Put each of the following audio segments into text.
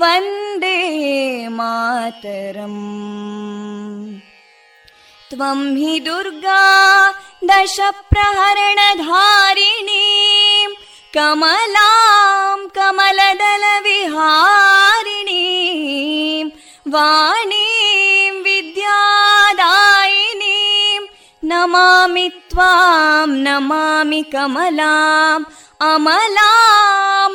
वन्दे मातरम् त्वं हि दुर्गा दशप्रहरणधारिणीं कमलां कमलदलविहारिणीं वाणीं विद्यादायिनीं नमामि त्वां नमामि कमलाम् अमलामतुलां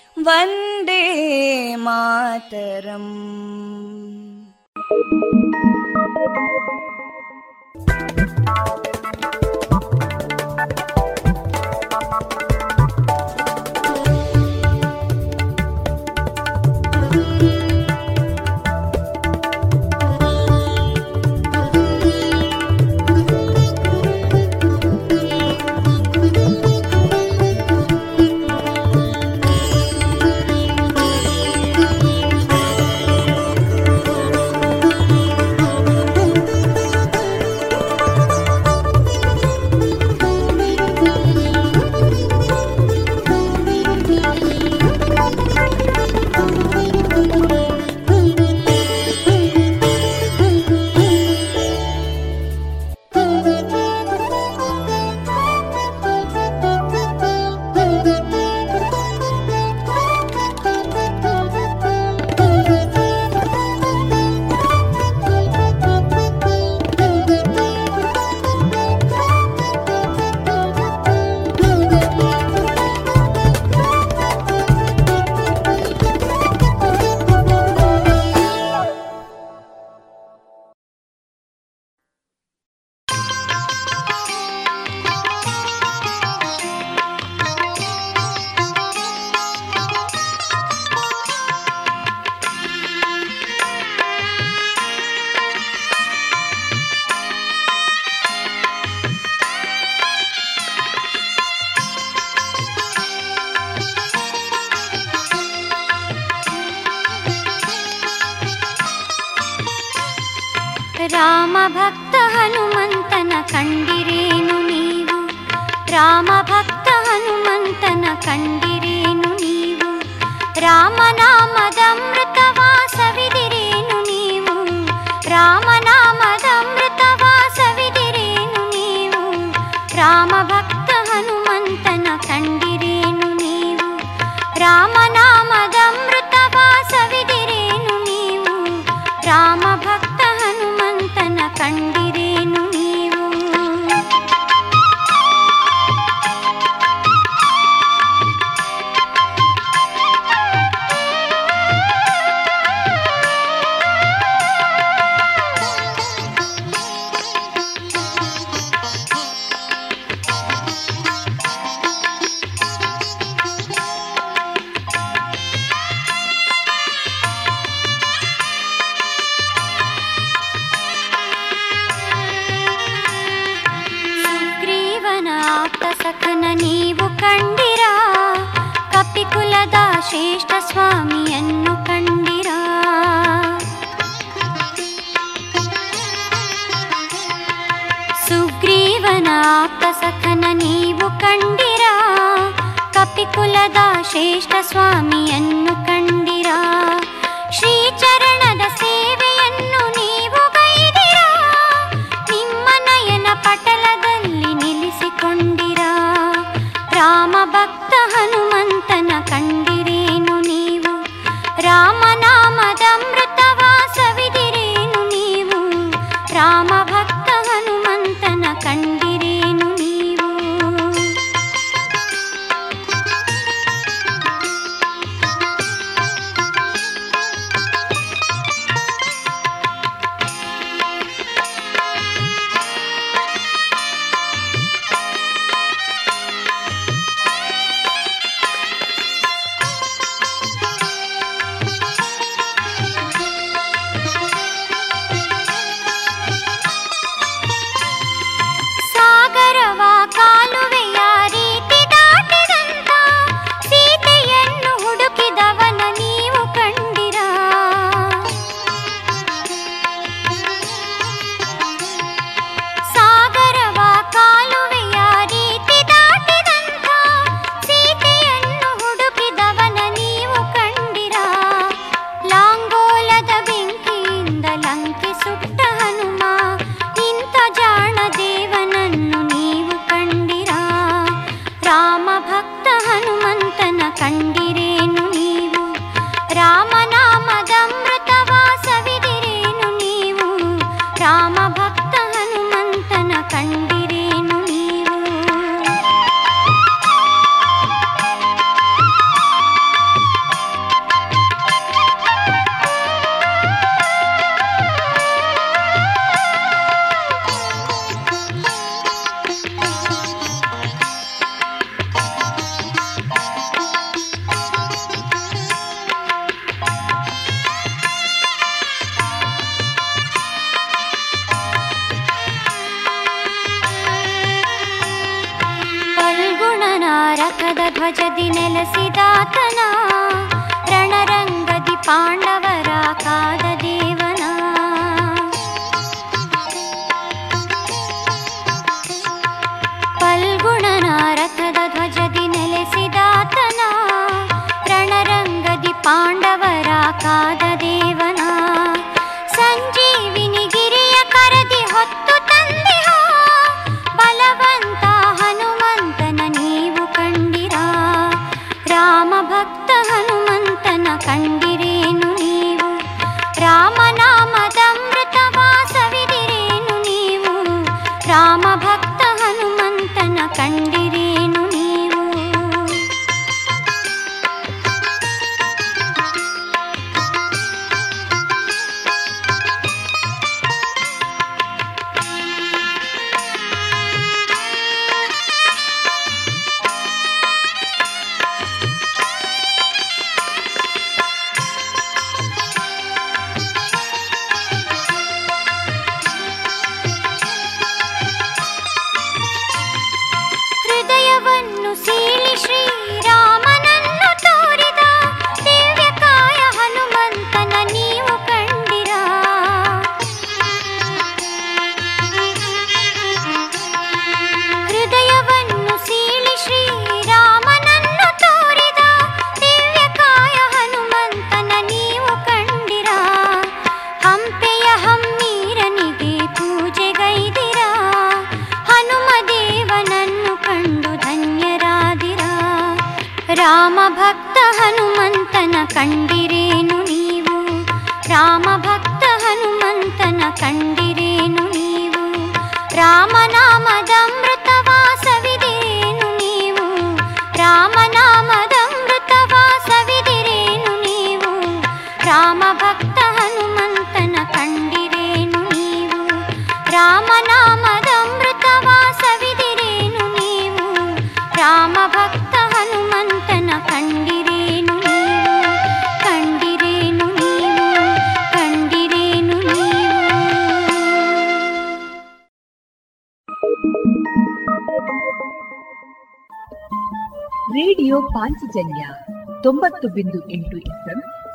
वन्दे मातरम्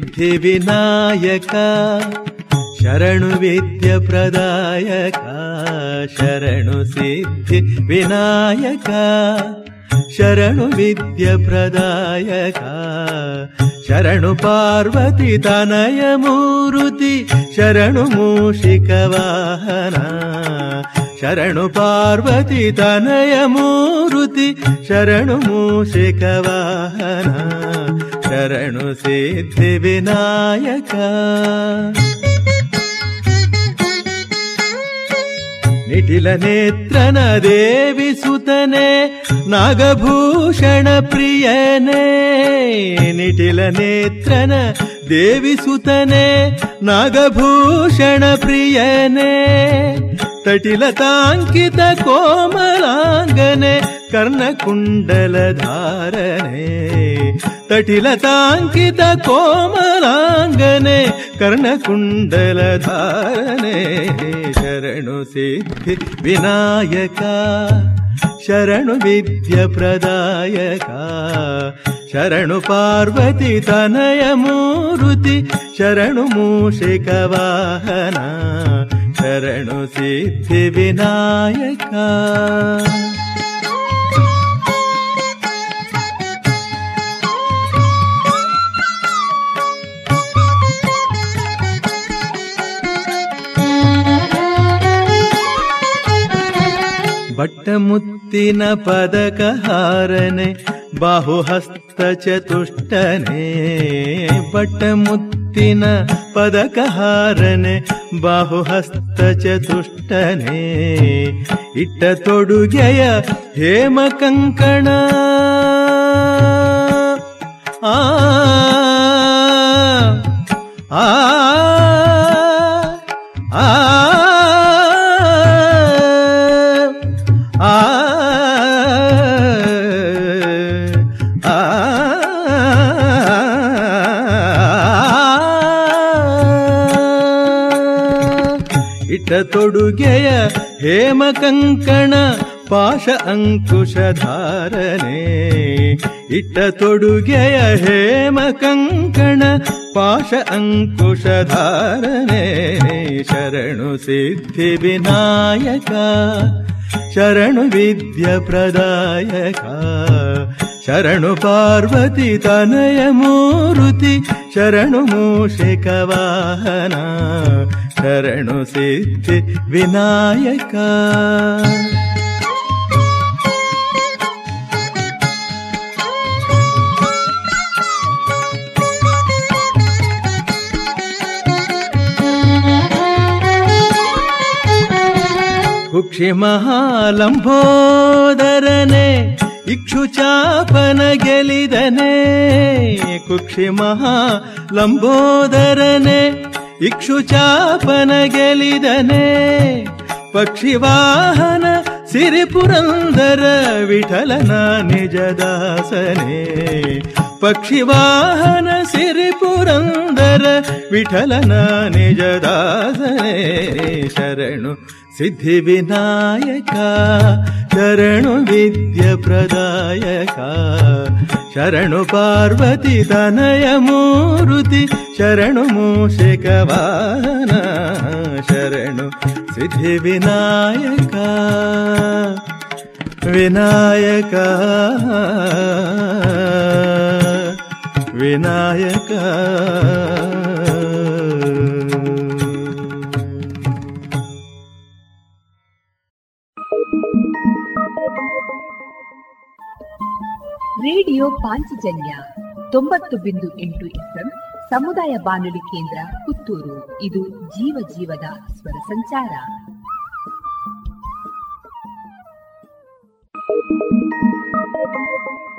सिद्धिविनायक शरणुविद्यप्रदायक शरणुसिद्धिविनायक शरणुविद्यप्रदायक विनायका शरणुविद्यप्रदायका शरणु पार्वति ಶರಣು ಸಿದ್ಧಿ ವಿನಾಯಕ. ನಿಟಿಲ ನೇತ್ರನ ದೇವಿ ಸುತನೆ ನಾಗಭೂಷಣ ಪ್ರಿಯನೇ. ನಿಟಿಲ ನೇತ್ರನ ದೇವಿ ಸುತನೆ ನಾಗಭೂಷಣ ಪ್ರಿಯನೇ. ತಟಿಲತಾಂಕಿತ ಕೋಮಲಾಂಗನೆ ಕರ್ಣಕುಂಡಲ ಧಾರನೆ ತಟಿಲತಾಂಕಿತ ಕೋಮಲಾಂಗನೆ ಕರ್ಣಕುಂಡಲ ಧಾರನೆ ಶರಣು ಸಿದ್ಧಿ ವಿನಾಯಕ ಶರಣು ವಿದ್ಯ ಪ್ರದಾಯಕ ಶರಣು ಪಾರ್ವತಿ ತನಯ ಮೂರುತಿ ಶರಣು ಮೂಷಿಕ ವಾಹನ ಶರಣು ಬಟ್ಟಮುತ್ತಿನ ಪದಕಹಾರನೆ ಬಾಹುಹಸ್ತ ಚತುಷ್ಟನೆ. ಬಟ್ಟಮುತ್ತಿನ ಪದಕಹಾರನೆ ಬಾಹುಹಸ್ತ ಚತುಷ್ಟನೆ. ಇಟ್ಟ ತೊಡುಗೆಯ ಹೇಮ ಕಂಕಣ. ಆ ಆ ಆ. ತೊಡುಗೆಯ ಹೇಮ ಕಂಕಣ ಪಾಶ ಅಂಕುಶ ಧಾರನೆ ಇಟ್ಟ ತೊಡುಗೆಯ ಹೇಮ ಕಂಕಣ ಪಾಶ ಅಂಕುಶ ಧಾರನೆ ಶರಣು ಸಿದ್ಧಿ ವಿನಾಯಕ ಶರಣು ವಿದ್ಯ ಪ್ರದಾಯಕ ಶರಣು ಪಾರ್ವತಿ ತನಯ ಮೂರುತಿ ಶರಣು ಮೂಷಿಕ ವಾಹನ ಶರಣು ಸಿದ್ಧಿ ವಿನಾಯಕ. ಕುಕ್ಷಿ ಮಹಾಲಂಬೋದರನೆ ಇಕ್ಷುಚಾಪನ ಗೆಲಿದನೆ. ಕುಕ್ಷಿ ಮಹಾ ಮಹಾಲಂಬೋದರನೆ ಇಕ್ಷುಚಾಪನ ಗೆಲಿದನೆ ಪಕ್ಷಿವಾಹನ ಸಿರಿಪುರಂದರ ವಿಠಲನ ನಿಜದಾಸನೆ. पक्षिवाहन सिरिपुरन्दर विठलन निजदासने शरणु सिद्धिविनायका शरणुविद्यप्रदायका शरणु पार्वती तनयमूरुति शरणुमूषकवाहन शरणु सिद्धिविनायका। विनायका। ವಿನಾಯಕ. ರೇಡಿಯೋ ಪಾಂಚಜನ್ಯ ತೊಂಬತ್ತು ಬಿಂದು ಎಂಟು ಎಫ್ಎಂ ಸಮುದಾಯ ಬಾನುಲಿ ಕೇಂದ್ರ ಪುತ್ತೂರು. ಇದು ಜೀವ ಜೀವದ ಸ್ವರ ಸಂಚಾರ. Thank ಪ್ರಭು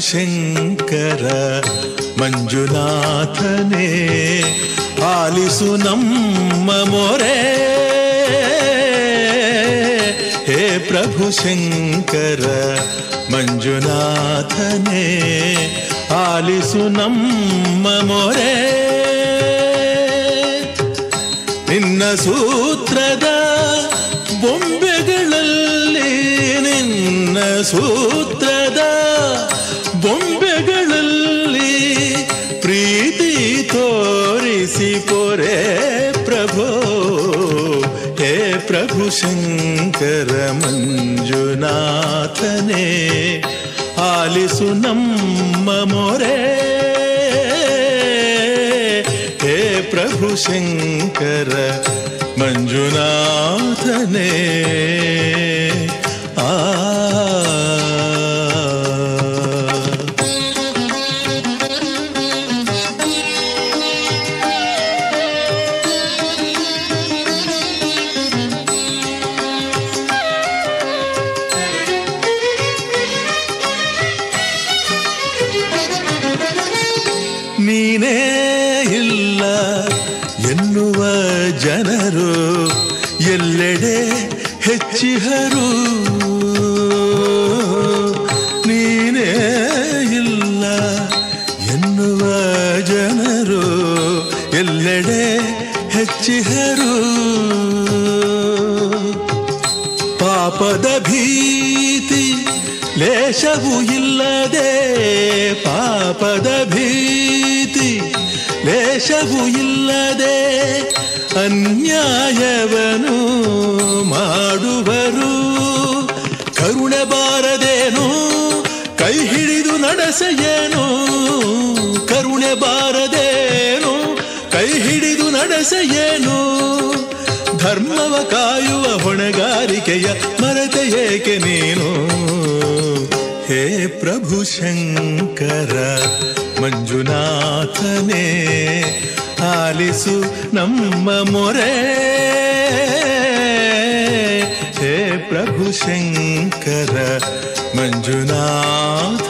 ಶಂಕರ ಮಂಜುನಾಥನೇ ಆಲಿಸು ನಮ್ಮ ಮೊರೆ ಪ್ರಭು ಶಂಕರ, ಮಂಜುನಾಥನೇ, ಆಲಿಸು ನಮ್ಮ ಮೊರೆ. ನಿನ್ನ ಸೂತ್ರದ ಬೊಂಬೆಗಳಲ್ಲಿ, ನಿನ್ನ ಸೂತ್ರದ ಬೊಂಬೆಗಳಲ್ಲಿ, ಪ್ರೀತಿ ತೋರಿಸಿ ಪೊರೆ. ಪ್ರಭು ಶಂಕರ ಮಂಜುನಾಥನೇ ಆಲಿಸು ನಮ್ಮ ಮೊರೆ ಹೇ ಪ್ರಭು ಲೇಷವೂ ಇಲ್ಲದೆ ಅನ್ಯಾಯವನು ಮಾಡುವರು. ಕರುಣೆ ಬಾರದೇನು, ಕೈ ಹಿಡಿದು ನಡೆಸೆಯೇನು? ಕರುಣೆ ಬಾರದೇನು, ಕೈ ಹಿಡಿದು ನಡೆಸೆಯೇನು? ಧರ್ಮವ ಕಾಯುವ ಹೊಣೆಗಾರಿಕೆಯ ಮರೆತೆ ಏಕೆ ನೀನು? ಹೇ ಪ್ರಭು ಶಂಕರ ಮಂಜುನಾಥನೇ ಆಲಿಸು ನಮ್ಮ ಮೊರೆ ಹೇ ಪ್ರಭು ಶಂಕರ ಮಂಜುನಾಥನೇ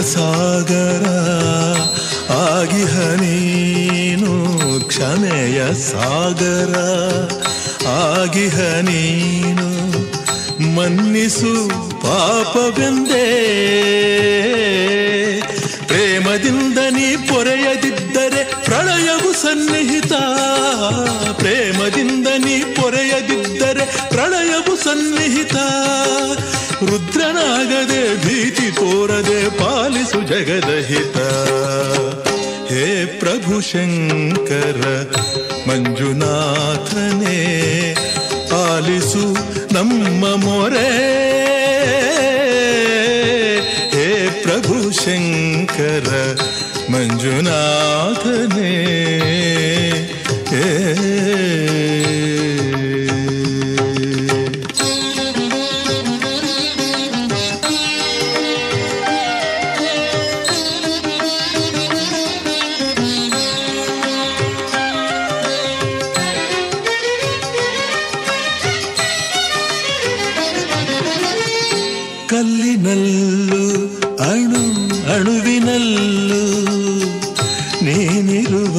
ಸಾಗರ, ಆಗಿಹ ನೀನು ಕ್ಷಮೆಯ ಸಾಗರ, ಆಗಿಹ ನೀನು ಮನ್ನಿಸು ಪಾಪವೆಂದೇ. ಪ್ರೇಮದಿಂದ ನೀ ಪೊರೆಯದಿದ್ದರೆ ಪ್ರಳಯವು ಸನ್ನಿಹಿತ. ಪ್ರೇಮದಿಂದ ನೀ ಪೊರೆಯದಿದ್ದರೆ ಪ್ರಳಯವು ಸನ್ನಿಹಿತ. ರುದ್ರನಾಗದೆ ಭೀತಿ ತೋರದೆ ಪಾಲಿಸು ಜಗದಹಿತ ಹೇ ಪ್ರಭು ಶಂಕರ ಮಂಜುನಾಥನೇ ಆಲಿಸು ನಮ್ಮ ಮೊರೆ. ನೀನಿರುವ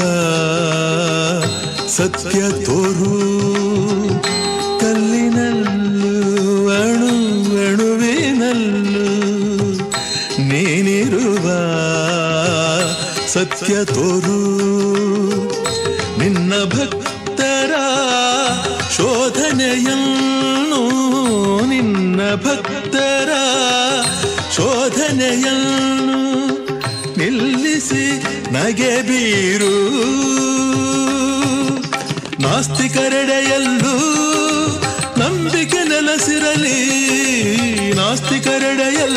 ಸತ್ಯ ತೋರು. ಕಲ್ಲಿನಲ್ಲೂ ಅಣು, ಅಣುವಿನಲ್ಲೂ ನೀನಿರುವ ಸತ್ಯ ತೋರು. ನಿನ್ನ ಭಕ್ತರ ಶೋಧನೆಯನ್ನು, ನಿನ್ನ ಭಕ್ತರ ಶೋಧನೆಯನ್ನು ನಗೆ ಬೀರು. ನಾಸ್ತಿಕರೆಡೆಯಲ್ಲೂ ನಂಬಿಕೆ ನೆಲೆಸಿರಲಿ. ನಾಸ್ತಿಕರೆಡೆಯಲ್ಲೂ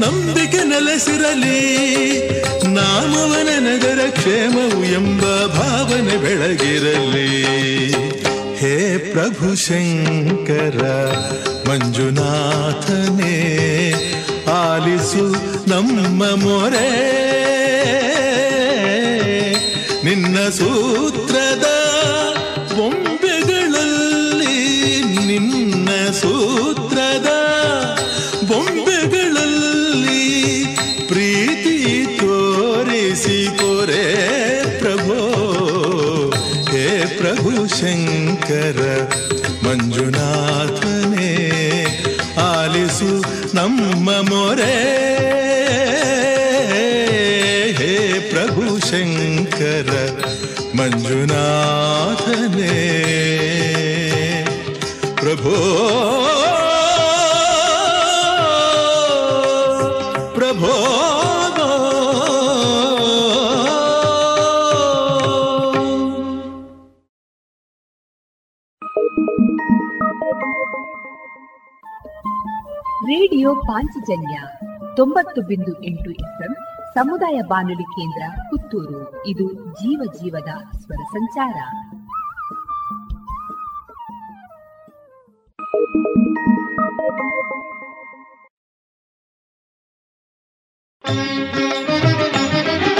ನಂಬಿಕೆ ನೆಲೆಸಿರಲಿ. ನಾಮವನ ನಗರ ಕ್ಷೇಮವು ಎಂಬ ಭಾವನೆ ಬೆಳಗಿರಲಿ. ಹೇ ಪ್ರಭು ಶಂಕರ, ಮಂಜುನಾಥನೇ, ಆಲಿಸು ನಮ್ಮ ಮೊರೆ. ನಿನ್ನ ಪಾಂಚಜನ್ಯ ತೊಂಬತ್ತು ಬಿಂದು ಎಂಟು ಎಫ್ಎಂ, ಸಮುದಾಯ ಬಾನುಲಿ ಕೇಂದ್ರ ಪುತ್ತೂರು. ಇದು ಜೀವ ಜೀವದ ಸ್ವರ ಸಂಚಾರ. ಶೃಂಗಾರ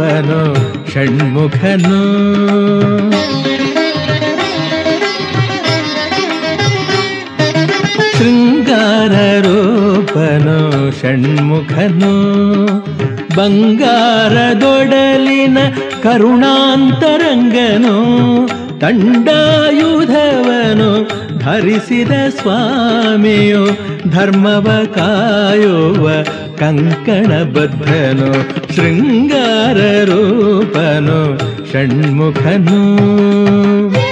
ರೂಪನು ಷಣ್ಮುಖನು. ಶೃಂಗಾರ ರೂಪನು ಷಣ್ಮುಖನು. ಬಂಗಾರದೊಡಲಿನ ಕರುಣಾಂತರಂಗನು ತಂಡಾಯುಧವನು ಧರಿಸಿದ ಸ್ವಾಮಿಯು ಧರ್ಮವ ಕಾಯುವ ಕಂಕಣಬದ್ಧನು शृङ्गाररूपनुषण्मुखनु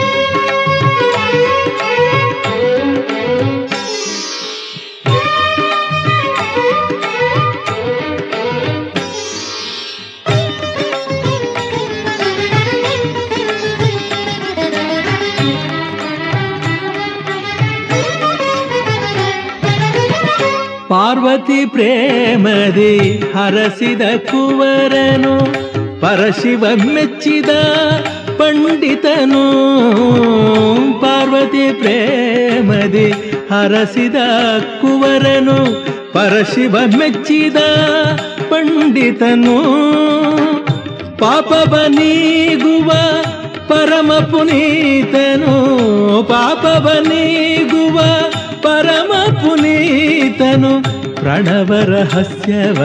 ಪಾರ್ವತಿ ಪ್ರೇಮದಿ ಹರಸಿದ ಕುವರನು, ಪರಶಿವ ಮೆಚ್ಚಿದ ಪಂಡಿತನು. ಪಾರ್ವತಿ ಪ್ರೇಮದಿ ಹರಸಿದ ಕುವರನು, ಪರಶಿವ ಮೆಚ್ಚಿದ ಪಂಡಿತನು. ಪಾಪವ ನೀಗುವ ಪರಮ ಪುನೀತನು ಪಾಪವ ನೀಗುವ ಪರಮ ಪುನೀತನು ಪ್ರಣವ ರಹಸ್ಯವ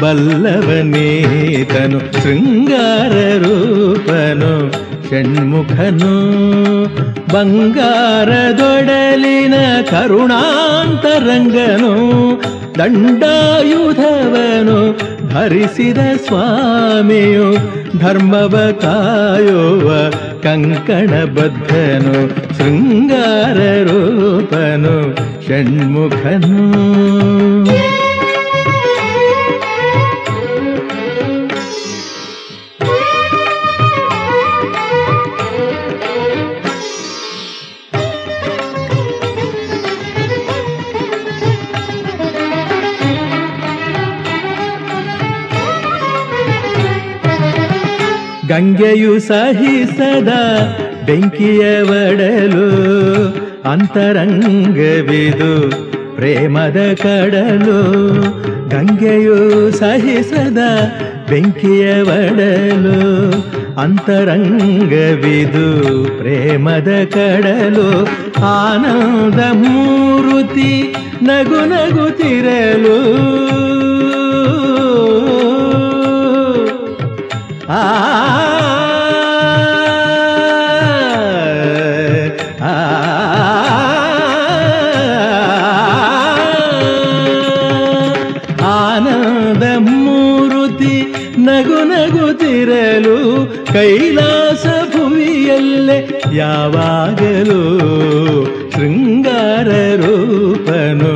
ಬಲ್ಲವನೀತನು ಶೃಂಗಾರ ರೂಪನು ಷಣ್ಮುಖನು. ಬಂಗಾರದೊಡಲಿನ ಕರುಣಾಂತರಂಗನು ದಂಡಾಯುಧವನು ಧರಿಸಿದ ಸ್ವಾಮಿಯು ಧರ್ಮವ ಕಾಯುವ ಕಂಕಣ ಬದ್ಧನು ಶೃಂಗಾರ ರೂಪನು ಷಣ್ಮುಖನು. ಗಂಗೆಯು ಸಹಿಸದ ಬೆಂಕಿಯ ಒಡಲು ಅಂತರಂಗವಿದು ಪ್ರೇಮದ ಕಡಲು. ಗಂಗೆಯು ಸಹಿಸದ ಬೆಂಕಿಯ ಒಡಲು ಅಂತರಂಗವಿದು ಪ್ರೇಮದ ಕಡಲು. ಆನಂದ ಮೂರುತಿ ನಗು ನಗುತ್ತಿರಲು ಆ ಆನಂದ ಮೂರುತಿ ನಗು ನಗುತ್ತಿರಲು ಕೈಲಾಸ ಭುವಿಯಲ್ಲೇ ಯಾವಾಗಲೂ ಶೃಂಗಾರ ರೂಪನು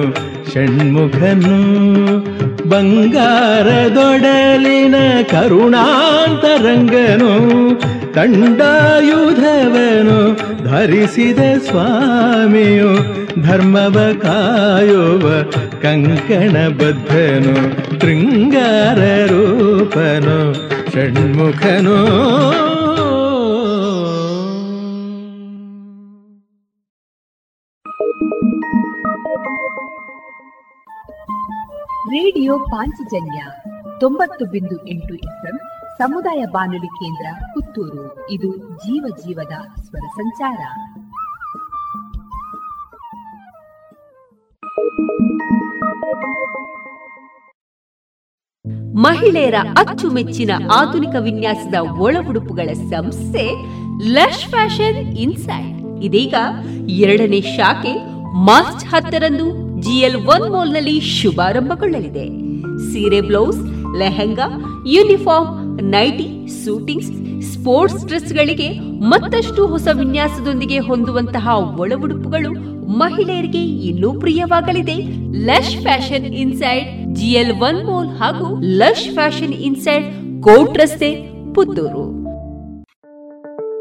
ಷಣ್ಮುಖನು ಬಂಗಾರದೊಡಲಿನ ಕರುಣಾಂತರಂಗನು ದಂಡಾಯುಧವನು ಧರಿಸಿದ ಸ್ವಾಮಿಯು ಧರ್ಮವ ಕಾಯುವ ಕಂಕಣ ಬದ್ಧನು ಶೃಂಗಾರ ರೂಪನು ಷಣ್ಮುಖನು ರೇಡಿಯೋ ಪಾಂಚಜನ್ಯ ತೊಂಬತ್ತು ಬಿಂದು ಎಂಟು ಎಫ್ಎಂ ಸಮುದಾಯ ಬಾನುಲಿ ಕೇಂದ್ರ ಪುತ್ತೂರು. ಇದು ಜೀವ ಜೀವದ ಸ್ವರ ಸಂಚಾರ. ಮಹಿಳೆಯರ ಅಚ್ಚುಮೆಚ್ಚಿನ ಆಧುನಿಕ ವಿನ್ಯಾಸದ ಒಳ ಉಡುಪುಗಳ ಸಂಸ್ಥೆ ಲಶ್ ಫ್ಯಾಷನ್ ಇನ್ಸೈಡ್. ಇದೀಗ ಎರಡನೇ ಶಾಖೆ ಮಾರ್ಚ್ ಹತ್ತರಂದು ಜಿಎಲ್ ಒನ್ ಮಾಲ್ನಲ್ಲಿ ಶುಭಾರಂಭಗೊಳ್ಳಲಿದೆ. ಸೀರೆ blouse, lehenga, uniform, nighty, suitings, sports ಡ್ರೆಸ್ಗಳಿಗೆ ಮತ್ತಷ್ಟು ಹೊಸ ವಿನ್ಯಾಸದೊಂದಿಗೆ ಹೊಂದುವಂತಹ ಒಳ ಉಡುಪುಗಳು ಮಹಿಳೆಯರಿಗೆ ಇನ್ನೂ ಪ್ರಿಯವಾಗಲಿದೆ. Lush fashion inside GL one mall ಹಾಗೂ ಲಶ್ ಫ್ಯಾಷನ್ ಇನ್ಸೈಡ್ ಕೋಟ್ ರಸ್ತೆ, ಪುತ್ತೂರು.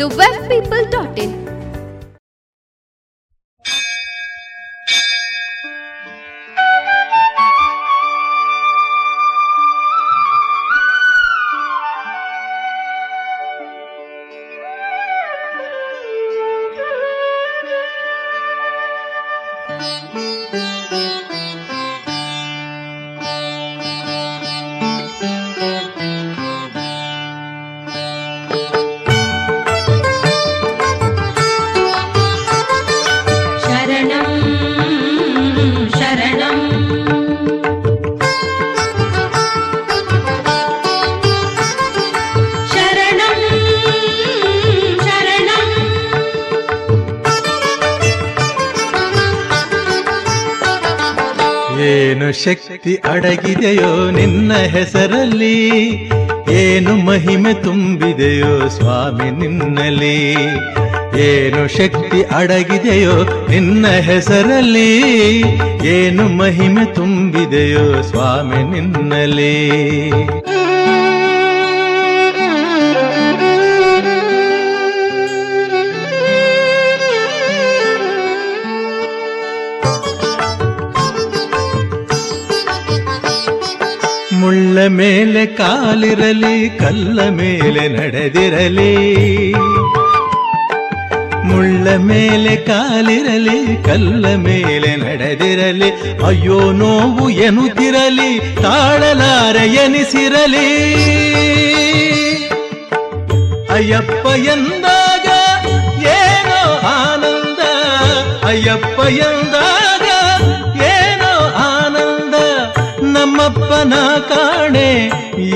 ದ ಶಕ್ತಿ ಅಡಗಿದೆಯೋ ನಿನ್ನ ಹೆಸರಲ್ಲಿ? ಏನು ಮಹಿಮೆ ತುಂಬಿದೆಯೋ ಸ್ವಾಮಿ ನಿನ್ನಲ್ಲಿ? ಏನು ಶಕ್ತಿ ಅಡಗಿದೆಯೋ ನಿನ್ನ ಹೆಸರಲ್ಲಿ? ಏನು ಮಹಿಮೆ ತುಂಬಿದೆಯೋ ಸ್ವಾಮಿ ನಿನ್ನಲಿ ಮುಳ್ಳ ಮೇಲೆ ಕಾಲಿರಲಿ ಕಲ್ಲ ಮೇಲೆ ನಡೆದಿರಲಿ ಮುಳ್ಳ ಮೇಲೆ ಕಾಲಿರಲಿ ಕಲ್ಲ ಮೇಲೆ ನಡೆದಿರಲಿ ಅಯ್ಯೋ ನೋವು ಎನ್ನುತ್ತಿರಲಿ ತಾಳಲಾರ ಎನಿಸಿರಲಿ ಅಯ್ಯಪ್ಪ ಎಂದಾಗ ಏನೋ ಆನಂದ ಅಯ್ಯಪ್ಪ ಎಂದಾಗ ನಮ್ಮಪ್ಪನ ಕಾಣೆ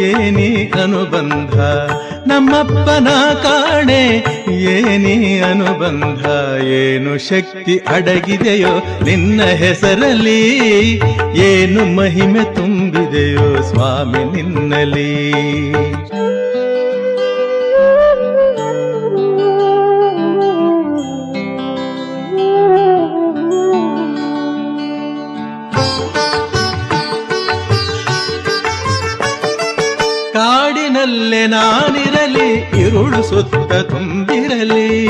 ಏನಿ ಅನುಬಂಧ? ನಮ್ಮಪ್ಪನ ಕಾಣೆ ಏನಿ ಅನುಬಂಧ? ಏನು ಶಕ್ತಿ ಅಡಗಿದೆಯೋ ನಿನ್ನ ಹೆಸರಲ್ಲಿ? ಏನು ಮಹಿಮೆ ತುಂಬಿದೆಯೋ ಸ್ವಾಮಿ ನಿನ್ನಲಿ ಕಾಡಿನಲ್ಲೇ ನಾನಿರಲಿ, ಇರುಳು ಸುತ್ತ ತುಂಬಿರಲಿ.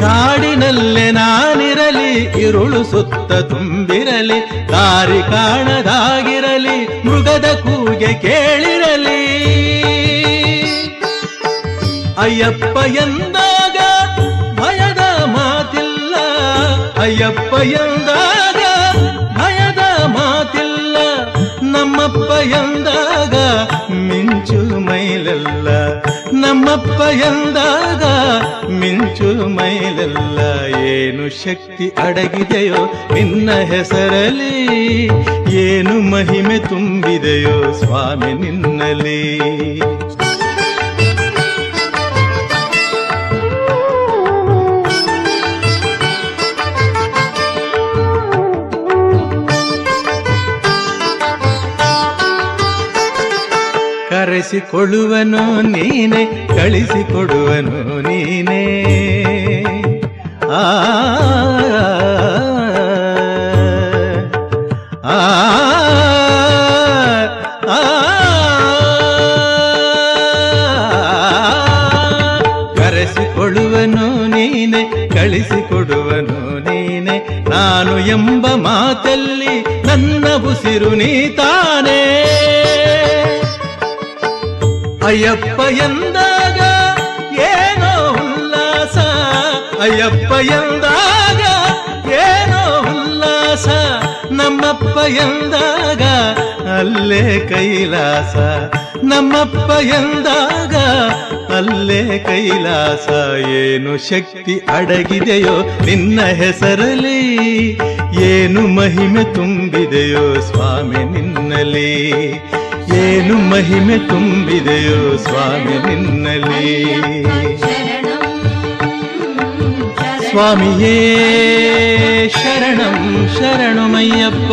ಕಾಡಿನಲ್ಲೇ ನಾನಿರಲಿ, ಇರುಳು ಸುತ್ತ ತುಂಬಿರಲಿ. ದಾರಿ ಕಾಣದಾಗಿರಲಿ, ಮೃಗದ ಕೂಗೆ ಕೇಳಿರಲಿ. ಅಯ್ಯಪ್ಪ ಎಂದಾಗ ಭಯದ ಮಾತಿಲ್ಲ. ಅಯ್ಯಪ್ಪ ಎಂದಾಗ ಭಯದ ಮಾತಿಲ್ಲ. ನಮ್ಮಪ್ಪ ಎಂದಾಗ ನಮ್ಮಪ್ಪ ಎಂದಾಗ ಮಿಂಚು ಮೈಲೆಲ್ಲ ಏನು ಶಕ್ತಿ ಅಡಗಿದೆಯೋ ನಿನ್ನ ಹೆಸರಲ್ಲಿ? ಏನು ಮಹಿಮೆ ತುಂಬಿದೆಯೋ ಸ್ವಾಮಿ ನಿನ್ನಲಿ ಕರೆಸಿಕೊಳ್ಳುವನು ನೀನೆ ಕಳಿಸಿಕೊಡುವನು ನೀನೇ ಆ ಕರೆಸಿಕೊಳ್ಳುವನು ನೀನೆ ಕಳಿಸಿಕೊಡುವನು ನೀನೆ ನಾನು ಎಂಬ ಮಾತಲ್ಲಿ ನನ್ನ ಉಸಿರು ನೀ ತಾನೇ ಅಯ್ಯಪ್ಪ ಎಂದಾಗ ಏನೋ ಉಲ್ಲಾಸ. ಅಯ್ಯಪ್ಪ ಎಂದಾಗ ಏನೋ ಉಲ್ಲಾಸ. ನಮ್ಮಪ್ಪ ಎಂದಾಗ ಅಲ್ಲೇ ಕೈಲಾಸ. ನಮ್ಮಪ್ಪ ಎಂದಾಗ ಅಲ್ಲೇ ಕೈಲಾಸ. ಏನು ಶಕ್ತಿ ಅಡಗಿದೆಯೋ ನಿನ್ನ ಹೆಸರಲ್ಲಿ? ಏನು ಮಹಿಮೆ ತುಂಬಿದೆಯೋ ಸ್ವಾಮಿ ನಿನ್ನಲಿ ಏನು ಮಹಿಮೆ ತುಂಬಿದೆಯೋ ಸ್ವಾಮಿ ನಿನ್ನಲಿ ಸ್ವಾಮಿಯೇ ಶರಣಂ ಶರಣಮಯ್ಯಪ್ಪ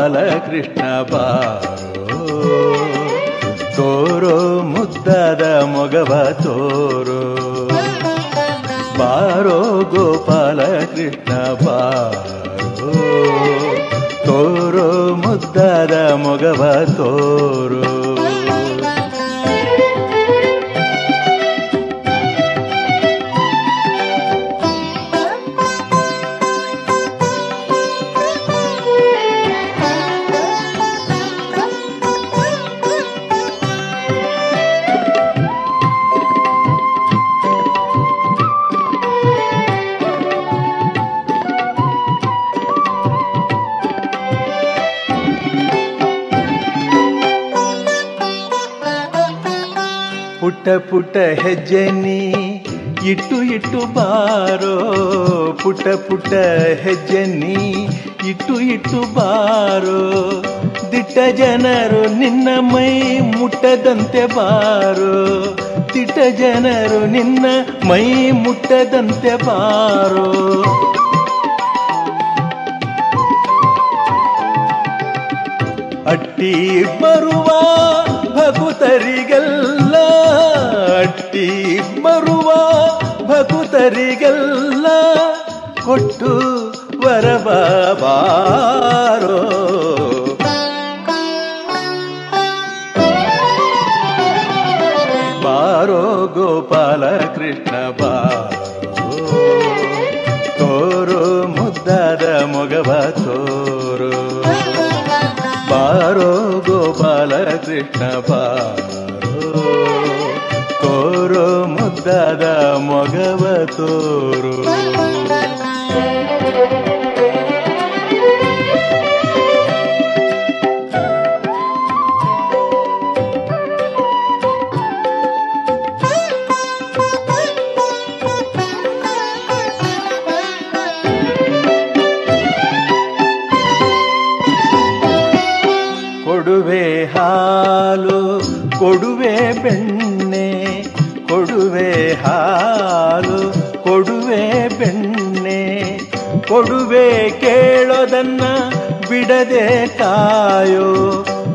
ಗೋಪಾಲ ಕೃಷ್ಣ ಬಾರೋ. ತೋರೋ ಮುದ್ದಾದ ಮೊಗವ ತೋರೋ. ಬಾರೋ ಗೋಪಾಲ ಕೃಷ್ಣ ಬಾರೋ. ತೋರೋ ಮುದ್ದಾದ ಮೊಗವ ತೋರೋ. ಪುಟ್ಟ ಇಟ್ಟು ಇಟ್ಟು ಬಾರೋ. ಪುಟ್ಟ ಪುಟ್ಟ ಹೆಜ್ಜೆ ಇಟ್ಟು ಇಟ್ಟು ಬಾರೋ. ದಿಟ್ಟ ಜನರು ನಿನ್ನ ಮೈ ಮುಟ್ಟದಂತೆ ಬಾರೋ. ದಿಟ್ಟ ಜನರು ನಿನ್ನ ಮೈ ಮುಟ್ಟದಂತೆ ಬಾರೋ. ಅಟ್ಟಿ ಬರುವ ಭಕುತರಿಗೆಲ್ಲ ಭಕುತರಿಗೆಲ್ಲ ಕೊಟ್ಟು ವರಬಾರೋ ಬಾರೋ ಬಾರೋ ಗೋಪಾಲ ಕೃಷ್ಣ ಬಾರೋ. ತೋರು ಮುದ್ದಾದ ಮೊಗವ ತೋರು. ಬಾರೋ ಗೋಪಾಲ ಕೃಷ್ಣ ಬಾರೋ. ಮುದ್ದಾದ ಮೊಗವ ತೋರೋ. ಕೇಳೋದನ್ನ ಬಿಡದೆ ಕಾಯೋ,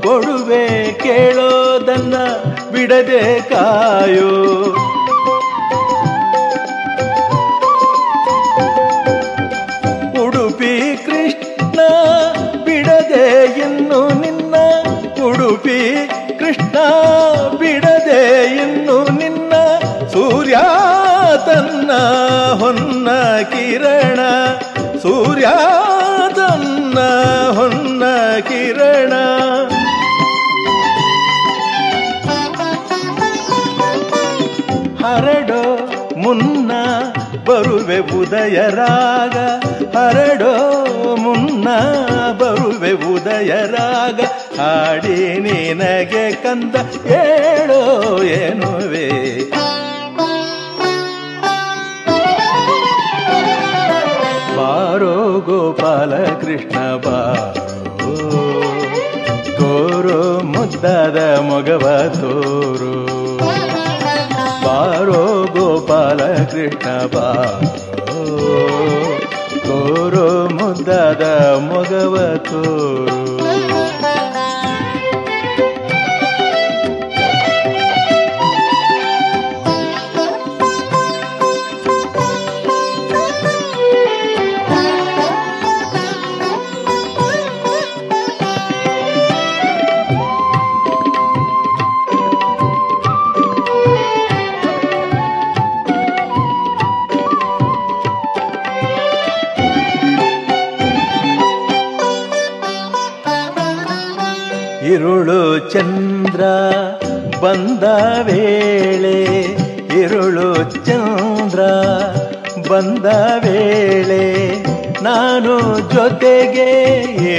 ಕೊಡುವೆ ಕೇಳೋದನ್ನ ಬಿಡದೆ ಕಾಯೋ. ಉಡುಪಿ ಕೃಷ್ಣ ಬಿಡದೆ ಇನ್ನು ನಿನ್ನ, ಉಡುಪಿ ಕೃಷ್ಣ ಬಿಡದೆ ಇನ್ನು ನಿನ್ನ, ಸೂರ್ಯ ತನ್ನ ಹೊನ್ನ ಕಿರಣ, ಸೂರ್ಯ ತನ್ನ ಹೊನ್ನ ಕಿರಣ. ಹರಡೋ ಮುನ್ನ ಬರುವೆ ಉದಯ ರಾಗ. ಹರಡೋ ಮುನ್ನ ಬರುವೆ ಉದಯ ರಾಗ. ಹಾಡಿ ನಿನಗೆ ಕಂದ ಹೇಳೋ ಏನುವೆ? ಗೋಪಾಲ ಕೃಷ್ಣ ಬಾರೋ ತೋರೋ ಮುದ್ದಾದ ಮೊಗವ ತೋರು. ಬಾರೋ ಗೋಪಾಲ ಕೃಷ್ಣ ಬಾರೋ ತೋರೋ ಮುದ್ದಾದ ಮೊಗವ ತೋರೋ. ಇರುಳು ಚಂದ್ರ ಬಂದ ವೇಳೆ, ಇರುಳು ಚಂದ್ರ ಬಂದ ವೇಳೆ ನಾನು ಜೊತೆಗೆ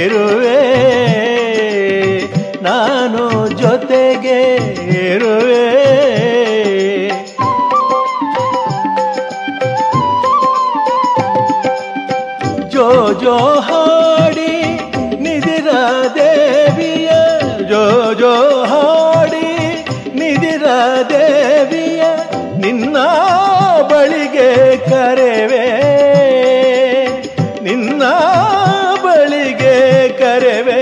ಇರುವೆ. ನಾನು ಜೊತೆಗೆ ಇರುವೆ. ಜೋ ಜೋ ಕರೆವೆ, ನಿನ್ನ ಬಳಿಗೆ ಕರೆವೆ.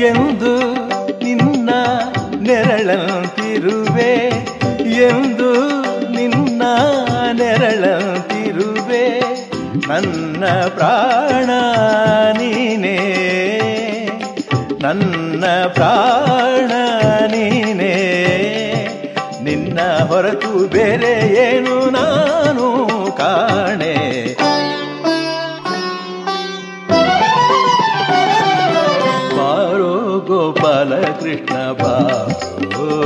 ಎಂದು ನಿನ್ನ ನೆರಳಂತಿರುವೆ, ಎಂದು ನಿನ್ನ ನೆರಳಂತಿರುವೆ. ನನ್ನ ಪ್ರಾಣ ನೀನೇ, ನನ್ನ ಪ್ರಾಣ ಬೇರೆ ಏನು ನಾನು ಕಾಣೆ. ಬಾರೋ ಗೋಪಾಲ ಕೃಷ್ಣ ಬಾರೋ.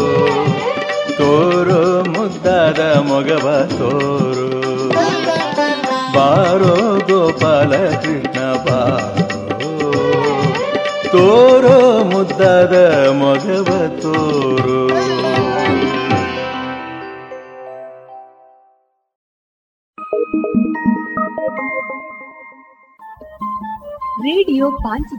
ತೋರು ಮುದ್ದಾದ ಮೊಗವ ತೋರು. ಬಾರೋ ಗೋಪಾಲ ಕೃಷ್ಣ ಬಾರೋ. ತೋರು ಮುದ್ದಾದ ಮೊಗವ ತೋರು.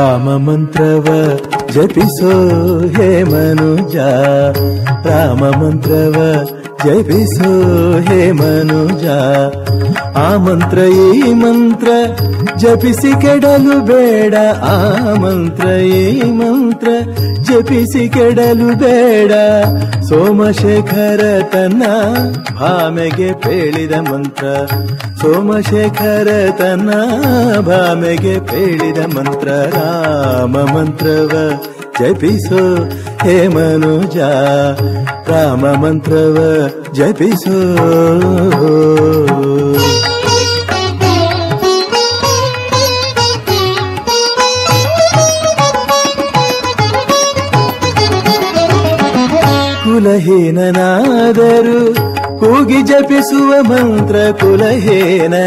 ರಾಮ ಮಂತ್ರವ ಜಪಿಸೋ ಹೇ ಮನುಜ. ರಾಮ ಮಂತ್ರವ ಜಪಿಸೋ ಹೇ ಮನುಜ. ಆ ಮಂತ್ರ, ಈ ಮಂತ್ರ ಜಪಿಸಿ ಕೆಡಲು ಬೇಡ. ಆ ಮಂತ್ರ, ಈ ಮಂತ್ರ ಜಪಿಸಿ ಕೆಡಲು ಬೇಡ. ಸೋಮಶೇಖರ ತನ್ನ ಭಾಮೆಗೆ ಪೇಳಿದ ಮಂತ್ರ. ಸೋಮಶೇಖರ ತನ್ನ ಭಾಮೆಗೆ ಪೇಳಿದ ಮಂತ್ರ. ರಾಮ ಮಂತ್ರವ ಜಪಿಸೋ ಹೇ ಮನುಜ ರಾಮ ಮಂತ್ರವ ಜಪಿಸೋ ಕುಲಹೀನನಾದರು ಕೂಗಿ ಜಪಿಸುವ ಮಂತ್ರ ಕುಲಹೀನನಾದರು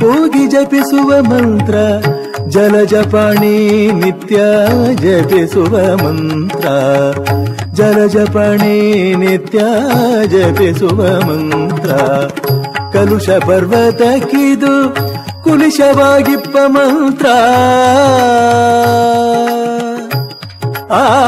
ಕೂಗಿ ಜಪಿಸುವ ಮಂತ್ರ ಜಲಜಪಾಣಿ ನಿತ್ಯ ಜಪಿಸುವ ಮಂತ್ರ. ಜಲಜಪಾಣಿ ನಿತ್ಯ ಜಪಿಸುವ ಮಂತ್ರ. ಕಲುಷ ಪರ್ವತ ಕಿದು ಕುಲಿಶವಾಗಿಪ್ಪ ಮಂತ್ರ. ಆ.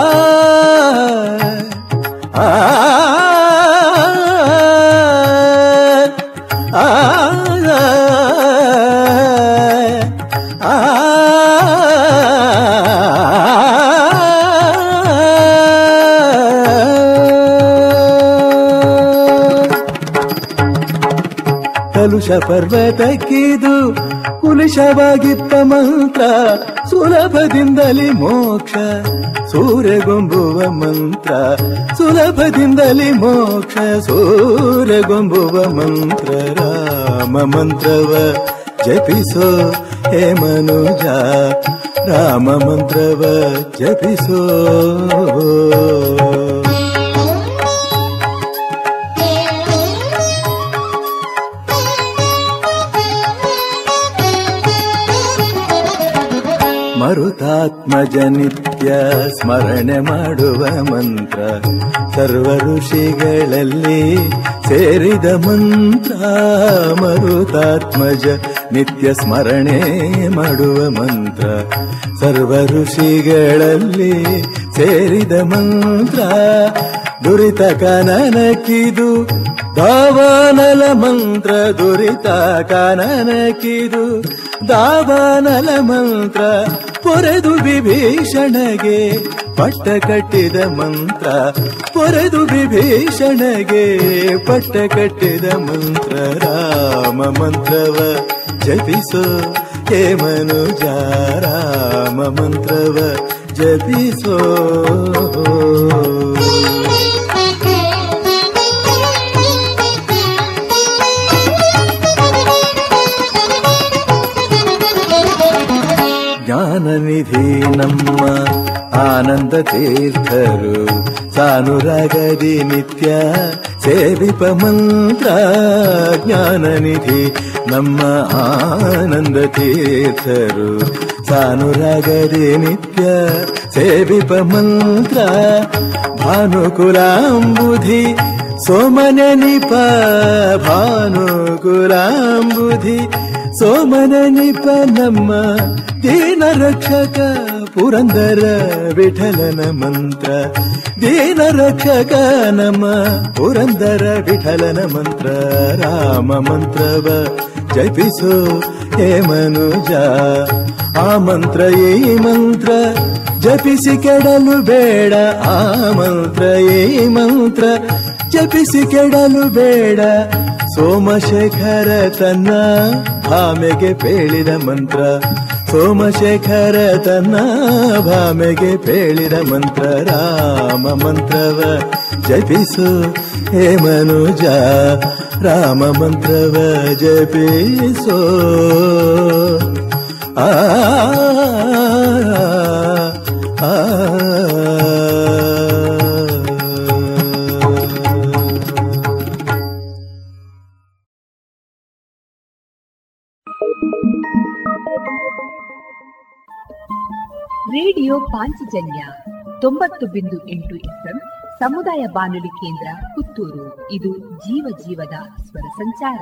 ಕಲುಷ ಪರ್ವತಕ್ಕಿದು ಕುಲುಷವಾಗಿತ್ತ ಮಂತ್ರ, ಸುಲಭದಿಂದಲೇ ಮೋಕ್ಷ. ಸೂರ್ಯಗೊಂಬುವ ಮಂತ್ರ, ಸುಲಭದಿಂದಲೇ ಮೋಕ್ಷ. ಸೂರ್ಯಗೊಂಬುವ ಮಂತ್ರ, ರಾಮ ಮಂತ್ರವ ಜಪಿಸೋ ಹೇ ಮನುಜ. ರಾಮ ಮಂತ್ರವ ಜಪಿಸೋ. ಮರುತಾತ್ಮಜ ನಿತ್ಯ ಸ್ಮರಣೆ ಮಾಡುವ ಮಂತ್ರ. ಸರ್ವ ಋಷಿಗಳಲ್ಲಿ ಸೇರಿದ ಮಂತ್ರ ಮರುತಾತ್ಮಜ ನಿತ್ಯ ಸ್ಮರಣೆ ಮಾಡುವ ಮಂತ್ರ. ಸರ್ವ ಋಷಿಗಳಲ್ಲಿ ಸೇರಿದ ಮಂತ್ರ ದುರಿತ ಕನನಕಿದು ದಾವಾನಲ ಮಂತ್ರ, ದುರಿತ ಕನನಕಿದು ದಾವಾನಲ ಮಂತ್ರ ಪೊರೆದು ವಿಭೀಷಣಗೆ, ಪಟ್ಟ ಕಟ್ಟಿದ ಮಂತ್ರ. ಪೊರೆದು ವಿಭೀಷಣಗೆ, ಪಟ್ಟ ಕಟ್ಟಿದ ಮಂತ್ರ. ರಾಮ ಮಂತ್ರವ, ಜಪಿಸೋ ಹೇ ಮನುಜ, ರಾಮ ಮಂತ್ರವ, ಜಪಿಸೋ. ಜ್ಞಾನನಿಧಿ ನಮ್ಮ ಆನಂದ ತೀರ್ಥರು. ಸಾನುರಾಗದಿ ನಿತ್ಯ ಸೇವಿಪ ಮಂತ್ರ ಜ್ಞಾನನಿಧಿ ನಮ್ಮ ಆನಂದ ತೀರ್ಥರು. ಸಾನುರಾಗದಿ ನಿತ್ಯ ಸೇವಿಪ ಮಂತ್ರ ಭಾನುಕುಲಾಂಬುಧಿ ಸೋಮನ ನಿಪ ಭಾನುಕುಲಾಂಬುಧಿ ಸೋಮನ ನಿಪ ನಮ್ಮ ದೀನ ರಕ್ಷಕ ಪುರಂದರ ವಿಠಲನ ಮಂತ್ರ. ದೀನ ರಕ್ಷಕ ನಮ್ಮ ಪುರಂದರ ವಿಠಲನ ಮಂತ್ರ. ರಾಮ ಮಂತ್ರವ ಜಪಿಸೋ ಹೇ ಮನುಜ. ಆ ಮಂತ್ರ ಈ ಮಂತ್ರ ಜಪಿಸಿ ಕೆಡಲು ಬೇಡ. ಆ ಮಂತ್ರ ಈ ಮಂತ್ರ ಜಪಿಸಿ ಕೆಡಲು ಬೇಡ. ಸೋಮಶೇಖರ ತನ್ನ ಭಾಮೆಗೆ ಪೇಳಿದ ಮಂತ್ರ. ಸೋಮಶೇಖರ ತನ್ನ ಭಾಮೆಗೆ ಪೇಳಿದ ಮಂತ್ರ. ರಾಮ ಮಂತ್ರವ ಜಪಿಸು ಹೇ ಮನುಜ, ರಾಮ ಮಂತ್ರವ ಜಪಿಸೋ. ಆ ಆ. ರೇಡಿಯೋ ಪಾಂಚಜನ್ಯ ತೊಂಬತ್ತು ಬಿಂದು ಎಂಟು ಎಫ್ಎಂ ಸಮುದಾಯ ಬಾನುಲಿ ಕೇಂದ್ರ ಪುತ್ತೂರು. ಇದು ಜೀವ ಜೀವದ ಸ್ವರ ಸಂಚಾರ.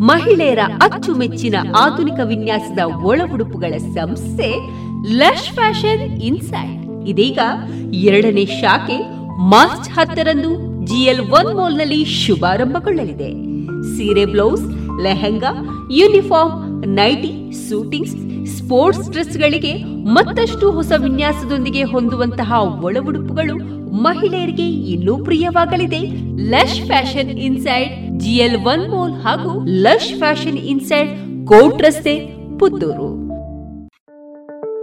ಮಹಿಳೆಯರ ಅಚ್ಚುಮೆಚ್ಚಿನ ಆಧುನಿಕ ವಿನ್ಯಾಸದ ಒಳ ಉಡುಪುಗಳ ಸಂಸ್ಥೆ ಲಶ್ ಫ್ಯಾಷನ್ ಇನ್ಸೈಡ್. ಇದೀಗ ಎರಡನೇ ಶಾಖೆ ಮಾರ್ಚ್ ಹತ್ತರಂದು ಜಿಎಲ್ ಒನ್ ಮಾಲ್ನಲ್ಲಿ ಶುಭಾರಂಭಗೊಳ್ಳಲಿದೆ. ಸೀರೆ blouse, lehenga, uniform, nighty, suitings, sports ಡ್ರೆಸ್ಗಳಿಗೆ ಮತ್ತಷ್ಟು ಹೊಸ ವಿನ್ಯಾಸದೊಂದಿಗೆ ಹೊಂದುವಂತಹ ಒಳ ಉಡುಪುಗಳು ಮಹಿಳೆಯರಿಗೆ ಇನ್ನೂ ಪ್ರಿಯವಾಗಲಿದೆ. Lush fashion inside, GL one mall ಹಾಗೂ ಲಶ್ ಫ್ಯಾಷನ್ ಇನ್ಸೈಡ್ ಕೋಟ್ ರಸ್ತೆ, ಪುತ್ತೂರು.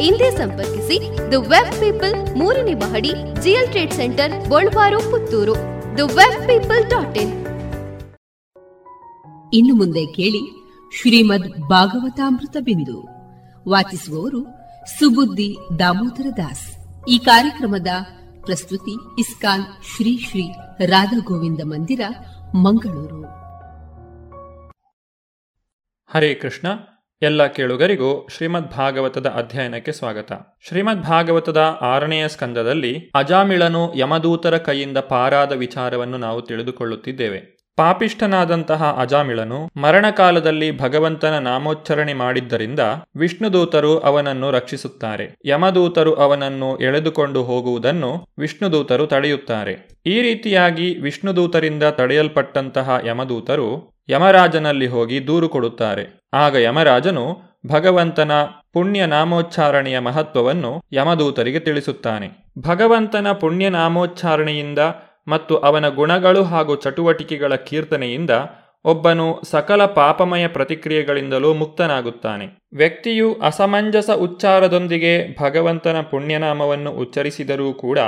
ಹಿಂದೆ ಸಂಪರ್ಕಿಸಿ ದ ವೆಬ್ ಪೀಪಲ್ ಮೂರನೇ ಮಹಡಿ GL trade centre Bolwar Puttur. The web people dot in. ಇನ್ನು ಮುಂದೆ ಕೇಳಿ ಶ್ರೀಮದ್ ಭಾಗವತಾಮೃತ ಬಿಂದು. ವಾಚಿಸುವವರು ಸುಬುದ್ದಿ ದಾಮೋದರ ದಾಸ್. ಈ ಕಾರ್ಯಕ್ರಮದ ಪ್ರಸ್ತುತಿ ಇಸ್ಕಾನ್ ಶ್ರೀ ಶ್ರೀ ರಾಧಾ ಗೋವಿಂದ ಮಂದಿರ ಮಂಗಳೂರು. ಹರೇ ಕೃಷ್ಣ. ಎಲ್ಲ ಕೇಳುಗರಿಗೂ ಶ್ರೀಮದ್ ಭಾಗವತದ ಅಧ್ಯಯನಕ್ಕೆ ಸ್ವಾಗತ. ಶ್ರೀಮದ್ ಭಾಗವತದ ಆರನೆಯ ಸ್ಕಂದದಲ್ಲಿ ಅಜಾಮಿಳನು ಯಮದೂತರ ಕೈಯಿಂದ ಪಾರಾದ ವಿಚಾರವನ್ನು ನಾವು ತಿಳಿದುಕೊಳ್ಳುತ್ತಿದ್ದೇವೆ. ಪಾಪಿಷ್ಠನಾದಂತಹ ಅಜಾಮಿಳನು ಮರಣಕಾಲದಲ್ಲಿ ಭಗವಂತನ ನಾಮೋಚ್ಚರಣೆ ಮಾಡಿದ್ದರಿಂದ ವಿಷ್ಣುದೂತರು ಅವನನ್ನು ರಕ್ಷಿಸುತ್ತಾರೆ. ಯಮದೂತರು ಅವನನ್ನು ಎಳೆದುಕೊಂಡು ಹೋಗುವುದನ್ನು ವಿಷ್ಣುದೂತರು ತಡೆಯುತ್ತಾರೆ. ಈ ರೀತಿಯಾಗಿ ವಿಷ್ಣುದೂತರಿಂದ ತಡೆಯಲ್ಪಟ್ಟಂತಹ ಯಮದೂತರು ಯಮರಾಜನಲ್ಲಿ ಹೋಗಿ ದೂರು ಕೊಡುತ್ತಾರೆ. ಆಗ ಯಮರಾಜನು ಭಗವಂತನ ಪುಣ್ಯ ನಾಮೋಚ್ಚಾರಣೆಯ ಮಹತ್ವವನ್ನು ಯಮದೂತರಿಗೆ ತಿಳಿಸುತ್ತಾನೆ. ಭಗವಂತನ ಪುಣ್ಯ ನಾಮೋಚ್ಚಾರಣೆಯಿಂದ ಮತ್ತು ಅವನ ಗುಣಗಳು ಹಾಗೂ ಚಟುವಟಿಕೆಗಳ ಕೀರ್ತನೆಯಿಂದ ಒಬ್ಬನು ಸಕಲ ಪಾಪಮಯ ಪ್ರತಿಕ್ರಿಯೆಗಳಿಂದಲೂ ಮುಕ್ತನಾಗುತ್ತಾನೆ. ವ್ಯಕ್ತಿಯು ಅಸಮಂಜಸ ಉಚ್ಚಾರದೊಂದಿಗೆ ಭಗವಂತನ ಪುಣ್ಯನಾಮವನ್ನು ಉಚ್ಚರಿಸಿದರೂ ಕೂಡ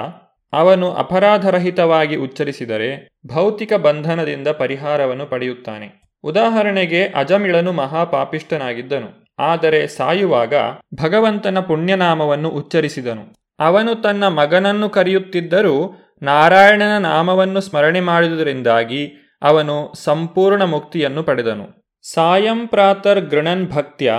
ಅವನು ಅಪರಾಧರಹಿತವಾಗಿ ಉಚ್ಚರಿಸಿದರೆ ಭೌತಿಕ ಬಂಧನದಿಂದ ಪರಿಹಾರವನ್ನು ಪಡೆಯುತ್ತಾನೆ. ಉದಾಹರಣೆಗೆ ಅಜಮಿಳನು ಮಹಾಪಾಪಿಷ್ಟನಾಗಿದ್ದನು ಆದರೆ ಸಾಯುವಾಗ ಭಗವಂತನ ಪುಣ್ಯನಾಮವನ್ನು ಉಚ್ಚರಿಸಿದನು. ಅವನು ತನ್ನ ಮಗನನ್ನು ಕರೆಯುತ್ತಿದ್ದರೂ ನಾರಾಯಣನ ನಾಮವನ್ನು ಸ್ಮರಣೆ ಮಾಡಿದುದರಿಂದಾಗಿ ಅವನು ಸಂಪೂರ್ಣ ಮುಕ್ತಿಯನ್ನು ಪಡೆದನು. ಸಾಯಂ ಪ್ರಾತರ್ ಗೃಣನ್ ಭಕ್ತ್ಯ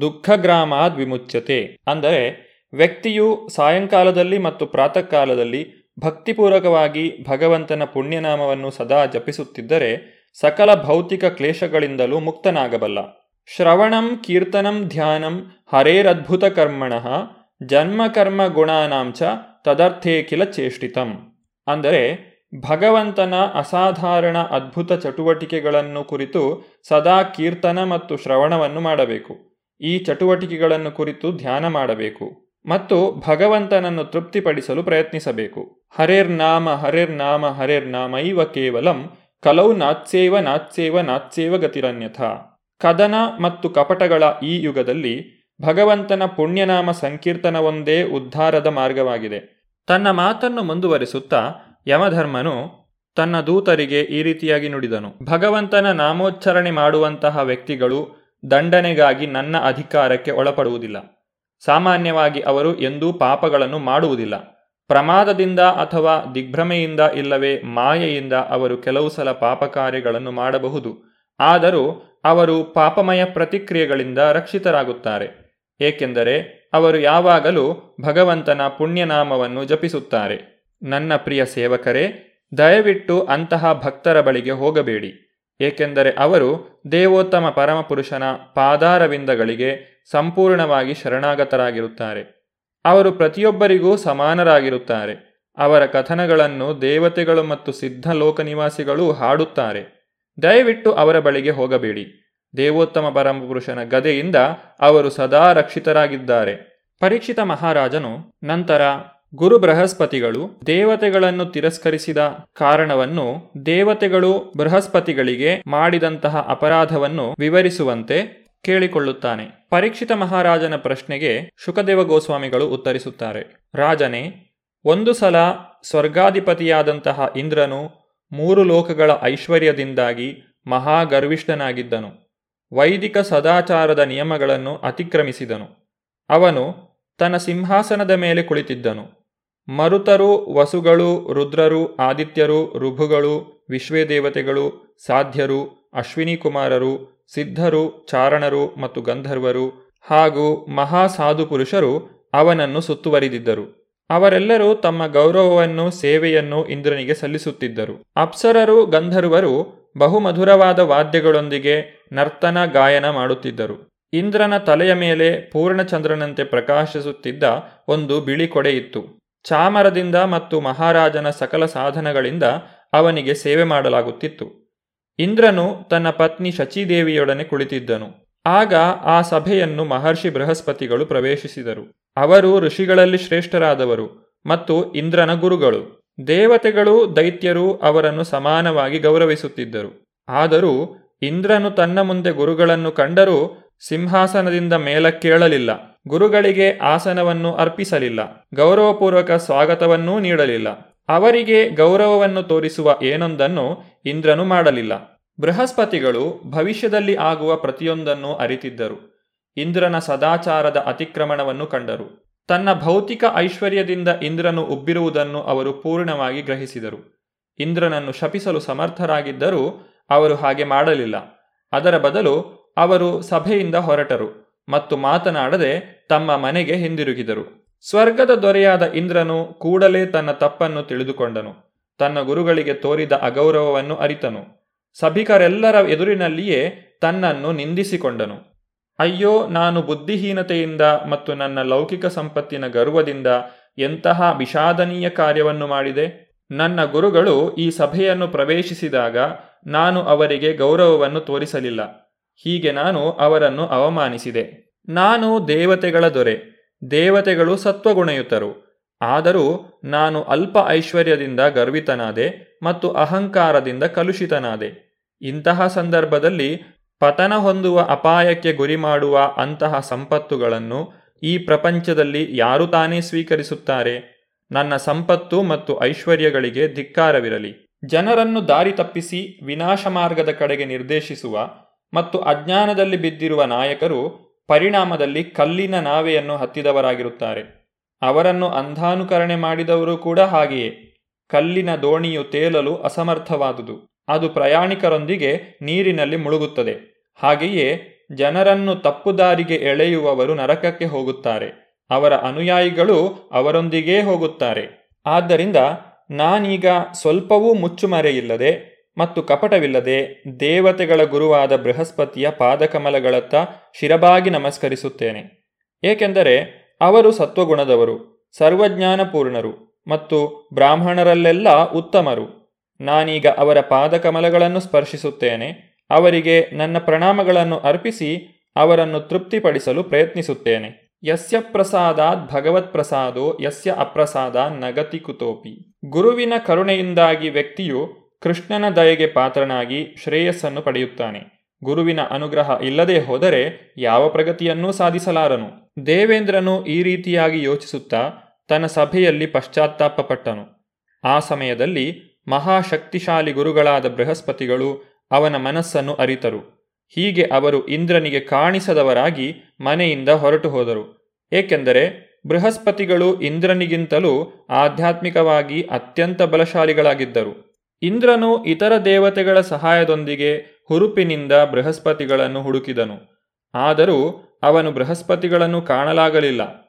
ದುಃಖಗ್ರಾಮಾದ್ ವಿಮುಚ್ಯತೆ, ಅಂದರೆ ವ್ಯಕ್ತಿಯು ಸಾಯಂಕಾಲದಲ್ಲಿ ಮತ್ತು ಪ್ರಾತಃ ಕಾಲದಲ್ಲಿ ಭಕ್ತಿಪೂರ್ವಕವಾಗಿ ಭಗವಂತನ ಪುಣ್ಯನಾಮವನ್ನು ಸದಾ ಜಪಿಸುತ್ತಿದ್ದರೆ ಸಕಲ ಭೌತಿಕ ಕ್ಲೇಶಗಳಿಂದಲೂ ಮುಕ್ತನಾಗಬಲ್ಲ. ಶ್ರವಣಂ, ಕೀರ್ತನಂ, ಧ್ಯಾನಂ ಹರೇರದ್ಭುತ ಕರ್ಮಣಃ ಜನ್ಮಕರ್ಮ ತದರ್ಥೇ ಕಿಲ ಚೇಷ್ಟಿತಂ. ಅಂದರೆ ಭಗವಂತನ ಅಸಾಧಾರಣ ಅದ್ಭುತ ಚಟುವಟಿಕೆಗಳನ್ನು ಕುರಿತು ಸದಾ ಕೀರ್ತನ ಮತ್ತು ಶ್ರವಣವನ್ನು ಮಾಡಬೇಕು. ಈ ಚಟುವಟಿಕೆಗಳನ್ನು ಕುರಿತು ಧ್ಯಾನ ಮಾಡಬೇಕು. ಮತ್ತು ಭಗವಂತನನ್ನು ತೃಪ್ತಿಪಡಿಸಲು ಪ್ರಯತ್ನಿಸಬೇಕು. ಹರೇರ್ನಾಮ ಹರೇರ್ನಾಮ ಹರೇರ್ನಾಮ ಇವ ಕೇವಲಂ ಕಲೌ ನಾತ್ಸೇವ ನಾತ್ಸೇವ ನಾತ್ಸೇವ ಗತಿರನ್ಯಥ. ಕದನ ಮತ್ತು ಕಪಟಗಳ ಈ ಯುಗದಲ್ಲಿ ಭಗವಂತನ ಪುಣ್ಯನಾಮ ಸಂಕೀರ್ತನವೊಂದೇ ಉದ್ಧಾರದ ಮಾರ್ಗವಾಗಿದೆ. ತನ್ನ ಮಾತನ್ನು ಮುಂದುವರಿಸುತ್ತಾ ಯಮಧರ್ಮನು ತನ್ನ ದೂತರಿಗೆ ಈ ರೀತಿಯಾಗಿ ನುಡಿದನು. ಭಗವಂತನ ನಾಮೋಚ್ಚರಣೆ ಮಾಡುವಂತಹ ವ್ಯಕ್ತಿಗಳು ದಂಡನೆಗಾಗಿ ನನ್ನ ಅಧಿಕಾರಕ್ಕೆ ಒಳಪಡುವುದಿಲ್ಲ. ಸಾಮಾನ್ಯವಾಗಿ ಅವರು ಎಂದೂ ಪಾಪಗಳನ್ನು ಮಾಡುವುದಿಲ್ಲ. ಪ್ರಮಾದದಿಂದ ಅಥವಾ ದಿಗ್ಭ್ರಮೆಯಿಂದ ಇಲ್ಲವೇ ಮಾಯೆಯಿಂದ ಅವರು ಕೆಲವು ಸಲ ಪಾಪ ಕಾರ್ಯಗಳನ್ನು ಮಾಡಬಹುದು. ಆದರೂ ಅವರು ಪಾಪಮಯ ಪ್ರತಿಕ್ರಿಯೆಗಳಿಂದ ರಕ್ಷಿತರಾಗುತ್ತಾರೆ. ಏಕೆಂದರೆ ಅವರು ಯಾವಾಗಲೂ ಭಗವಂತನ ಪುಣ್ಯನಾಮವನ್ನು ಜಪಿಸುತ್ತಾರೆ. ನನ್ನ ಪ್ರಿಯ ಸೇವಕರೇ, ದಯವಿಟ್ಟು ಅಂತಹ ಭಕ್ತರ ಬಳಿಗೆ ಹೋಗಬೇಡಿ. ಏಕೆಂದರೆ ಅವರು ದೇವೋತ್ತಮ ಪರಮಪುರುಷನ ಪಾದಾರವಿಂದಗಳಿಗೆ ಸಂಪೂರ್ಣವಾಗಿ ಶರಣಾಗತರಾಗಿರುತ್ತಾರೆ. ಅವರು ಪ್ರತಿಯೊಬ್ಬರಿಗೂ ಸಮಾನರಾಗಿರುತ್ತಾರೆ. ಅವರ ಕಥನಗಳನ್ನು ದೇವತೆಗಳು ಮತ್ತು ಸಿದ್ಧ ಲೋಕನಿವಾಸಿಗಳು ಹಾಡುತ್ತಾರೆ. ದಯವಿಟ್ಟು ಅವರ ಬಳಿಗೆ ಹೋಗಬೇಡಿ. ದೇವೋತ್ತಮ ಪರಮಪುರುಷನ ಗದೆಯಿಂದ ಅವರು ಸದಾ ರಕ್ಷಿತರಾಗಿದ್ದಾರೆ. ಪರೀಕ್ಷಿತ ಮಹಾರಾಜನು ನಂತರ ಗುರು ಬೃಹಸ್ಪತಿಗಳು ದೇವತೆಗಳನ್ನು ತಿರಸ್ಕರಿಸಿದ ಕಾರಣವನ್ನು ದೇವತೆಗಳು ಬೃಹಸ್ಪತಿಗಳಿಗೆ ಮಾಡಿದಂತಹ ಅಪರಾಧವನ್ನು ವಿವರಿಸುವಂತೆ ಕೇಳಿಕೊಳ್ಳುತ್ತಾನೆ. ಪರೀಕ್ಷಿತ ಮಹಾರಾಜನ ಪ್ರಶ್ನೆಗೆ ಶುಕದೇವ ಗೋಸ್ವಾಮಿಗಳು ಉತ್ತರಿಸುತ್ತಾರೆ. ರಾಜನೇ, ಒಂದು ಸಲ ಸ್ವರ್ಗಾಧಿಪತಿಯಾದಂತಹ ಇಂದ್ರನು ಮೂರು ಲೋಕಗಳ ಐಶ್ವರ್ಯದಿಂದಾಗಿ ಮಹಾಗರ್ವಿಷ್ಠನಾಗಿದ್ದನು. ವೈದಿಕ ಸದಾಚಾರದ ನಿಯಮಗಳನ್ನು ಅತಿಕ್ರಮಿಸಿದನು. ಅವನು ತನ್ನ ಸಿಂಹಾಸನದ ಮೇಲೆ ಕುಳಿತಿದ್ದನು. ಮರುತರು, ವಸುಗಳು, ರುದ್ರರು, ಆದಿತ್ಯರು, ರುಭುಗಳು, ವಿಶ್ವೇದೇವತೆಗಳು, ಸಾಧ್ಯರು ಅಶ್ವಿನಿ ಕುಮಾರರು ಸಿದ್ಧರು, ಚಾರಣರು ಮತ್ತು ಗಂಧರ್ವರು ಹಾಗೂ ಮಹಾಸಾಧು ಪುರುಷರು ಅವನನ್ನು ಸುತ್ತುವರಿದಿದ್ದರು. ಅವರೆಲ್ಲರೂ ತಮ್ಮ ಗೌರವವನ್ನು ಸೇವೆಯನ್ನು ಇಂದ್ರನಿಗೆ ಸಲ್ಲಿಸುತ್ತಿದ್ದರು. ಅಪ್ಸರರು, ಗಂಧರ್ವರು ಬಹುಮಧುರವಾದ ವಾದ್ಯಗಳೊಂದಿಗೆ ನರ್ತನ ಗಾಯನ ಮಾಡುತ್ತಿದ್ದರು. ಇಂದ್ರನ ತಲೆಯ ಮೇಲೆ ಪೂರ್ಣಚಂದ್ರನಂತೆ ಪ್ರಕಾಶಿಸುತ್ತಿದ್ದ ಒಂದು ಬಿಳಿ ಕೊಡೆ ಇತ್ತು ಚಾಮರದಿಂದ ಮತ್ತು ಮಹಾರಾಜನ ಸಕಲ ಸಾಧನಗಳಿಂದ ಅವನಿಗೆ ಸೇವೆ ಮಾಡಲಾಗುತ್ತಿತ್ತು. ಇಂದ್ರನು ತನ್ನ ಪತ್ನಿ ಶಚೀದೇವಿಯೊಡನೆ ಕುಳಿತಿದ್ದನು. ಆಗ ಆ ಸಭೆಯನ್ನು ಮಹರ್ಷಿ ಬೃಹಸ್ಪತಿಗಳು ಪ್ರವೇಶಿಸಿದರು. ಅವರು ಋಷಿಗಳಲ್ಲಿ ಶ್ರೇಷ್ಠರಾದವರು ಮತ್ತು ಇಂದ್ರನ ಗುರುಗಳು. ದೇವತೆಗಳು ದೈತ್ಯರು ಅವರನ್ನು ಸಮಾನವಾಗಿ ಗೌರವಿಸುತ್ತಿದ್ದರು. ಆದರೂ ಇಂದ್ರನು ತನ್ನ ಮುಂದೆ ಗುರುಗಳನ್ನು ಕಂಡರೂ ಸಿಂಹಾಸನದಿಂದ ಮೇಲಕ್ಕೇಳಲಿಲ್ಲ. ಗುರುಗಳಿಗೆ ಆಸನವನ್ನು ಅರ್ಪಿಸಲಿಲ್ಲ. ಗೌರವಪೂರ್ವಕ ಸ್ವಾಗತವನ್ನೂ ನೀಡಲಿಲ್ಲ. ಅವರಿಗೆ ಗೌರವವನ್ನು ತೋರಿಸುವ ಏನೊಂದನ್ನು ಇಂದ್ರನು ಮಾಡಲಿಲ್ಲ. ಬೃಹಸ್ಪತಿಗಳು ಭವಿಷ್ಯದಲ್ಲಿ ಆಗುವ ಪ್ರತಿಯೊಂದನ್ನು ಅರಿತಿದ್ದರು. ಇಂದ್ರನ ಸದಾಚಾರದ ಅತಿಕ್ರಮಣವನ್ನು ಕಂಡರು. ತನ್ನ ಭೌತಿಕ ಐಶ್ವರ್ಯದಿಂದ ಇಂದ್ರನು ಉಬ್ಬಿರುವುದನ್ನು ಅವರು ಪೂರ್ಣವಾಗಿ ಗ್ರಹಿಸಿದರು. ಇಂದ್ರನನ್ನು ಶಪಿಸಲು ಸಮರ್ಥರಾಗಿದ್ದರೂ ಅವರು ಹಾಗೆ ಮಾಡಲಿಲ್ಲ. ಅದರ ಬದಲು ಅವರು ಸಭೆಯಿಂದ ಹೊರಟರು ಮತ್ತು ಮಾತನಾಡದೆ ತಮ್ಮ ಮನೆಗೆ ಹಿಂದಿರುಗಿದರು. ಸ್ವರ್ಗದ ದೊರೆಯಾದ ಇಂದ್ರನು ಕೂಡಲೇ ತನ್ನ ತಪ್ಪನ್ನು ತಿಳಿದುಕೊಂಡನು. ತನ್ನ ಗುರುಗಳಿಗೆ ತೋರಿದ ಅಗೌರವವನ್ನು ಅರಿತನು. ಸಭಿಕರೆಲ್ಲರ ಎದುರಿನಲ್ಲಿಯೇ ತನ್ನನ್ನು ನಿಂದಿಸಿಕೊಂಡನು. ಅಯ್ಯೋ, ನಾನು ಬುದ್ಧಿಹೀನತೆಯಿಂದ ಮತ್ತು ನನ್ನ ಲೌಕಿಕ ಸಂಪತ್ತಿನ ಗರ್ವದಿಂದ ಎಂತಹ ವಿಷಾದನೀಯ ಕಾರ್ಯವನ್ನು ಮಾಡಿದೆ? ನನ್ನ ಗುರುಗಳು ಈ ಸಭೆಯನ್ನು ಪ್ರವೇಶಿಸಿದಾಗ ನಾನು ಅವರಿಗೆ ಗೌರವವನ್ನು ತೋರಿಸಲಿಲ್ಲ. ಹೀಗೆ ನಾನು ಅವರನ್ನು ಅವಮಾನಿಸಿದೆ. ನಾನು ದೇವತೆಗಳ ದೊರೆ. ದೇವತೆಗಳು ಸತ್ವಗುಣಯುತರು. ಆದರೂ ನಾನು ಅಲ್ಪ ಐಶ್ವರ್ಯದಿಂದ ಗರ್ವಿತನಾದೆ ಮತ್ತು ಅಹಂಕಾರದಿಂದ ಕಲುಷಿತನಾದೆ. ಇಂತಹ ಸಂದರ್ಭದಲ್ಲಿ ಪತನ ಹೊಂದುವ ಅಪಾಯಕ್ಕೆ ಗುರಿ ಮಾಡುವ ಅಂತಹ ಸಂಪತ್ತುಗಳನ್ನು ಈ ಪ್ರಪಂಚದಲ್ಲಿ ಯಾರು ತಾನೇ ಸ್ವೀಕರಿಸುತ್ತಾರೆ? ನನ್ನ ಸಂಪತ್ತು ಮತ್ತು ಐಶ್ವರ್ಯಗಳಿಗೆ ಧಿಕ್ಕಾರವಿರಲಿ. ಜನರನ್ನು ದಾರಿ ತಪ್ಪಿಸಿ ವಿನಾಶ ಮಾರ್ಗದ ಕಡೆಗೆ ನಿರ್ದೇಶಿಸುವ ಮತ್ತು ಅಜ್ಞಾನದಲ್ಲಿ ಬಿದ್ದಿರುವ ನಾಯಕರು ಪರಿಣಾಮದಲ್ಲಿ ಕಲ್ಲಿನ ನಾವೆಯನ್ನು ಹತ್ತಿದವರಾಗಿರುತ್ತಾರೆ. ಅವರನ್ನು ಅಂಧಾನುಕರಣೆ ಮಾಡಿದವರು ಕೂಡ ಹಾಗೆಯೇ. ಕಲ್ಲಿನ ದೋಣಿಯು ತೇಲಲು ಅಸಮರ್ಥವಾದುದು. ಅದು ಪ್ರಯಾಣಿಕರೊಂದಿಗೆ ನೀರಿನಲ್ಲಿ ಮುಳುಗುತ್ತದೆ. ಹಾಗೆಯೇ ಜನರನ್ನು ತಪ್ಪುದಾರಿಗೆ ಎಳೆಯುವವರು ನರಕಕ್ಕೆ ಹೋಗುತ್ತಾರೆ. ಅವರ ಅನುಯಾಯಿಗಳು ಅವರೊಂದಿಗೇ ಹೋಗುತ್ತಾರೆ. ಆದ್ದರಿಂದ ನಾನೀಗ ಸ್ವಲ್ಪವೂ ಮುಚ್ಚುಮರೆಯಿಲ್ಲದೆ ಮತ್ತು ಕಪಟವಿಲ್ಲದೆ ದೇವತೆಗಳ ಗುರುವಾದ ಬೃಹಸ್ಪತಿಯ ಪಾದಕಮಲಗಳತ್ತ ಶಿರಬಾಗಿ ನಮಸ್ಕರಿಸುತ್ತೇನೆ. ಏಕೆಂದರೆ ಅವರು ಸತ್ವಗುಣದವರು, ಸರ್ವಜ್ಞಾನಪೂರ್ಣರು ಮತ್ತು ಬ್ರಾಹ್ಮಣರಲ್ಲೆಲ್ಲ ಉತ್ತಮರು. ನಾನೀಗ ಅವರ ಪಾದಕಮಲಗಳನ್ನು ಸ್ಪರ್ಶಿಸುತ್ತೇನೆ. ಅವರಿಗೆ ನನ್ನ ಪ್ರಣಾಮಗಳನ್ನು ಅರ್ಪಿಸಿ ಅವರನ್ನು ತೃಪ್ತಿಪಡಿಸಲು ಪ್ರಯತ್ನಿಸುತ್ತೇನೆ. ಯಸ್ಯ ಪ್ರಸಾದಾತ್ ಭಗವತ್ ಪ್ರಸಾದೋ ಯಸ್ಯ ಅಪ್ರಸಾದ ನಗತಿ ಕುತೋಪಿ. ಗುರುವಿನ ಕರುಣೆಯಿಂದಾಗಿ ವ್ಯಕ್ತಿಯು ಕೃಷ್ಣನ ದಯೆಗೆ ಪಾತ್ರನಾಗಿ ಶ್ರೇಯಸ್ಸನ್ನು ಪಡೆಯುತ್ತಾನೆ. ಗುರುವಿನ ಅನುಗ್ರಹ ಇಲ್ಲದೆ ಹೋದರೆ ಯಾವ ಪ್ರಗತಿಯನ್ನೂ ಸಾಧಿಸಲಾರನು. ದೇವೇಂದ್ರನು ಈ ರೀತಿಯಾಗಿ ಯೋಚಿಸುತ್ತಾ ತನ್ನ ಸಭೆಯಲ್ಲಿ ಪಶ್ಚಾತ್ತಾಪಪಟ್ಟನು. ಆ ಸಮಯದಲ್ಲಿ ಮಹಾಶಕ್ತಿಶಾಲಿ ಗುರುಗಳಾದ ಬೃಹಸ್ಪತಿಗಳು ಅವನ ಮನಸ್ಸನ್ನು ಅರಿತರು. ಹೀಗೆ ಅವರು ಇಂದ್ರನಿಗೆ ಕಾಣಿಸದವರಾಗಿ ಮನೆಯಿಂದ ಹೊರಟು ಹೋದರು. ಏಕೆಂದರೆ ಬೃಹಸ್ಪತಿಗಳು ಇಂದ್ರನಿಗಿಂತಲೂ ಆಧ್ಯಾತ್ಮಿಕವಾಗಿ ಅತ್ಯಂತ ಬಲಶಾಲಿಗಳಾಗಿದ್ದರು. ಇಂದ್ರನು ಇತರ ದೇವತೆಗಳ ಸಹಾಯದೊಂದಿಗೆ ಹುರುಪಿನಿಂದ ಬೃಹಸ್ಪತಿಗಳನ್ನು ಹುಡುಕಿದನು. ಆದರೂ ಅವನು ಬೃಹಸ್ಪತಿಗಳನ್ನು ಕಾಣಲಾಗಲಿಲ್ಲ.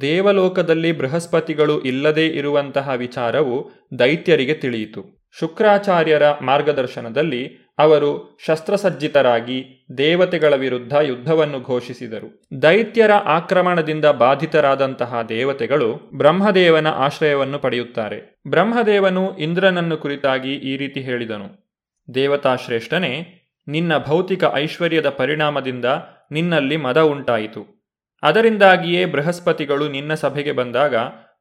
ದೇವಲೋಕದಲ್ಲಿ ಬೃಹಸ್ಪತಿಗಳು ಇಲ್ಲದೇ ಇರುವಂತಹ ವಿಚಾರವು ದೈತ್ಯರಿಗೆ ತಿಳಿಯಿತು. ಶುಕ್ರಾಚಾರ್ಯರ ಮಾರ್ಗದರ್ಶನದಲ್ಲಿ ಅವರು ಶಸ್ತ್ರಸಜ್ಜಿತರಾಗಿ ದೇವತೆಗಳ ವಿರುದ್ಧ ಯುದ್ಧವನ್ನು ಘೋಷಿಸಿದರು. ದೈತ್ಯರ ಆಕ್ರಮಣದಿಂದ ಬಾಧಿತರಾದಂತಹ ದೇವತೆಗಳು ಬ್ರಹ್ಮದೇವನ ಆಶ್ರಯವನ್ನು ಪಡೆಯುತ್ತಾರೆ. ಬ್ರಹ್ಮದೇವನು ಇಂದ್ರನನ್ನು ಕುರಿತಾಗಿ ಈ ರೀತಿ ಹೇಳಿದನು. ದೇವತಾಶ್ರೇಷ್ಠನೇ ನಿನ್ನ ಭೌತಿಕ ಐಶ್ವರ್ಯದ ಪರಿಣಾಮದಿಂದ ನಿನ್ನಲ್ಲಿ ಮದ ಉಂಟಾಯಿತು. ಅದರಿಂದಾಗಿಯೇ ಬೃಹಸ್ಪತಿಗಳು ನಿನ್ನ ಸಭೆಗೆ ಬಂದಾಗ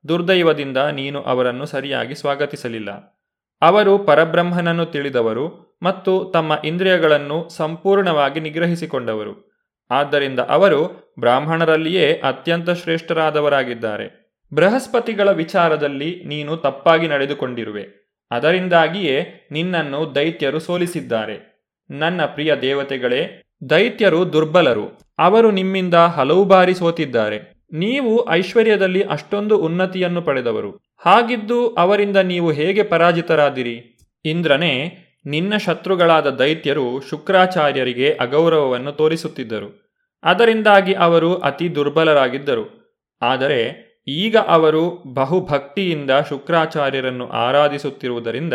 ದುರ್ದೈವದಿಂದ ನೀನು ಅವರನ್ನು ಸರಿಯಾಗಿ ಸ್ವಾಗತಿಸಲಿಲ್ಲ. ಅವರು ಪರಬ್ರಹ್ಮನನ್ನು ತಿಳಿದವರು ಮತ್ತು ತಮ್ಮ ಇಂದ್ರಿಯಗಳನ್ನು ಸಂಪೂರ್ಣವಾಗಿ ನಿಗ್ರಹಿಸಿಕೊಂಡವರು. ಆದ್ದರಿಂದ ಅವರು ಬ್ರಾಹ್ಮಣರಲ್ಲಿಯೇ ಅತ್ಯಂತ ಶ್ರೇಷ್ಠರಾದವರಾಗಿದ್ದಾರೆ. ಬೃಹಸ್ಪತಿಗಳ ವಿಚಾರದಲ್ಲಿ ನೀನು ತಪ್ಪಾಗಿ ನಡೆದುಕೊಂಡಿರುವೆ. ಅದರಿಂದಾಗಿಯೇ ನಿನ್ನನ್ನು ದೈತ್ಯರು ಸೋಲಿಸಿದ್ದಾರೆ. ನನ್ನ ಪ್ರಿಯ ದೇವತೆಗಳೇ, ದೈತ್ಯರು ದುರ್ಬಲರು. ಅವರು ನಿಮ್ಮಿಂದ ಹಲವು ಬಾರಿ ಸೋತಿದ್ದಾರೆ. ನೀವು ಐಶ್ವರ್ಯದಲ್ಲಿ ಅಷ್ಟೊಂದು ಉನ್ನತಿಯನ್ನು ಪಡೆದವರು. ಹಾಗಿದ್ದು ಅವರಿಂದ ನೀವು ಹೇಗೆ ಪರಾಜಿತರಾದಿರಿ? ಇಂದ್ರನೇ, ನಿನ್ನ ಶತ್ರುಗಳಾದ ದೈತ್ಯರು ಶುಕ್ರಾಚಾರ್ಯರಿಗೆ ಅಗೌರವವನ್ನು ತೋರಿಸುತ್ತಿದ್ದರು. ಅದರಿಂದಾಗಿ ಅವರು ಅತಿ ದುರ್ಬಲರಾಗಿದ್ದರು. ಆದರೆ ಈಗ ಅವರು ಬಹುಭಕ್ತಿಯಿಂದ ಶುಕ್ರಾಚಾರ್ಯರನ್ನು ಆರಾಧಿಸುತ್ತಿರುವುದರಿಂದ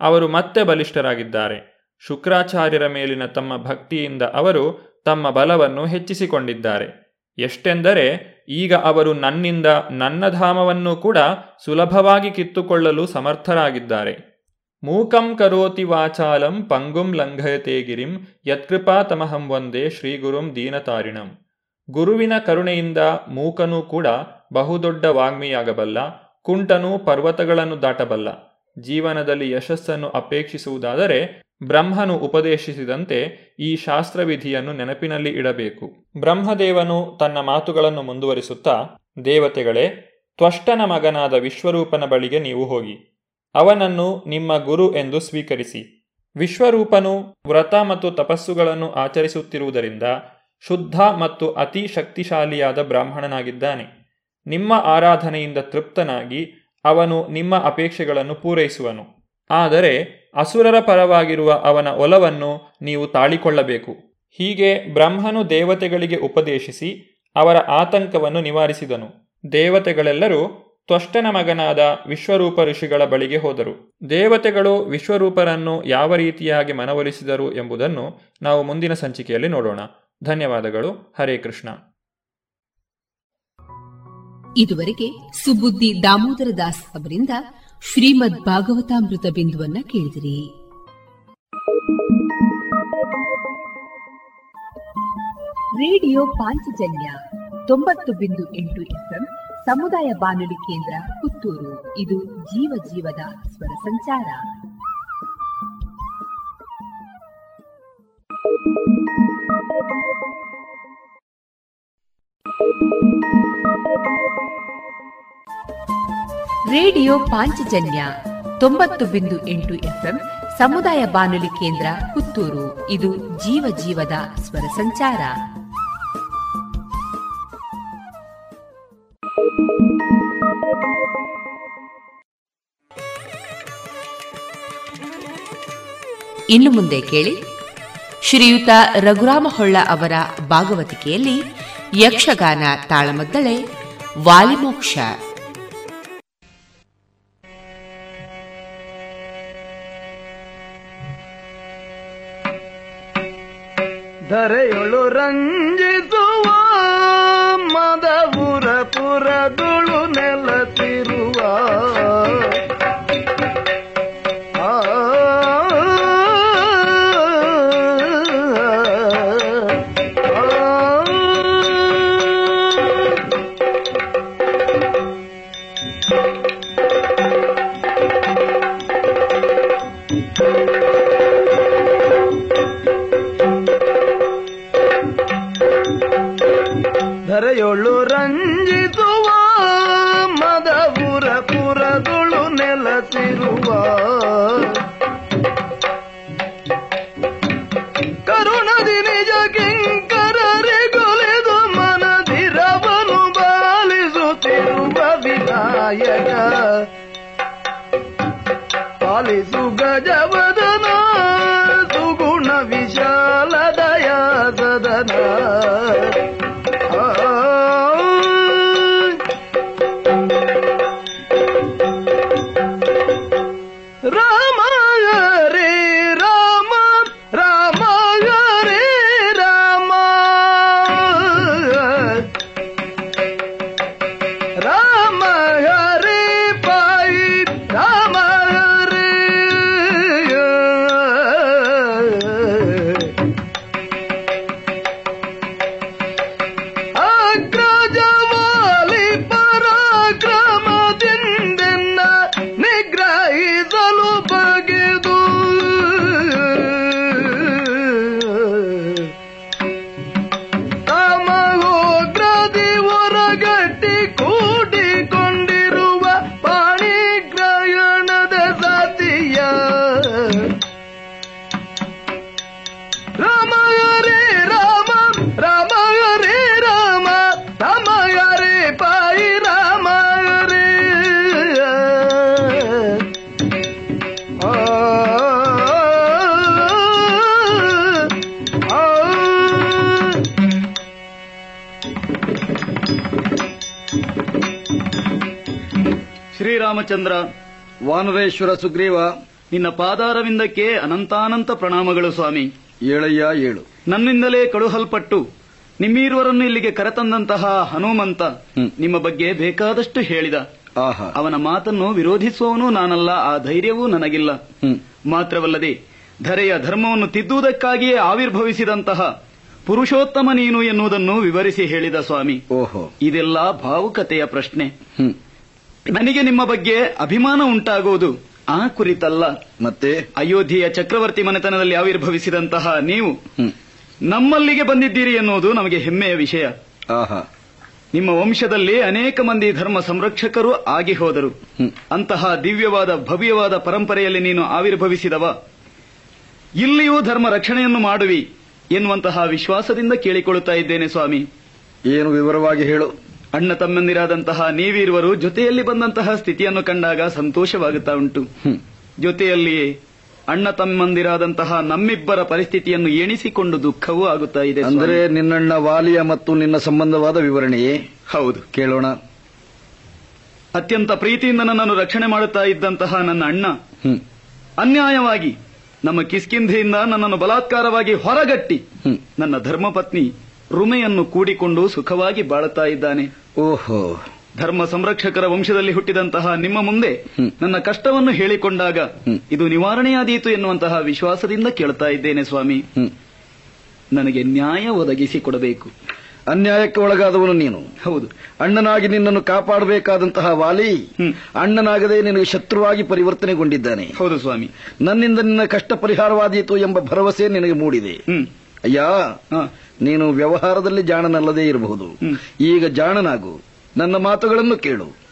ಅವರು ಮತ್ತೆ ಬಲಿಷ್ಠರಾಗಿದ್ದಾರೆ. ಶುಕ್ರಾಚಾರ್ಯರ ಮೇಲಿನ ತಮ್ಮ ಭಕ್ತಿಯಿಂದ ಅವರು ತಮ್ಮ ಬಲವನ್ನು ಹೆಚ್ಚಿಸಿಕೊಂಡಿದ್ದಾರೆ. ಎಷ್ಟೆಂದರೆ ಈಗ ಅವರು ನನ್ನಿಂದ ನನ್ನ ಧಾಮವನ್ನು ಕೂಡ ಸುಲಭವಾಗಿ ಕಿತ್ತುಕೊಳ್ಳಲು ಸಮರ್ಥರಾಗಿದ್ದಾರೆ. ಮೂಕಂ ಕರೋತಿ ವಾಚಾಲಂ ಪಂಗುಂ ಲಂಘಯತೆ ಗಿರಿಂ ಯತ್ಕೃಪಾ ತಮಹಂ ವಂದೇ ಶ್ರೀಗುರುಂ ದೀನತಾರಿಣಂ. ಗುರುವಿನ ಕರುಣೆಯಿಂದ ಮೂಕನೂ ಕೂಡ ಬಹುದೊಡ್ಡ ವಾಗ್ಮಿಯಾಗಬಲ್ಲ, ಕುಂಟನೂ ಪರ್ವತಗಳನ್ನು ದಾಟಬಲ್ಲ. ಜೀವನದಲ್ಲಿ ಯಶಸ್ಸನ್ನು ಅಪೇಕ್ಷಿಸುವುದಾದರೆ ಬ್ರಹ್ಮನು ಉಪದೇಶಿಸಿದಂತೆ ಈ ಶಾಸ್ತ್ರವಿಧಿಯನ್ನು ನೆನಪಿನಲ್ಲಿ ಇಡಬೇಕು. ಬ್ರಹ್ಮದೇವನು ತನ್ನ ಮಾತುಗಳನ್ನು ಮುಂದುವರಿಸುತ್ತಾ, ದೇವತೆಗಳೇ, ತ್ವಷ್ಟನ ಮಗನಾದ ವಿಶ್ವರೂಪನ ಬಳಿಗೆ ನೀವು ಹೋಗಿ. ಅವನನ್ನು ನಿಮ್ಮ ಗುರು ಎಂದು ಸ್ವೀಕರಿಸಿ. ವಿಶ್ವರೂಪನು ವ್ರತ ಮತ್ತು ತಪಸ್ಸುಗಳನ್ನು ಆಚರಿಸುತ್ತಿರುವುದರಿಂದ ಶುದ್ಧ ಮತ್ತು ಅತಿ ಶಕ್ತಿಶಾಲಿಯಾದ ಬ್ರಾಹ್ಮಣನಾಗಿದ್ದಾನೆ. ನಿಮ್ಮ ಆರಾಧನೆಯಿಂದ ತೃಪ್ತನಾಗಿ ಅವನು ನಿಮ್ಮ ಅಪೇಕ್ಷೆಗಳನ್ನು ಪೂರೈಸುವನು. ಆದರೆ ಅಸುರರ ಪರವಾಗಿರುವ ಅವನ ಒಲವನ್ನು ನೀವು ತಾಳಿಕೊಳ್ಳಬೇಕು. ಹೀಗೆ ಬ್ರಹ್ಮನು ದೇವತೆಗಳಿಗೆ ಉಪದೇಶಿಸಿ ಅವರ ಆತಂಕವನ್ನು ನಿವಾರಿಸಿದನು. ದೇವತೆಗಳೆಲ್ಲರೂ ತ್ವಷ್ಟನ ಮಗನಾದ ವಿಶ್ವರೂಪ ಋಷಿಗಳ ಬಳಿಗೆ ಹೋದರು. ದೇವತೆಗಳು ವಿಶ್ವರೂಪರನ್ನು ಯಾವ ರೀತಿಯಾಗಿ ಮನವೊಲಿಸಿದರು ಎಂಬುದನ್ನು ನಾವು ಮುಂದಿನ ಸಂಚಿಕೆಯಲ್ಲಿ ನೋಡೋಣ. ಧನ್ಯವಾದಗಳು. ಹರೇ ಕೃಷ್ಣ. ಇದುವರೆಗೆ ಸುಬುದ್ದಿ ದಾಮೋದರ ದಾಸ್ ಅವರಿಂದ ಶ್ರೀಮದ್ ಭಾಗವತಾಮೃತ ಬಿಂದುವನ್ನ ಕೇಳಿದಿರಿ. ರೇಡಿಯೋ ಪಾಂಚಜನ್ಯ ತೊಂಬತ್ತು ಬಿಂದು ಎಂಟು ಎಫ್ಎಂ ಸಮುದಾಯ ಬಾನುಲಿ ಕೇಂದ್ರ ಪುತ್ತೂರು. ಇದು ಜೀವ ಜೀವದ ಸ್ವರ ಸಂಚಾರ. ರೇಡಿಯೋ ಪಾಂಚಜನ್ಯ ತೊಂಬತ್ತು ಬಿಂದು ಎಂಟು ಎಫ್ಎಂ ಸಮುದಾಯ ಬಾನುಲಿ ಕೇಂದ್ರ ಪುತ್ತೂರು. ಇದು ಜೀವ ಜೀವದ ಸ್ವರ ಸಂಚಾರ. ಇನ್ನು ಮುಂದೆ ಕೇಳಿ. ಶ್ರೀಯುತ ರಘುರಾಮ ಹೊಳ್ಳ ಅವರ ಭಾಗವತಿಕೆಯಲ್ಲಿ ಯಕ್ಷಗಾನ ತಾಳಮದ್ದಳೆ ವಾಲಿಮೋಕ್ಷ ಧರೆಯೊಳು ರಂಜಿಸುವ ಮದವುರ ಪುರದುಳು ನೆಲತಿರುವ ಶ್ರೀರಾಮಚಂದ್ರ ವಾನರೇಶ್ವರ ಸುಗ್ರೀವ ನಿನ್ನ ಪಾದಾರವಿಂದಕ್ಕೆ ಅನಂತಾನಂತ ಪ್ರಣಾಮಗಳು ಸ್ವಾಮಿ. ಏಳಯ್ಯ ಏಳು. ನನ್ನಿಂದಲೇ ಕಳುಹಲ್ಪಟ್ಟು ನಿಮ್ಮೀರ್ವರನ್ನು ಇಲ್ಲಿಗೆ ಕರೆತಂದಂತಹ ಹನುಮಂತ ನಿಮ್ಮ ಬಗ್ಗೆ ಬೇಕಾದಷ್ಟು ಹೇಳಿದ. ಆಹಾ. ಅವನ ಮಾತನ್ನು ವಿರೋಧಿಸುವವನು ನಾನಲ್ಲ ಆ ಧೈರ್ಯವೂ ನನಗಿಲ್ಲ. ಮಾತ್ರವಲ್ಲದೆ ಧರೆಯ ಧರ್ಮವನ್ನು ತಿದ್ದುವುದಕ್ಕಾಗಿಯೇ ಆವಿರ್ಭವಿಸಿದಂತಹ ಪುರುಷೋತ್ತಮ ನೀನು ಎನ್ನುವುದನ್ನು ವಿವರಿಸಿ ಹೇಳಿದ ಸ್ವಾಮಿ. ಓಹೋ. ಇದೆಲ್ಲ ಭಾವುಕತೆಯ ಪ್ರಶ್ನೆ. ನನಗೆ ನಿಮ್ಮ ಬಗ್ಗೆ ಅಭಿಮಾನ ಉಂಟಾಗುವುದು. ಆ ಕುರಿತಲ್ಲ. ಮತ್ತೆ ಅಯೋಧ್ಯೆಯ ಚಕ್ರವರ್ತಿ ಮನೆತನದಲ್ಲಿ ಆವಿರ್ಭವಿಸಿದಂತಹ ನೀವು. ನಮ್ಮಲ್ಲಿಗೆ ಬಂದಿದ್ದೀರಿ ಎನ್ನುವುದು ನಮಗೆ ಹೆಮ್ಮೆಯ ವಿಷಯ. ಆಹಾ. ನಿಮ್ಮ ವಂಶದಲ್ಲಿ ಅನೇಕ ಮಂದಿ ಧರ್ಮ ಸಂರಕ್ಷಕರು ಆಗಿ ಹೋದರು. ಅಂತಹ ದಿವ್ಯವಾದ ಭವ್ಯವಾದ ಪರಂಪರೆಯಲ್ಲಿ ನೀನು ಆವಿರ್ಭವಿಸಿದವ. ಇಲ್ಲಿಯೂ ಧರ್ಮ ರಕ್ಷಣೆಯನ್ನು ಮಾಡುವಿ ಎನ್ನುವಂತಹ ವಿಶ್ವಾಸದಿಂದ ಕೇಳಿಕೊಳ್ಳುತ್ತಾ ಇದ್ದೇನೆ ಸ್ವಾಮಿ. ಏನು ವಿವರವಾಗಿ ಹೇಳು. ಅಣ್ಣ ತಮ್ಮಂದಿರಾದಂತಹ ನೀವಿರುವರು ಜೊತೆಯಲ್ಲಿ ಬಂದಂತಹ ಸ್ಥಿತಿಯನ್ನು ಕಂಡಾಗ ಸಂತೋಷವಾಗುತ್ತಾ ಉಂಟು. ಜೊತೆಯಲ್ಲಿಯೇ ಅಣ್ಣ ತಮ್ಮಂದಿರಾದಂತಹ ನಮ್ಮಿಬ್ಬರ ಪರಿಸ್ಥಿತಿಯನ್ನು ಎಣಿಸಿಕೊಂಡು ದುಃಖವೂ ಆಗುತ್ತಾ ಇದೆ. ಅಂದರೆ ನಿನ್ನಣ್ಣ ವಾಲಿಯ ಮತ್ತು ನಿನ್ನ ಸಂಬಂಧವಾದ ವಿವರಣೆಯೇ? ಹೌದು. ಕೇಳೋಣ. ಅತ್ಯಂತ ಪ್ರೀತಿಯಿಂದ ನನ್ನನ್ನು ರಕ್ಷಣೆ ಮಾಡುತ್ತಾ ಇದ್ದಂತಹ ನನ್ನ ಅಣ್ಣ ಅನ್ಯಾಯವಾಗಿ ನಮ್ಮ ಕಿಸ್ಕಿಂಧೆಯಿಂದ ನನ್ನನ್ನು ಬಲಾತ್ಕಾರವಾಗಿ ಹೊರಗಟ್ಟಿ ನನ್ನ ಧರ್ಮಪತ್ನಿ ರುಮೆಯನ್ನು ಕೂಡಿಕೊಂಡು ಸುಖವಾಗಿ ಬಾಳುತ್ತಾ ಇದ್ದಾನೆ. ಓಹೋ. ಧರ್ಮ ಸಂರಕ್ಷಕರ ವಂಶದಲ್ಲಿ ಹುಟ್ಟಿದಂತಹ ನಿಮ್ಮ ಮುಂದೆ ನನ್ನ ಕಷ್ಟವನ್ನು ಹೇಳಿಕೊಂಡಾಗ ಇದು ನಿವಾರಣೆಯಾದೀತು ಎನ್ನುವಂತಹ ವಿಶ್ವಾಸದಿಂದ ಕೇಳ್ತಾ ಇದ್ದೇನೆ ಸ್ವಾಮಿ. ನನಗೆ ನ್ಯಾಯ ಒದಗಿಸಿ ಕೊಡಬೇಕು. ಅನ್ಯಾಯಕ್ಕೆ ಒಳಗಾದವನು ನೀನು. ಹೌದು. ಅಣ್ಣನಾಗಿ ನಿನ್ನನ್ನು ಕಾಪಾಡಬೇಕಾದಂತಹ ವಾಲಿ ಅಣ್ಣನಾಗದೆ ನಿನಗೆ ಶತ್ರುವಾಗಿ ಪರಿವರ್ತನೆಗೊಂಡಿದ್ದಾನೆ. ಹೌದು ಸ್ವಾಮಿ. ನನ್ನಿಂದ ನಿನ್ನ ಕಷ್ಟ ಪರಿಹಾರವಾದೀತು ಎಂಬ ಭರವಸೆ ನಿನಗೆ ಮೂಡಿದೆ. ಅಯ್ಯ ನೀನು ವ್ಯವಹಾರದಲ್ಲಿ ಜಾಣನಲ್ಲದೇ ಇರಬಹುದು. ಈಗ ಜಾಣನಾಗು. ನನ್ನ ಮಾತುಗಳನ್ನು ಕೇಳು.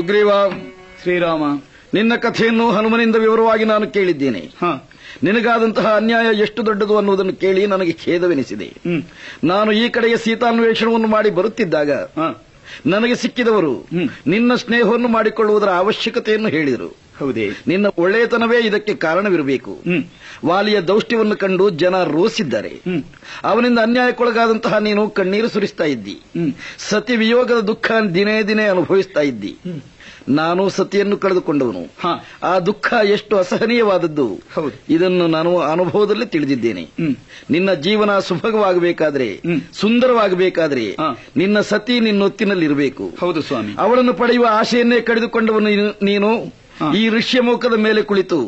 ಸುಗ್ರೀವ ಶ್ರೀರಾಮ ನಿನ್ನ ಕಥೆಯನ್ನು ಹನುಮನಿಂದ ವಿವರವಾಗಿ ನಾನು ಕೇಳಿದ್ದೇನೆ. ನಿನಗಾದಂತಹ ಅನ್ಯಾಯ ಎಷ್ಟು ದೊಡ್ಡದು ಅನ್ನುವುದನ್ನು ಕೇಳಿ ನನಗೆ ಖೇದವೆನಿಸಿದೆ. ನಾನು ಈ ಕಡೆಗೆ ಸೀತಾನ್ವೇಷಣವನ್ನು ಮಾಡಿ ಬರುತ್ತಿದ್ದಾಗ ನನಗೆ ಸಿಕ್ಕಿದವರು ನಿನ್ನ ಸ್ನೇಹವನ್ನು ಮಾಡಿಕೊಳ್ಳುವುದರ ಅವಶ್ಯಕತೆಯನ್ನು ಹೇಳಿದರು. ಹೌದೇ. ನಿನ್ನ ಒಳ್ಳೆಯತನವೇ ಇದಕ್ಕೆ ಕಾರಣವಿರಬೇಕು. ವಾಲಿಯ ದೌಷ್ಟ್ಯವನ್ನು ಕಂಡು ಜನ ರೋಸಿದ್ದಾರೆ. ಅವನಿಂದ ಅನ್ಯಾಯಕ್ಕೊಳಗಾದಂತಹ ನೀನು ಕಣ್ಣೀರು ಸುರಿಸ್ತಾ ಇದ್ದಿ. ಸತಿ ವಿಯೋಗದ ದುಃಖ ದಿನೇ ದಿನೇ ಅನುಭವಿಸ್ತಾ ಇದ್ದಿ. ನಾನು ಸತಿಯನ್ನು ಕಳೆದುಕೊಂಡವನು. ಆ ದುಃಖ ಎಷ್ಟು ಅಸಹನೀಯವಾದದ್ದು. ಹೌದು. ಇದನ್ನು ನಾನು ಅನುಭವದಲ್ಲಿ ತಿಳಿದಿದ್ದೇನೆ. ನಿನ್ನ ಜೀವನ ಸುಭಗವಾಗಬೇಕಾದ್ರೆ ಸುಂದರವಾಗಬೇಕಾದ್ರೆ ನಿನ್ನ ಸತಿ ನಿನ್ನೊತ್ತಿನಲ್ಲಿರಬೇಕು. ಹೌದು ಸ್ವಾಮಿ. ಅವಳನ್ನು ಪಡೆಯುವ ಆಶೆಯನ್ನೇ ಕಡಿದುಕೊಂಡವನು ನೀನು- ನೀನು. ಈ ಋಷ್ಯಮುಖದ ಮೇಲೆ ಕುಳಿತು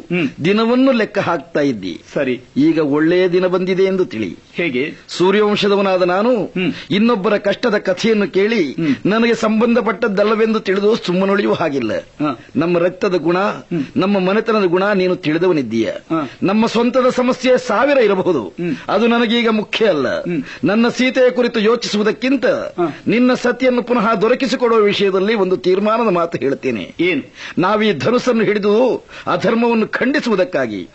ದಿನವನ್ನು ಲೆಕ್ಕ ಹಾಕ್ತಾ ಇದ್ದಿ. ಸರಿ. ಈಗ ಒಳ್ಳೆಯ ದಿನ ಬಂದಿದೆ ಎಂದು ತಿಳಿ. ಹೇಗೆ? ಸೂರ್ಯವಂಶದವನಾದ ನಾನು ಇನ್ನೊಬ್ಬರ ಕಷ್ಟದ ಕಥೆಯನ್ನು ಕೇಳಿ ನನಗೆ ಸಂಬಂಧಪಟ್ಟದ್ದಲ್ಲವೆಂದು ತಿಳಿದು ಸುಮ್ಮನೊಳಿಯುವ ಹಾಗಿಲ್ಲ. ನಮ್ಮ ರಕ್ತದ ಗುಣ ನಮ್ಮ ಮನೆತನದ ಗುಣ ನೀನು ತಿಳಿದವನಿದ್ದೀಯ. ನಮ್ಮ ಸ್ವಂತದ ಸಮಸ್ಯೆ ಸಾವಿರ ಇರಬಹುದು. ಅದು ನನಗೀಗ ಮುಖ್ಯ ಅಲ್ಲ. ನನ್ನ ಸೀತೆಯ ಕುರಿತು ಯೋಚಿಸುವುದಕ್ಕಿಂತ ನಿನ್ನ ಸತಿಯನ್ನು ಪುನಃ ದೊರಕಿಸಿಕೊಡುವ ವಿಷಯದಲ್ಲಿ ಒಂದು ತೀರ್ಮಾನದ ಮಾತು ಹೇಳ್ತೇನೆ. ಏನು? ನಾವೀ ಧನುಸನ್ನು ಹಿಡಿದು ಅಧರ್ಮವನ್ನು ಖಂಡಿಸುವುದಕ್ಕಾಗಿ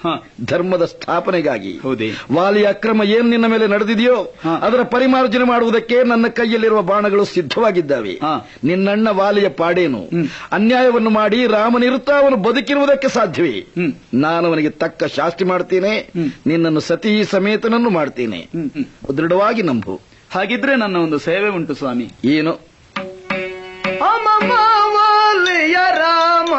ಧರ್ಮದ ಸ್ಥಾಪನೆಗಾಗಿ. ಹೌದೇ. ವಾಲಿಯ ಅಕ್ರಮ ಏನ್ ನಿನ್ನ ಮೇಲೆ ನಡೆದಿದೆಯೋ ಅದರ ಪರಿಮಾರ್ಜನೆ ಮಾಡುವುದಕ್ಕೆ ನನ್ನ ಕೈಯಲ್ಲಿರುವ ಬಾಣಗಳು ಸಿದ್ಧವಾಗಿದ್ದಾವೆ. ನಿನ್ನಣ್ಣ ವಾಲಿಯ ಪಾಡೇನು? ಅನ್ಯಾಯವನ್ನು ಮಾಡಿ ರಾಮನಿರುತ್ತಾ ಅವನು ಬದುಕಿರುವುದಕ್ಕೆ ಸಾಧ್ಯವೇ? ನಾನು ಅವನಿಗೆ ತಕ್ಕ ಶಾಸ್ತಿ ಮಾಡ್ತೇನೆ. ನಿನ್ನನ್ನು ಸತಿ ಸಮೇತನನ್ನು ಮಾಡ್ತೇನೆ. ದೃಢವಾಗಿ ನಂಬು. ಹಾಗಿದ್ರೆ ನನ್ನ ಒಂದು ಸೇವೆ ಉಂಟು ಸ್ವಾಮಿ. ಏನು? ಅಮಮಾವಲಿಯ ರಾಮ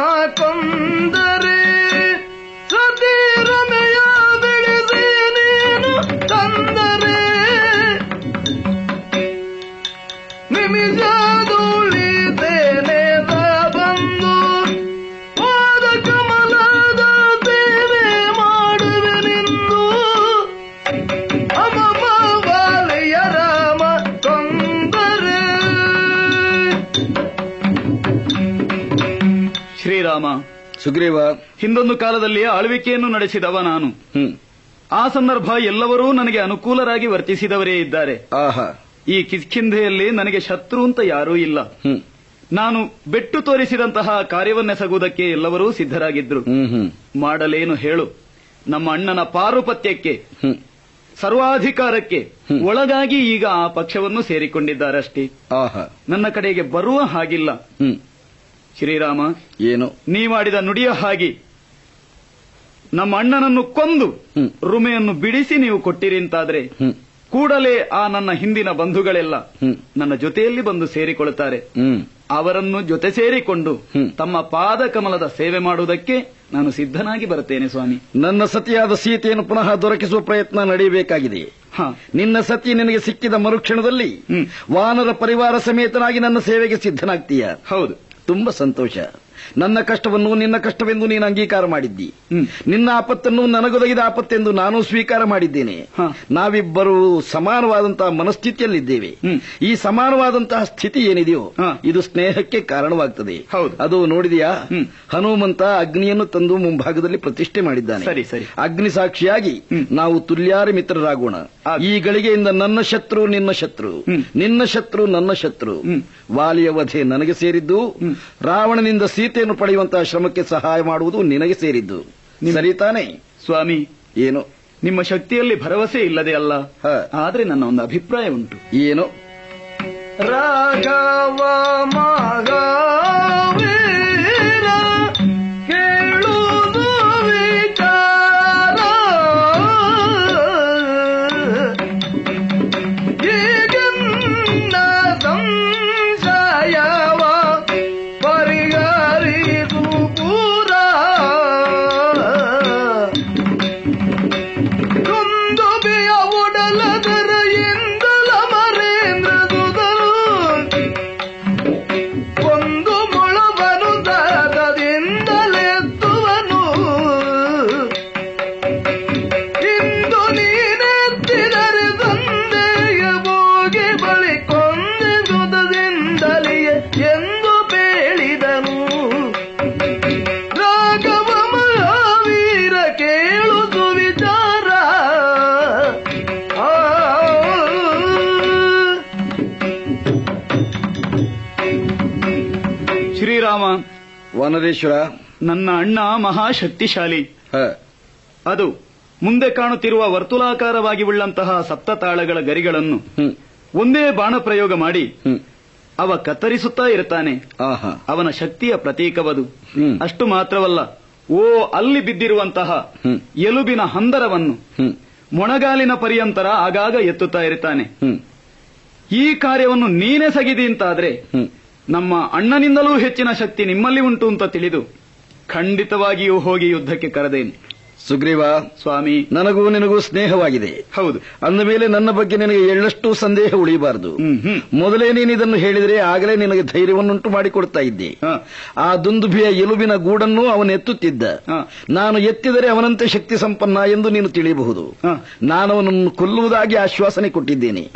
ಶ್ರೀರಾಮ ಸುಗ್ರೀವ ಹಿಂದೊಂದು ಕಾಲದಲ್ಲಿ ಆಳ್ವಿಕೆಯನ್ನು ನಡೆಸಿದವ ನಾನು. ಆ ಸಂದರ್ಭ ಎಲ್ಲವರೂ ನನಗೆ ಅನುಕೂಲರಾಗಿ ವರ್ತಿಸಿದವರೇ ಇದ್ದಾರೆ. ಆಹಾ. ಈ ಕಿಷ್ಕಿಂಧೆಯಲ್ಲಿ ನನಗೆ ಶತ್ರು ಅಂತ ಯಾರೂ ಇಲ್ಲ. ನಾನು ಬೆಟ್ಟು ತೋರಿಸಿದಂತಹ ಕಾರ್ಯವನ್ನೆಸಗುವುದಕ್ಕೆ ಎಲ್ಲವರೂ ಸಿದ್ಧರಾಗಿದ್ರು. ಮಾಡಲೇನು ಹೇಳು. ನಮ್ಮ ಅಣ್ಣನ ಪಾರುಪತ್ಯಕ್ಕೆ ಸರ್ವಾಧಿಕಾರಕ್ಕೆ ಒಳಗಾಗಿ ಈಗ ಆ ಪಕ್ಷವನ್ನು ಸೇರಿಕೊಂಡಿದ್ದಾರಷ್ಟೇ. ಆಹಾ. ನನ್ನ ಕಡೆಗೆ ಬರುವ ಹಾಗಿಲ್ಲ. ಶ್ರೀರಾಮ ಏನು? ನೀ ಮಾಡಿದ ನುಡಿಯ ಹಾಗೆ ನಮ್ಮ ಅಣ್ಣನನ್ನು ಕೊಂದು ರುಮೆಯನ್ನು ಬಿಡಿಸಿ ನೀವು ಕೊಟ್ಟಿರಿ ಅಂತಾದ್ರೆ ಕೂಡಲೇ ಆ ನನ್ನ ಹಿಂದಿನ ಬಂಧುಗಳೆಲ್ಲ ನನ್ನ ಜೊತೆಯಲ್ಲಿ ಬಂದು ಸೇರಿಕೊಳ್ಳುತ್ತಾರೆ. ಅವರನ್ನು ಜೊತೆ ಸೇರಿಕೊಂಡು ತಮ್ಮ ಪಾದ ಕಮಲದ ಸೇವೆ ಮಾಡುವುದಕ್ಕೆ ನಾನು ಸಿದ್ಧನಾಗಿ ಬರುತ್ತೇನೆ ಸ್ವಾಮಿ. ನನ್ನ ಸತಿಯಾದ ಸೀತೆಯನ್ನು ಪುನಃ ದೊರಕಿಸುವ ಪ್ರಯತ್ನ ನಡೆಯಬೇಕಾಗಿದೆ. ನಿನ್ನ ಸತಿ ನಿನಗೆ ಸಿಕ್ಕಿದ ಮರುಕ್ಷಣದಲ್ಲಿ ವಾನರ ಪರಿವಾರ ಸಮೇತನಾಗಿ ನನ್ನ ಸೇವೆಗೆ ಸಿದ್ಧನಾಗ್ತೀಯ. ಹೌದು. ತುಂಬಾ ಸಂತೋಷ. ನನ್ನ ಕಷ್ಟವನ್ನು ನಿನ್ನ ಕಷ್ಟವೆಂದು ನೀನು ಅಂಗೀಕಾರ ಮಾಡಿದ್ದಿ. ನಿನ್ನ ಆಪತ್ತನ್ನು ನನಗೊದಗಿದ ಆಪತ್ತೆಂದು ನಾನು ಸ್ವೀಕಾರ ಮಾಡಿದ್ದೇನೆ. ನಾವಿಬ್ಬರು ಸಮಾನವಾದಂತಹ ಮನಸ್ಥಿತಿಯಲ್ಲಿದ್ದೇವೆ. ಈ ಸಮಾನವಾದಂತಹ ಸ್ಥಿತಿ ಏನಿದೆಯೋ ಇದು ಸ್ನೇಹಕ್ಕೆ ಕಾರಣವಾಗ್ತದೆ. ಅದು ನೋಡಿದೆಯಾ? ಹನುಮಂತ ಅಗ್ನಿಯನ್ನು ತಂದು ಮುಂಭಾಗದಲ್ಲಿ ಪ್ರತಿಷ್ಠೆ ಮಾಡಿದ್ದಾನೆ. ಸರಿ ಸರಿ. ಅಗ್ನಿ ಸಾಕ್ಷಿಯಾಗಿ ನಾವು ತುಲ್ಯಾರ ಮಿತ್ರರಾಗೋಣ. ಈ ಗಳಿಗೆಯಿಂದ ನನ್ನ ಶತ್ರು ನಿನ್ನ ಶತ್ರು. ನಿನ್ನ ಶತ್ರು ನನ್ನ ಶತ್ರು. ವಾಲಿಯ ವಧೆ ನನಗೆ ಸೇರಿದ್ದು. ರಾವಣನಿಂದ ಸೀತೆಯನ್ನು ಪಡೆಯುವಂತಹ ಶ್ರಮಕ್ಕೆ ಸಹಾಯ ಮಾಡುವುದು ನಿನಗೆ ಸೇರಿದ್ದು. ಸರಿತಾನೆ ಸ್ವಾಮಿ. ಏನು? ನಿಮ್ಮ ಶಕ್ತಿಯಲ್ಲಿ ಭರವಸೆ ಇಲ್ಲದೆ ಅಲ್ಲ. ಆದರೆ ನನ್ನ ಒಂದು ಅಭಿಪ್ರಾಯ ಉಂಟು. ಏನು? ರಾಘವ ವನರೇಶ್ವರ. ನನ್ನ ಅಣ್ಣ ಮಹಾಶಕ್ತಿಶಾಲಿ. ಅದು ಮುಂದೆ ಕಾಣುತ್ತಿರುವ ವರ್ತುಲಾಕಾರವಾಗಿ ಉಳ್ಳಂತಹ ಸಪ್ತತಾಳಗಳ ಗರಿಗಳನ್ನು ಒಂದೇ ಬಾಣ ಪ್ರಯೋಗ ಮಾಡಿ ಅವ ಕತ್ತರಿಸುತ್ತಾ ಇರುತ್ತಾನೆ. ಅವನ ಶಕ್ತಿಯ ಪ್ರತೀಕವದು. ಅಷ್ಟು ಮಾತ್ರವಲ್ಲ ಓ ಅಲ್ಲಿ ಬಿದ್ದಿರುವಂತಹ ಎಲುಬಿನ ಹಂದರವನ್ನು ಮೊಣಗಾಲಿನ ಪರ್ಯಂತರ ಆಗಾಗ ಎತ್ತುತ್ತಾ ಇರುತ್ತಾನೆ. ಈ ಕಾರ್ಯವನ್ನು ನೀನೇ ಸಗಿದಿ ಅಂತಾದ್ರೆ ನಮ್ಮ ಅಣ್ಣನಿಂದಲೂ ಹೆಚ್ಚಿನ ಶಕ್ತಿ ನಿಮ್ಮಲ್ಲಿ ಉಂಟು ಅಂತ ತಿಳಿದು ಖಂಡಿತವಾಗಿಯೂ ಹೋಗಿ ಯುದ್ಧಕ್ಕೆ ಕರೆದೇನೆ. ಸುಗ್ರೀವ ಸ್ವಾಮಿ ನನಗೂ ನಿನಗೂ ಸ್ನೇಹವಾಗಿದೆ. ಹೌದು. ಅಂದ ಮೇಲೆ ನನ್ನ ಬಗ್ಗೆ ನಿನಗೆ ಎಳ್ಳಷ್ಟು ಸಂದೇಹ ಉಳಿಯಬಾರದು. ಮೊದಲೇ ನೀನು ಇದನ್ನು ಹೇಳಿದರೆ ಆಗಲೇ ನಿನಗೆ ಧೈರ್ಯವನ್ನುಂಟು ಮಾಡಿಕೊಡ್ತಾ ಇದ್ದೆ. ಆ ದುಂದುಭಿಯ ಎಲುಬಿನ ಗೂಡನ್ನು ಅವನು ಎತ್ತುತ್ತಿದ್ದ. ನಾನು ಎತ್ತಿದರೆ ಅವನಂತೆ ಶಕ್ತಿ ಸಂಪನ್ನ ಎಂದು ನೀನು ತಿಳಿಯಬಹುದು. ನಾನು ಅವನನ್ನು ಕೊಲ್ಲುವುದಾಗಿ ಆಶ್ವಾಸನೆ ಕೊಟ್ಟಿದ್ದೇನೆ.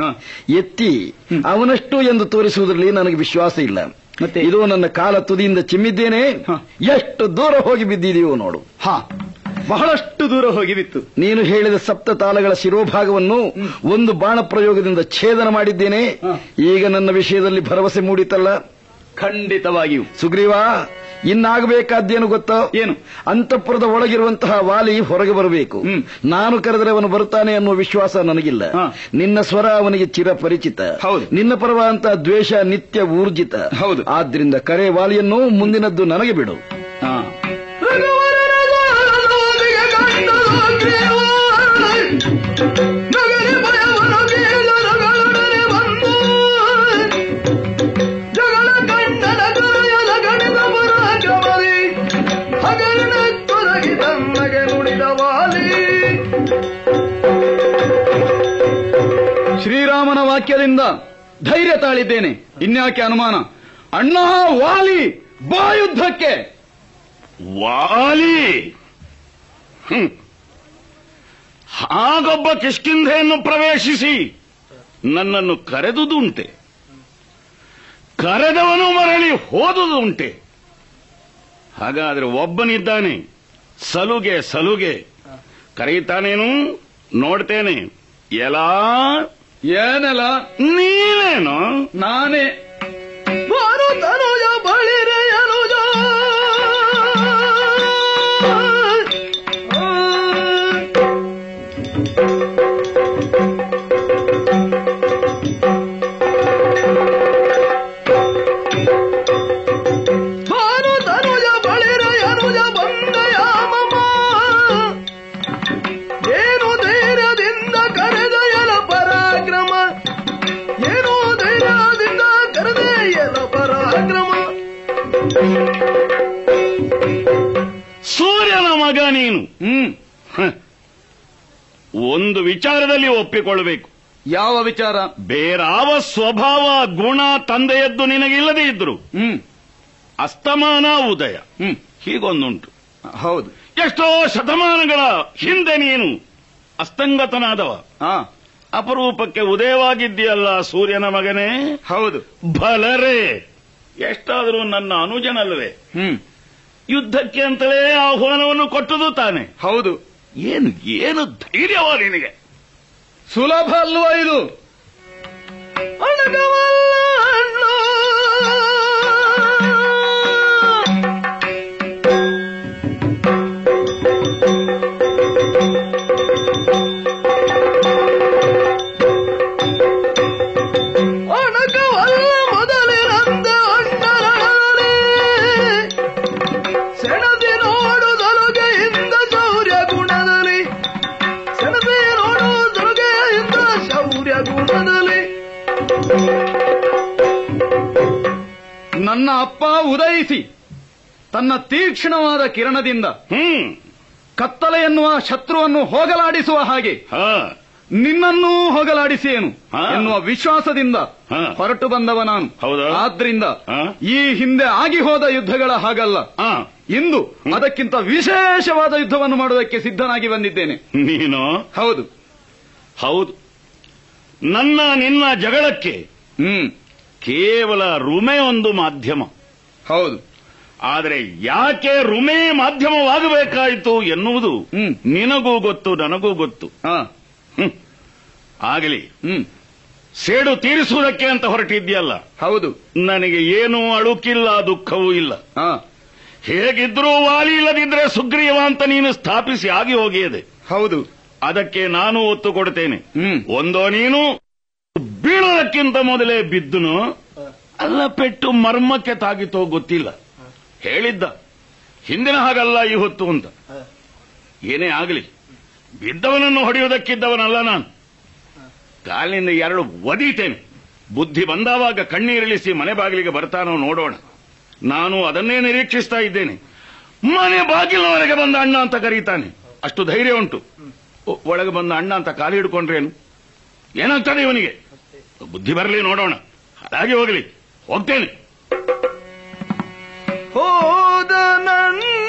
ಎತ್ತಿ ಅವನಷ್ಟು ಎಂದು ತೋರಿಸುವುದರಲ್ಲಿ ನನಗೆ ವಿಶ್ವಾಸ ಇಲ್ಲ. ಮತ್ತೆ? ಇದು ನನ್ನ ಕಾಲ ತುದಿಯಿಂದ ಚಿಮ್ಮಿದ್ದೇನೆ. ಎಷ್ಟು ದೂರ ಹೋಗಿ ಬಿದ್ದಿದೆಯೋ ನೋಡು. ಹಾ. ಬಹಳಷ್ಟು ದೂರ ಹೋಗಿ ಬಿತ್ತು ನೀನು ಹೇಳಿದ ಸಪ್ತ ತಾಲಗಳ ಶಿರೋಭಾಗವನ್ನು ಒಂದು ಬಾಣ ಪ್ರಯೋಗದಿಂದ ಛೇದನ ಮಾಡಿದ್ದೇನೆ. ಈಗ ನನ್ನ ವಿಷಯದಲ್ಲಿ ಭರವಸೆ ಮೂಡಿತಲ್ಲ? ಖಂಡಿತವಾಗಿಯೂ. ಸುಗ್ರೀವ ಇನ್ನಾಗಬೇಕಾದ್ದೇನು ಗೊತ್ತಾ? ಏನು? ಅಂತಃಪುರದ ಒಳಗಿರುವಂತಹ ವಾಲಿ ಹೊರಗೆ ಬರಬೇಕು. ನಾನು ಕರೆದರೆ ಅವನು ಬರುತ್ತಾನೆ ಅನ್ನುವ ವಿಶ್ವಾಸ ನನಗಿಲ್ಲ. ನಿನ್ನ ಸ್ವರ ಅವನಿಗೆ ಚಿರಪರಿಚಿತ. ಹೌದು. ನಿನ್ನ ಪರವಾದಂತಹ ದ್ವೇಷ ನಿತ್ಯ ಊರ್ಜಿತ. ಹೌದು. ಆದ್ರಿಂದ ಕರೆ ವಾಲಿಯನ್ನು ಮುಂದಿನದ್ದು ನನಗೆ ಬಿಡು. ಶ್ರೀರಾಮನ ವಾಕ್ಯದಿಂದ ಧೈರ್ಯ ತಾಳಿದ್ದೇನೆ. ಇನ್ಯಾಕೆ ಅನುಮಾನ? ಅಣ್ಣ ವಾಲಿ ಬಾ ಯುದ್ಧಕ್ಕೆ ವಾಲಿ. ಹಾಗೊಬ್ಬ ಕಿಷ್ಕಿಂಧೆಯನ್ನು ಪ್ರವೇಶಿಸಿ ನನ್ನನ್ನು ಕರೆದುದುಂಟೆ. ಕರೆದವನು ಮರಳಿ ಹೋದುದುಂಟೆ. ಹಾಗಾದ್ರೆ ಒಬ್ಬನಿದ್ದಾನೆ. ಸಲುಗೆ ಸಲುಗೆ. ಕರೆಯುತ್ತಾನೇನು ನೋಡ್ತೇನೆ. ಎಲ್ಲಾ ಏನಲ್ಲ? ನೀನೇನು? ನಾನೇ. ತನುಜ ಬಳಿರೆ ಹ್ಮ್. ಒಂದು ವಿಚಾರದಲ್ಲಿ ಒಪ್ಪಿಕೊಳ್ಳಬೇಕು. ಯಾವ ವಿಚಾರ? ಬೇರಾವ ಸ್ವಭಾವ ಗುಣ ತಂದೆಯದ್ದು ನಿನಗಿಲ್ಲದೆ ಇದ್ರು ಹ್ಮ್. ಅಸ್ತಮಾನ ಉದಯ. ಹ್ಮ್. ಹೀಗೊಂದುಂಟು. ಹೌದು. ಎಷ್ಟೋ ಶತಮಾನಗಳ ಹಿಂದೆ ನೀನು ಅಸ್ತಂಗತನಾದವ. ಅಪರೂಪಕ್ಕೆ ಉದಯವಾಗಿದ್ದೀಯಲ್ಲ ಸೂರ್ಯನ ಮಗನೇ. ಹೌದು. ಬಲರೇ. ಎಷ್ಟಾದರೂ ನನ್ನ ಅನುಜನಲ್ವೇ ಹ್ಮ್. ಯುದ್ಧಕ್ಕೆ ಅಂತಲೇ ಆಹ್ವಾನವನ್ನು ಕೊಟ್ಟದು ತಾನೆ. ಹೌದು. ಏನು ಏನು ಧೈರ್ಯವ ನಿನಗೆ? ಸುಲಭ ಅಲ್ವಾ ಇದು? ಉದಯಿಸಿ ತನ್ನ ತೀಕ್ಷ್ಣವಾದ ಕಿರಣದಿಂದ ಹ್ಮ್. ಕತ್ತಲೆ ಎನ್ನುವ ಶತ್ರುವನ್ನು ಹೋಗಲಾಡಿಸುವ ಹಾಗೆ ಹಾ. ನಿನ್ನನ್ನೂ ಹೋಗಲಾಡಿಸಿಯೇನು ಏನು ಎನ್ನುವ ವಿಶ್ವಾಸದಿಂದ ಹೊರಟು ಬಂದವ ನಾನು. ಹೌದಾ? ಆದ್ರಿಂದ ಈ ಹಿಂದೆ ಆಗಿ ಹೋದ ಯುದ್ಧಗಳ ಹಾಗಲ್ಲ. ಇಂದು ಅದಕ್ಕಿಂತ ವಿಶೇಷವಾದ ಯುದ್ಧವನ್ನು ಮಾಡುವುದಕ್ಕೆ ಸಿದ್ಧನಾಗಿ ಬಂದಿದ್ದೇನೆ. ನೀನು? ಹೌದು. ಹೌದು. ನನ್ನ ನಿನ್ನ ಜಗಳಕ್ಕೆ ಹ್ಮ್. ಕೇವಲ ರುಮೆ ಒಂದು ಮಾಧ್ಯಮ. ಹೌದು. ಆದರೆ ಯಾಕೆ ರುಮೆ ಮಾಧ್ಯಮವಾಗಬೇಕಾಯಿತು ಎನ್ನುವುದು. ನಿನಗೂ ಗೊತ್ತು ನನಗೂ ಗೊತ್ತು. ಆಗಲಿ. ಸೇಡು ತೀರಿಸುವುದಕ್ಕೆ ಅಂತ ಹೊರಟಿದ್ಯಲ್ಲ ಹೌದು. ನನಗೆ ಏನೂ ಅಳುಕಿಲ್ಲ ದುಃಖವೂ ಇಲ್ಲ. ಹಾ. ಹೇಗಿದ್ರೂ ವಾಲಿ ಇಲ್ಲದಿದ್ರೆ ಸುಗ್ರೀವ ಅಂತ ನೀನು ಸ್ಥಾಪಿಸಿ ಆಗಿ ಹೋಗಿಯದೆ. ಹೌದು. ಅದಕ್ಕೆ ನಾನು ಒತ್ತು ಕೊಡ್ತೇನೆ. ಒಂದೋ ನೀನು ಬೀಳೋದಕ್ಕಿಂತ ಮೊದಲೇ ಬಿದ್ದುನು ಅಲ್ಲ ಪೆಟ್ಟು ಮರ್ಮಕ್ಕೆ ತಾಗಿತೋ ಗೊತ್ತಿಲ್ಲ. ಹೇಳಿದ್ದ. ಹಿಂದಿನ ಹಾಗಲ್ಲ ಈ ಹೊತ್ತು ಅಂತ. ಏನೇ ಆಗಲಿ, ಬಿದ್ದವನನ್ನು ಹೊಡೆಯುವುದಕ್ಕಿದ್ದವನಲ್ಲ ನಾನು. ಕಾಲಿನಿಂದ ಎರಡು ಒದೀತೇನೆ ಬುದ್ಧಿ ಬಂದಾವಾಗ ಕಣ್ಣೀರಿಳಿಸಿ ಮನೆ ಬಾಗಿಲಿಗೆ ಬರ್ತಾನೋ ನೋಡೋಣ. ನಾನು ಅದನ್ನೇ ನಿರೀಕ್ಷಿಸ್ತಾ ಇದ್ದೇನೆ. ಮನೆ ಬಾಗಿಲಿನವರೆಗೆ ಬಂದ ಅಣ್ಣ ಅಂತ ಕರೀತಾನೆ. ಅಷ್ಟು ಧೈರ್ಯ ಉಂಟು. ಒಳಗೆ ಬಂದ ಅಣ್ಣ ಅಂತ ಕಾಲು ಹಿಡ್ಕೊಂಡ್ರೇನು ಏನಾಗ್ತದೆ ಇವನಿಗೆ? ಬುದ್ಧಿ ಬರಲಿ ನೋಡೋಣ. ಹಾಗೆ ಹೋಗಲಿ. ಹೋಗ್ತೇನೆ. ಹೋದ ನನ್ನನೆಂದು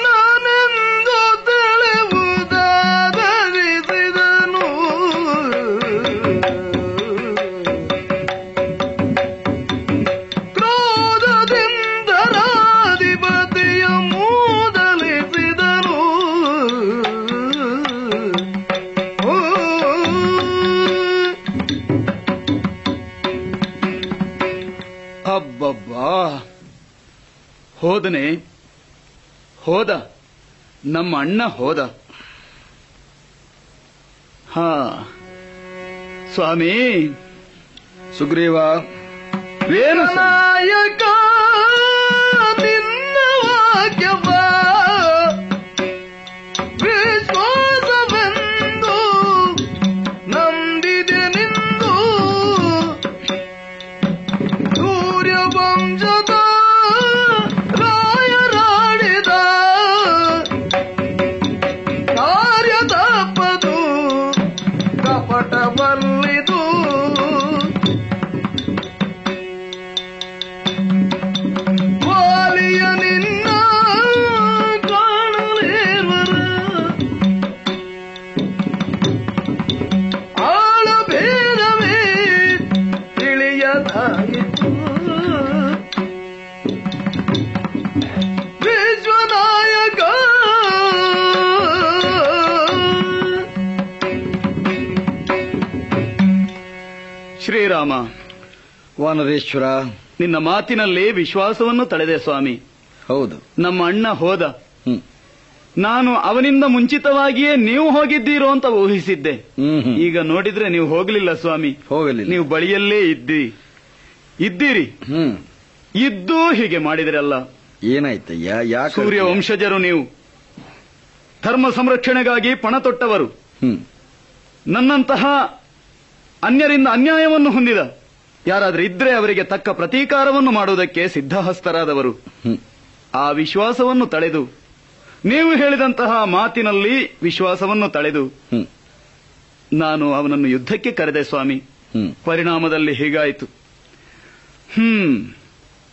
ಹೋದನೆ ಹೋದ. ನಮ್ಮ ಅಣ್ಣ ಹೋದ. ಹಾ. ಸ್ವಾಮಿ ಸುಗ್ರೀವ ಸ್ವಾಮಿ? ನಾಯಕ ನಿನ್ನ ವಾಕ್ಯವ ವಾನರೇಶ್ವರ ನಿನ್ನ ಮಾತಿನಲ್ಲೇ ವಿಶ್ವಾಸವನ್ನು ತಳೆದೆ ಸ್ವಾಮಿ. ಹೌದು. ನಮ್ಮ ಅಣ್ಣ ಹೋದ. ನಾನು ಅವನಿಂದ ಮುಂಚಿತವಾಗಿಯೇ ನೀವು ಹೋಗಿದ್ದೀರೋ ಅಂತ ಊಹಿಸಿದ್ದೆ. ಈಗ ನೋಡಿದ್ರೆ ನೀವು ಹೋಗಲಿಲ್ಲ ಸ್ವಾಮಿ. ಹೋಗಲಿಲ್ಲ. ನೀವು ಬಳಿಯಲ್ಲೇ ಇದ್ದಿ. ಇದ್ದೀರಿ. ಇದ್ದು ಹೀಗೆ ಮಾಡಿದ್ರಲ್ಲ. ಏನಾಯ್ತಯ್ಯ? ಯಾಕೆ ಸೂರ್ಯ ವಂಶಜರು ನೀವು. ಧರ್ಮ ಸಂರಕ್ಷಣೆಗಾಗಿ ಪಣ ತೊಟ್ಟವರು. ನನ್ನಂತಹ ಅನ್ಯರಿಂದ ಅನ್ಯಾಯವನ್ನು ಹೊಂದಿದ. ಯಾರಾದ್ರೂ ಇದ್ರೆ ಅವರಿಗೆ ತಕ್ಕ ಪ್ರತೀಕಾರವನ್ನು ಮಾಡುವುದಕ್ಕೆ ಸಿದ್ಧಹಸ್ತರಾದವರು. ಆ ವಿಶ್ವಾಸವನ್ನು ತಳೆದು ನೀವು ಹೇಳಿದಂತಹ ಮಾತಿನಲ್ಲಿ ವಿಶ್ವಾಸವನ್ನು ತಳೆದು. ನಾನು ಅವನನ್ನು ಯುದ್ಧಕ್ಕೆ ಕರೆದೆ ಸ್ವಾಮಿ. ಪರಿಣಾಮದಲ್ಲಿ ಹೀಗಾಯಿತು. ಹ್ಮ್.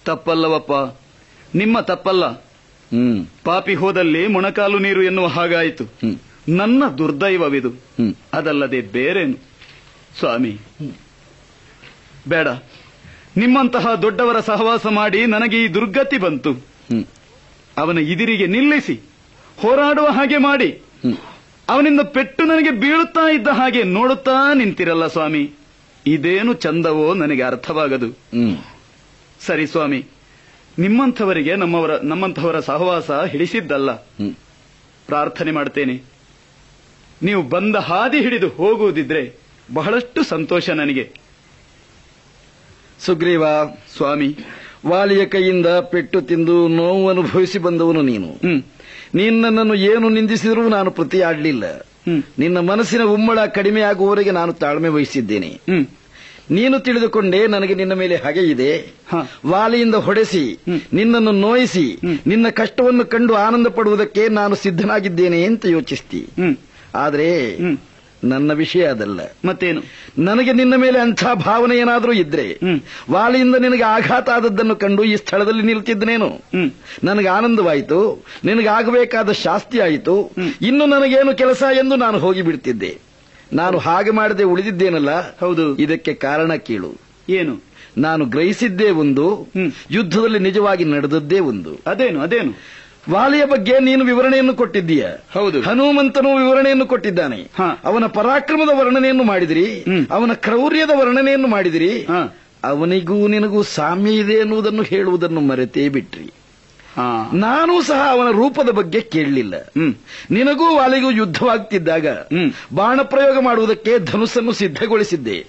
ತಪ್ಪಲ್ಲವಪ್ಪ. ನಿಮ್ಮ ತಪ್ಪಲ್ಲ. ಪಾಪಿ ಹೋದಲ್ಲಿ ಮೊಣಕಾಲು ನೀರು ಎನ್ನುವ ಹಾಗಾಯಿತು. ನನ್ನ ದುರ್ದೈವವಿದು. ಅದಲ್ಲದೆ ಬೇರೇನು? ಸ್ವಾಮಿ. ಬೇಡ. ನಿಮ್ಮಂತಹ ದೊಡ್ಡವರ ಸಹವಾಸ ಮಾಡಿ ನನಗೆ ಈ ದುರ್ಗತಿ ಬಂತು. ಅವನ ಇದಿರಿಗೆ ನಿಲ್ಲಿಸಿ ಹೋರಾಡುವ ಹಾಗೆ ಮಾಡಿ. ಅವನಿಂದ ಪೆಟ್ಟು ನನಗೆ ಬೀಳುತ್ತಾ ಇದ್ದ ಹಾಗೆ ನೋಡುತ್ತಾ ನಿಂತಿರಲ್ಲ ಸ್ವಾಮಿ. ಇದೇನು ಚಂದವೋ ನನಗೆ ಅರ್ಥವಾಗದು. ಸರಿ ಸ್ವಾಮಿ ನಿಮ್ಮಂಥವರಿಗೆ ನಮ್ಮವರ ನಮ್ಮಂಥವರ ಸಹವಾಸ ಹಿಡಿಸಿದ್ದಲ್ಲ. ಪ್ರಾರ್ಥನೆ ಮಾಡ್ತೇನೆ. ನೀವು ಬಂದ ಹಾದಿ ಹಿಡಿದು ಹೋಗುವುದಿದ್ರೆ ಬಹಳಷ್ಟು ಸಂತೋಷ ನನಗೆ. ಸುಗ್ರೀವ ಸ್ವಾಮಿ ವಾಲಿಯ ಕೈಯಿಂದ ಪೆಟ್ಟು ತಿಂದು ನೋವು ಅನುಭವಿಸಿ ಬಂದವನು ನೀನು. ನಿನ್ನನ್ನು ಏನು ನಿಂದಿಸಿದರೂ ನಾನು ಪ್ರತಿ ಆಡಲಿಲ್ಲ ನಿನ್ನ ಮನಸ್ಸಿನ ಉಮ್ಮಳ ಕಡಿಮೆ ಆಗುವವರೆಗೆ ನಾನು ತಾಳ್ಮೆ ವಹಿಸಿದ್ದೇನೆ. ನೀನು ತಿಳಿದುಕೊಂಡೆ ನನಗೆ ನಿನ್ನ ಮೇಲೆ ಹಗೆ ಇದೆ. ವಾಲಿಯಿಂದ ಹೊಡೆಸಿ ನಿನ್ನನ್ನು ನೋಯಿಸಿ ನಿನ್ನ ಕಷ್ಟವನ್ನು ಕಂಡು ಆನಂದ ಪಡುವುದಕ್ಕೆ ನಾನು ಸಿದ್ಧನಾಗಿದ್ದೇನೆ ಅಂತ ಯೋಚಿಸ್ತಿ. ಆದ್ರೆ ನನ್ನ ವಿಷಯ ಅದಲ್ಲ. ಮತ್ತೇನು? ನನಗೆ ನಿನ್ನ ಮೇಲೆ ಅಂಥ ಭಾವನೆ ಏನಾದರೂ ಇದ್ರೆ ವಾಳಿಯಿಂದ ವಾಲಿಯಿಂದ ನಿನಗೆ ಆಘಾತ ಆದದ್ದನ್ನು ಕಂಡು ಈ ಸ್ಥಳದಲ್ಲಿ ನಿಲ್ತಿದ್ದನೇನು? ನನಗೆ ಆನಂದವಾಯಿತು ನಿನಗಾಗಬೇಕಾದ ಶಾಸ್ತಿ ಆಯಿತು ಇನ್ನು ನನಗೇನು ಕೆಲಸ ಎಂದು ನಾನು ಹೋಗಿ ಬಿಡ್ತಿದ್ದೆ. ನಾನು ಹಾಗೆ ಮಾಡದೆ ಉಳಿದಿದ್ದೇನಲ್ಲ ಹೌದು. ಇದಕ್ಕೆ ಕಾರಣ ಕೇಳು. ಏನು? ನಾನು ಗ್ರಹಿಸಿದ್ದೇ ಒಂದು ಯುದ್ಧದಲ್ಲಿ ನಿಜವಾಗಿ ನಡೆದದ್ದೇ ಒಂದು. ಅದೇನು ಅದೇನು? ವಾಲಿಯ ಬಗ್ಗೆ ನೀನು ವಿವರಣೆಯನ್ನು ಕೊಟ್ಟಿದ್ದೀಯ ಹೌದು ಹನುಮಂತನು ವಿವರಣೆಯನ್ನು ಕೊಟ್ಟಿದ್ದಾನೆ. ಅವನ ಪರಾಕ್ರಮದ ವರ್ಣನೆಯನ್ನು ಮಾಡಿದಿರಿ. ಅವನ ಕ್ರೌರ್ಯದ ವರ್ಣನೆಯನ್ನು ಮಾಡಿದಿರಿ. ಅವನಿಗೂ ನಿನಗೂ ಸಾಮ್ಯ ಇದೆ ಎನ್ನುವುದನ್ನು ಹೇಳುವುದನ್ನು ಮರೆತೇ ಬಿಟ್ರಿ ನಾನೂ ಸಹ ಅವನ ರೂಪದ ಬಗ್ಗೆ ಕೇಳಲಿಲ್ಲ. ನಿನಗೂ ವಾಲಿಗೂ ಯುದ್ಧವಾಗ್ತಿದ್ದಾಗ. ಬಾಣ ಪ್ರಯೋಗ ಮಾಡುವುದಕ್ಕೆ ಧನುಸ್ಸನ್ನು ಸಿದ್ಧಗೊಳಿಸಿದ್ದೆ.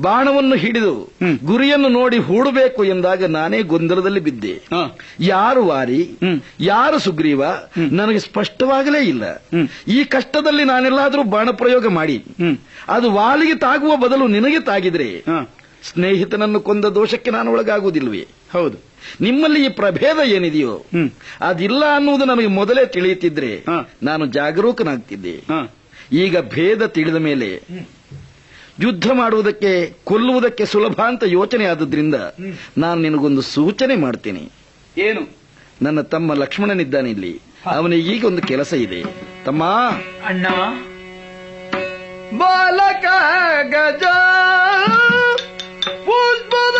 ಬಾಣವನ್ನು ಹಿಡಿದು ಗುರಿಯನ್ನು ನೋಡಿ ಹೂಡಬೇಕು ಎಂದಾಗ ನಾನೇ ಗೊಂದಲದಲ್ಲಿ ಬಿದ್ದೆ. ಯಾರು ವಾರಿ. ಯಾರು ಸುಗ್ರೀವ ನನಗೆ ಸ್ಪಷ್ಟವಾಗಲೇ ಇಲ್ಲ. ಈ ಕಷ್ಟದಲ್ಲಿ ನಾನೆಲ್ಲಾದರೂ ಬಾಣ ಪ್ರಯೋಗ ಮಾಡಿ. ಅದು ವಾಲಿಗೆ ತಾಗುವ ಬದಲು ನಿನಗೆ ತಾಗಿದ್ರೆ ಸ್ನೇಹಿತನನ್ನು ಕೊಂದ ದೋಷಕ್ಕೆ ನಾನು ಒಳಗಾಗುವುದಿಲ್ವೇ ಹೌದು. ನಿಮ್ಮಲ್ಲಿ ಈ ಪ್ರಭೇದ ಏನಿದೆಯೋ ಅದಿಲ್ಲ ಅನ್ನುವುದು ನಮಗೆ ಮೊದಲೇ ತಿಳಿಯುತ್ತಿದ್ರೆ ನಾನು ಜಾಗರೂಕನಾಗ್ತಿದ್ದೆ. ಈಗ ಭೇದ ತಿಳಿದ ಮೇಲೆ ಯುದ್ಧ ಮಾಡುವುದಕ್ಕೆ ಕೊಲ್ಲುವುದಕ್ಕೆ ಸುಲಭ ಅಂತ ಯೋಚನೆ ಆದದ್ರಿಂದ ನಾನು ನಿನಗೊಂದು ಸೂಚನೆ ಮಾಡ್ತೇನೆ. ಏನು? ನನ್ನ ತಮ್ಮ ಲಕ್ಷ್ಮಣನಿದ್ದಾನೆ ಇಲ್ಲಿ. ಅವನಿಗೆ ಈಗ ಒಂದು ಕೆಲಸ ಇದೆ. ತಮ್ಮ! ಅಣ್ಣ. ಬಾಲಕ ಗಜ ಪುಷ್ಪದ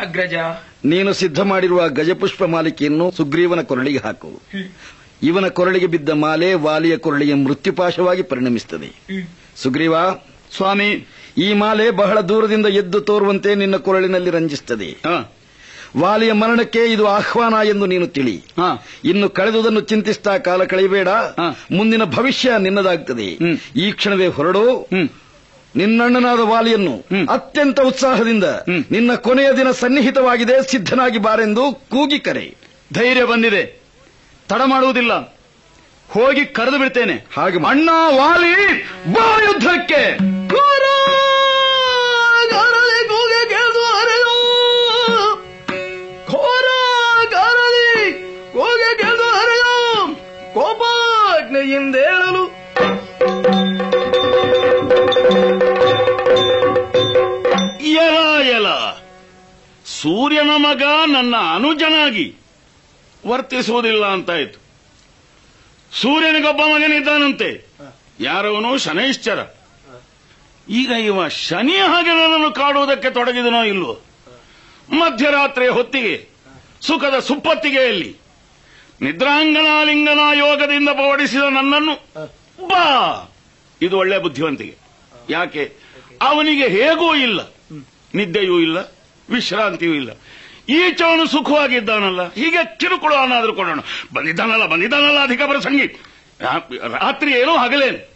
ಅಗ್ರಜ. ನೀನು ಸಿದ್ಧ ಮಾಡಿರುವ ಗಜಪುಷ್ಪ ಮಾಲಿಕೆಯನ್ನು ಸುಗ್ರೀವನ ಕೊರಳಿಗೆ ಹಾಕು. ಇವನ ಕೊರಳಿಗೆ ಬಿದ್ದ ಮಾಲೆ ವಾಲಿಯ ಕೊರಳಿಗೆ ಮೃತ್ಯುಪಾಶವಾಗಿ ಪರಿಣಮಿಸುತ್ತದೆ. ಸುಗ್ರೀವ ಸ್ವಾಮಿ ಈ ಮಾಲೆ ಬಹಳ ದೂರದಿಂದ ಎದ್ದು ತೋರುವಂತೆ ನಿನ್ನ ಕೊರಳಿನಲ್ಲಿ ರಂಜಿಸುತ್ತದೆ. ವಾಲಿಯ ಮರಣಕ್ಕೆ ಇದು ಆಹ್ವಾನ ಎಂದು ನೀನು ತಿಳಿ. ಇನ್ನು ಕಳೆದುದನ್ನು ಚಿಂತಿಸ್ತಾ ಕಾಲ ಕಳೆಯಬೇಡ. ಮುಂದಿನ ಭವಿಷ್ಯ ನಿನ್ನದಾಗ್ತದೆ. ಈ ಕ್ಷಣವೇ ಹೊರಡು. ನಿನ್ನಣ್ಣನಾದ ವಾಲಿಯನ್ನು ಅತ್ಯಂತ ಉತ್ಸಾಹದಿಂದ ನಿನ್ನ ಕೊನೆಯ ದಿನ ಸನ್ನಿಹಿತವಾಗಿದೆ ಸಿದ್ಧನಾಗಿ ಬಾರೆಂದು ಕೂಗಿ ಕರೆ. ಧೈರ್ಯ ಬಂದಿದೆ. ತಡ ಮಾಡುವುದಿಲ್ಲ. ಹೋಗಿ ಕರೆದು ಬಿಡ್ತೇನೆ. ಹಾಗೆ ಅಣ್ಣ ವಾಲಿ ಬಾ ಯುದ್ಧಕ್ಕೆ. ಗಾರದಿ ಸೂರ್ಯನ ಮಗ ನನ್ನ ಅನುಜನಾಗಿ ವರ್ತಿಸುವುದಿಲ್ಲ ಅಂತಾಯ್ತು ಸೂರ್ಯನಿಗೊಬ್ಬ ಮಗನಿದ್ದಾನಂತೆ. ಯಾರವನು ಶನೈಶ್ಚರ. ಈಗ ಇವ ಶನಿ ಹಾಗೆ ನನ್ನನ್ನು ಕಾಡುವುದಕ್ಕೆ ತೊಡಗಿದನೋ ಇಲ್ಲೋ ಮಧ್ಯರಾತ್ರಿಯ ಹೊತ್ತಿಗೆ ಸುಖದ ಸುಪ್ಪತ್ತಿಗೆಯಲ್ಲಿ ನಿದ್ರಾಂಗನಾಲಿಂಗನ ಯೋಗದಿಂದ ಪೋಡಿಸಿದ ನನ್ನನ್ನು ಬಾ! ಇದು ಒಳ್ಳೆ ಬುದ್ಧಿವಂತಿಗೆ ಯಾಕೆ? ಅವನಿಗೆ ಹೇಗೂ ಇಲ್ಲ. ನಿದ್ದೆಯೂ ಇಲ್ಲ. ವಿಶ್ರಾಂತಿಯೂ ಇಲ್ಲ. ಈಚವನು ಸುಖವಾಗಿದ್ದಾನಲ್ಲ ಹೀಗೆ ಕಿರುಕುಳ ಅನ್ನಾದ್ರೂ ಕೊಡೋಣ. ಬಂದಿದ್ದಾನಲ್ಲ ಬಂದಿದ್ದಾನಲ್ಲ ಅಧಿಕ ಪ್ರಸಂಗಿ ಸಂಗೀತ ರಾತ್ರಿ ಏನು ಹಗಲೇನು.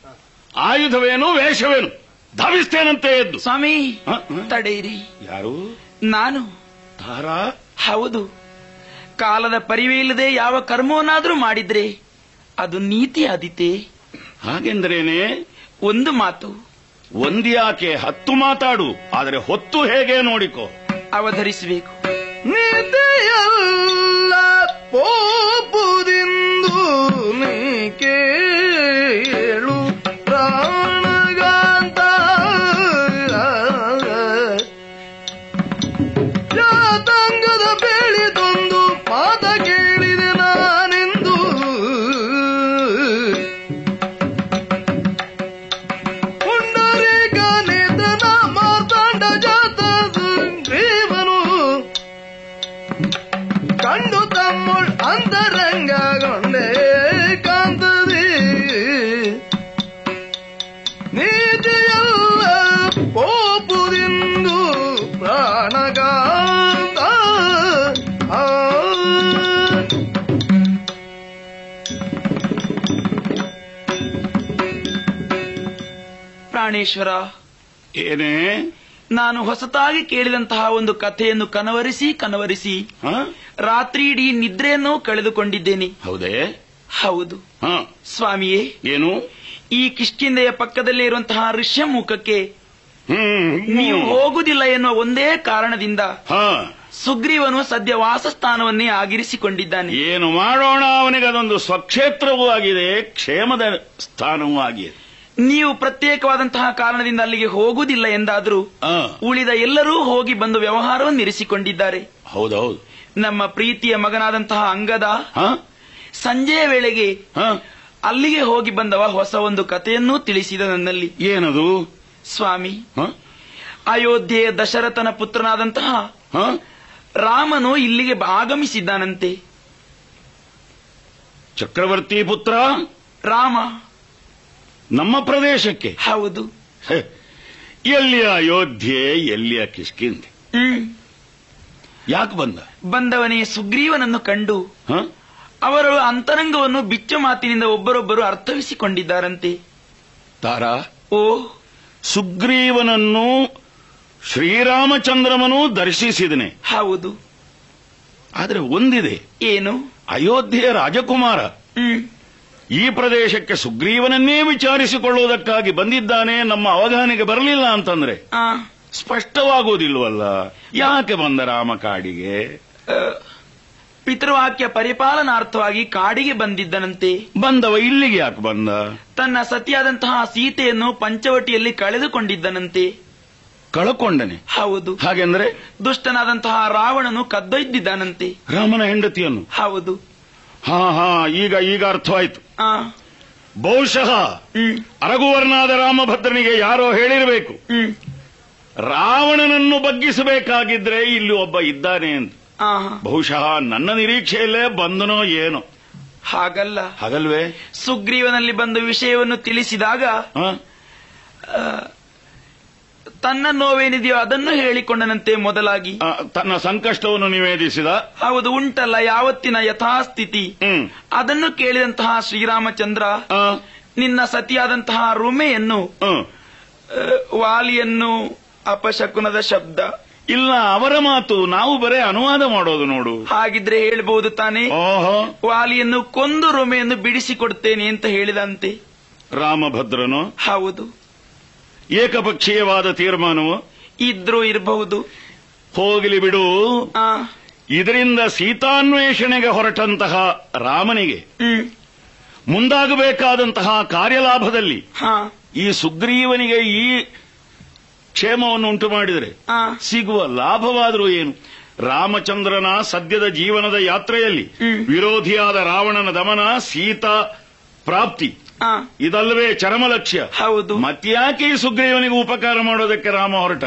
ಆಯುಧವೇನು ವೇಷವೇನು. ಧಾವಿಸ್ತೇನಂತೆ ಎದ್ದು. ಸ್ವಾಮಿ ತಡೆಯಿರಿ. ಯಾರು? ನಾನು. ತಾರಾ ಹೌದು. ಕಾಲದ ಪರಿವೆ ಇಲ್ಲದೆ ಯಾವ ಕರ್ಮವನ್ನಾದ್ರೂ ಮಾಡಿದ್ರೆ ಅದು ನೀತಿ ಆದಿತೆ. ಹಾಗೆಂದ್ರೇನೆ? ಒಂದು ಮಾತು. ಒಂದ್ಯಾಕೆ ಹತ್ತು ಮಾತಾಡು ಆದರೆ ಹೊತ್ತು ಹೇಗೆ ನೋಡಿಕೋ? ಅವತರಿಸಬೇಕು. ನಿದೆಯಲ್ಲ ಪೋಪುದಿಂದು ನೀ ಕೇಳು ಪ್ರಾಣಗಾಂತ ಪ್ರಾಣೇಶ್ವರ ಏನೇ? ನಾನು ಹೊಸತಾಗಿ ಕೇಳಿದಂತಹ ಒಂದು ಕಥೆಯನ್ನು ಕನವರಿಸಿ ಕನವರಿಸಿ. ರಾತ್ರಿ ಇಡೀ ನಿದ್ರೆಯನ್ನು ಕಳೆದುಕೊಂಡಿದ್ದೇನೆ. ಹೌದೇ? ಹೌದು. ಹ ಸ್ವಾಮಿಯೇ ಏನು? ಈ ಕಿಷ್ಕಿಂದೆಯ ಪಕ್ಕದಲ್ಲೇ ಇರುವಂತಹ ಋಷ್ಯಮುಖಕ್ಕೆ ನೀವು ಹೋಗುದಿಲ್ಲ ಎನ್ನುವ ಒಂದೇ ಕಾರಣದಿಂದ ಹ. ಸುಗ್ರೀವನು ಸದ್ಯ ವಾಸಸ್ಥಾನವನ್ನೇ ಆಗಿರಿಸಿಕೊಂಡಿದ್ದಾನೆ. ಏನು ಮಾಡೋಣ ಅವನಿಗೆ? ಅದೊಂದು ಸ್ವಕ್ಷೇತ್ರವೂ ಆಗಿದೆ ಕ್ಷೇಮದ ಸ್ಥಾನವೂ ಆಗಿದೆ. ನೀವು ಪ್ರತ್ಯೇಕವಾದಂತಹ ಕಾರಣದಿಂದ ಅಲ್ಲಿಗೆ ಹೋಗುವುದಿಲ್ಲ ಎಂದಾದರೂ ಉಳಿದ ಎಲ್ಲರೂ ಹೋಗಿ ಬಂದು ವ್ಯವಹಾರವನ್ನು ಇರಿಸಿಕೊಂಡಿದ್ದಾರೆ. ಹೌದೌದು. ನಮ್ಮ ಪ್ರೀತಿಯ ಮಗನಾದಂತಹ ಅಂಗದ ಸಂಜೆಯ ವೇಳೆಗೆ ಅಲ್ಲಿಗೆ ಹೋಗಿ ಬಂದವ ಹೊಸ ಒಂದು ಕಥೆಯನ್ನೂ ತಿಳಿಸಿದ ನನ್ನಲ್ಲಿ. ಏನದು? ಸ್ವಾಮಿ ಅಯೋಧ್ಯೆಯ ದಶರಥನ ಪುತ್ರನಾದಂತಹ ರಾಮನು ಇಲ್ಲಿಗೆ ಆಗಮಿಸಿದ್ದಾನಂತೆ. ಚಕ್ರವರ್ತಿ ಪುತ್ರ? ರಾಮ. ನಮ್ಮ ಪ್ರದೇಶಕ್ಕೆ? ಹೌದು. ಎಲ್ಲಿಯ ಅಯೋಧ್ಯೆ ಎಲ್ಲಿಯ ಕಿಷ್ಕಿಂದೆ ಯಾಕೆ ಬಂದ? ಬಂದವನೇ ಸುಗ್ರೀವನನ್ನು ಕಂಡು ಅವರ ಅವರು ಅಂತರಂಗವನ್ನು ಬಿಚ್ಚ ಮಾತಿನಿಂದ ಒಬ್ಬರೊಬ್ಬರು ಅರ್ಥವಿಸಿಕೊಂಡಿದ್ದಾರಂತೆ. ತಾರಾ? ಓ ಸುಗ್ರೀವನನ್ನು ಶ್ರೀರಾಮಚಂದ್ರಮನು ದರ್ಶಿಸಿದನೆ. ಹೌದು. ಆದರೆ ಒಂದಿದೆ. ಏನು? ಅಯೋಧ್ಯೆಯ ರಾಜಕುಮಾರ. ಈ ಪ್ರದೇಶಕ್ಕೆ ಸುಗ್ರೀವನನ್ನೇ ವಿಚಾರಿಸಿಕೊಳ್ಳುವುದಕ್ಕಾಗಿ ಬಂದಿದ್ದಾನೆ ನಮ್ಮ ಅವಧಾನಿಗೆ ಬರಲಿಲ್ಲ ಅಂತಂದ್ರೆ ಆ. ಸ್ಪಷ್ಟವಾಗುವುದಿಲ್ವಲ್ಲ? ಯಾಕೆ ಬಂದ ರಾಮ ಕಾಡಿಗೆ? ಪಿತೃವಾಕ್ಯ ಪರಿಪಾಲನಾರ್ಥವಾಗಿ ಕಾಡಿಗೆ ಬಂದಿದ್ದನಂತೆ. ಬಂದವ ಇಲ್ಲಿಗೆ ಯಾಕೆ ಬಂದ? ತನ್ನ ಸತಿಯಾದಂತಹ ಸೀತೆಯನ್ನು ಪಂಚವಟಿಯಲ್ಲಿ ಕಳೆದುಕೊಂಡಿದ್ದನಂತೆ. ಕಳಕೊಂಡನೆ. ಹೌದು. ಹಾಗೆಂದ್ರೆ? ದುಷ್ಟನಾದಂತಹ ರಾವಣನು ಕದ್ದೊಯ್ದಿದ್ದಾನಂತೆ. ರಾಮನ ಹೆಂಡತಿಯನ್ನು. ಹೌದು. ಹಾ ಹಾ ಈಗ ಈಗ ಅರ್ಥವಾಯ್ತು. ಆ. ಬಹುಶಃ ಅರಗುವರ್ನಾದ ರಾಮಭದ್ರನಿಗೆ ಯಾರೋ ಹೇಳಿರಬೇಕು. ರಾವಣನನ್ನು ಬಗ್ಗಿಸಬೇಕಾಗಿದ್ರೆ ಇಲ್ಲಿ ಒಬ್ಬ ಇದ್ದಾನೆ ಅಂತ. ಬಹುಶಃ ನನ್ನ ನಿರೀಕ್ಷೆಯಲ್ಲೇ ಬಂದನೋ ಏನೋ. ಹಾಗಲ್ಲ. ಹಾಗಲ್ವೇ? ಸುಗ್ರೀವನಲ್ಲಿ ಬಂದ ವಿಷಯವನ್ನು ತಿಳಿಸಿದಾಗ ತನ್ನ ನೋವೇನಿದೆಯೋ ಅದನ್ನು ಹೇಳಿಕೊಂಡನಂತೆ ಮೊದಲಾಗಿ. ತನ್ನ ಸಂಕಷ್ಟವನ್ನು ನಿವೇದಿಸಿದ? ಹೌದು ಉಂಟಲ್ಲ ಯಾವತ್ತಿನ ಯಥಾಸ್ಥಿತಿ. ಅದನ್ನು ಕೇಳಿದಂತಹ ಶ್ರೀರಾಮಚಂದ್ರ ನಿನ್ನ ಸತಿಯಾದಂತಹ ರುಮೆಯನ್ನು. ವಾಲಿಯನ್ನು ಅಪಶಕುನದ ಶಬ್ದ ಇಲ್ಲ ಅವರ ಮಾತು ನಾವು ಬರೇ ಅನುವಾದ ಮಾಡೋದು ನೋಡು. ಹಾಗಿದ್ರೆ ಹೇಳ್ಬಹುದು ತಾನೆ? ಓಹೋ. ವಾಲಿಯನ್ನು ಕೊಂದು ರೊಮೆಯನ್ನು ಬಿಡಿಸಿಕೊಡ್ತೇನೆ ಅಂತ ಹೇಳಿದಂತೆ. ರಾಮಭದ್ರನು? ಹೌದು. ಏಕಪಕ್ಷೀಯವಾದ ತೀರ್ಮಾನವು? ಇದ್ರೂ ಇರಬಹುದು. ಹೋಗಲಿ ಬಿಡು. ಇದರಿಂದ ಸೀತಾನ್ವೇಷಣೆಗೆ ಹೊರಟಂತಹ ರಾಮನಿಗೆ ಮುಂದಾಗಬೇಕಾದಂತಹ ಕಾರ್ಯಲಾಭದಲ್ಲಿ ಹಾ. ಈ ಸುಗ್ರೀವನಿಗೆ ಈ ಕ್ಷೇಮವನ್ನು ಉಂಟು ಮಾಡಿದರೆ ಸಿಗುವ ಲಾಭವಾದರೂ ಏನು? ರಾಮಚಂದ್ರನ ಸದ್ಯದ ಜೀವನದ ಯಾತ್ರೆಯಲ್ಲಿ ವಿರೋಧಿಯಾದ ರಾವಣನ ದಮನ ಸೀತಾ ಪ್ರಾಪ್ತಿ. ಇದಲ್ಲವೇ ಚರಮ ಲಕ್ಷ್ಯ. ಹೌದು. ಮತ್ತ್ಯಾಕೆ ಈ ಸುಗ್ರೀವನಿಗೆ ಉಪಕಾರ ಮಾಡೋದಕ್ಕೆ ರಾಮ ಹೊರಟ?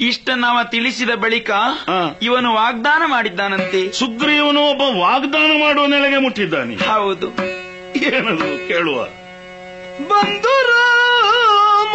ಇಷ್ಟನ್ನವ ತಿಳಿಸಿದ ಬಳಿಕ. ಇವನು ವಾಗ್ದಾನ ಮಾಡಿದ್ದಾನಂತೆ. ಸುಗ್ರೀವನು ಒಬ್ಬ ವಾಗ್ದಾನ ಮಾಡುವ ನೆಲೆಗೆ ಮುಟ್ಟಿದ್ದಾನೆ. ಹೌದು. ಏನದು ಕೇಳುವ? ಬಂದು ರಾಮ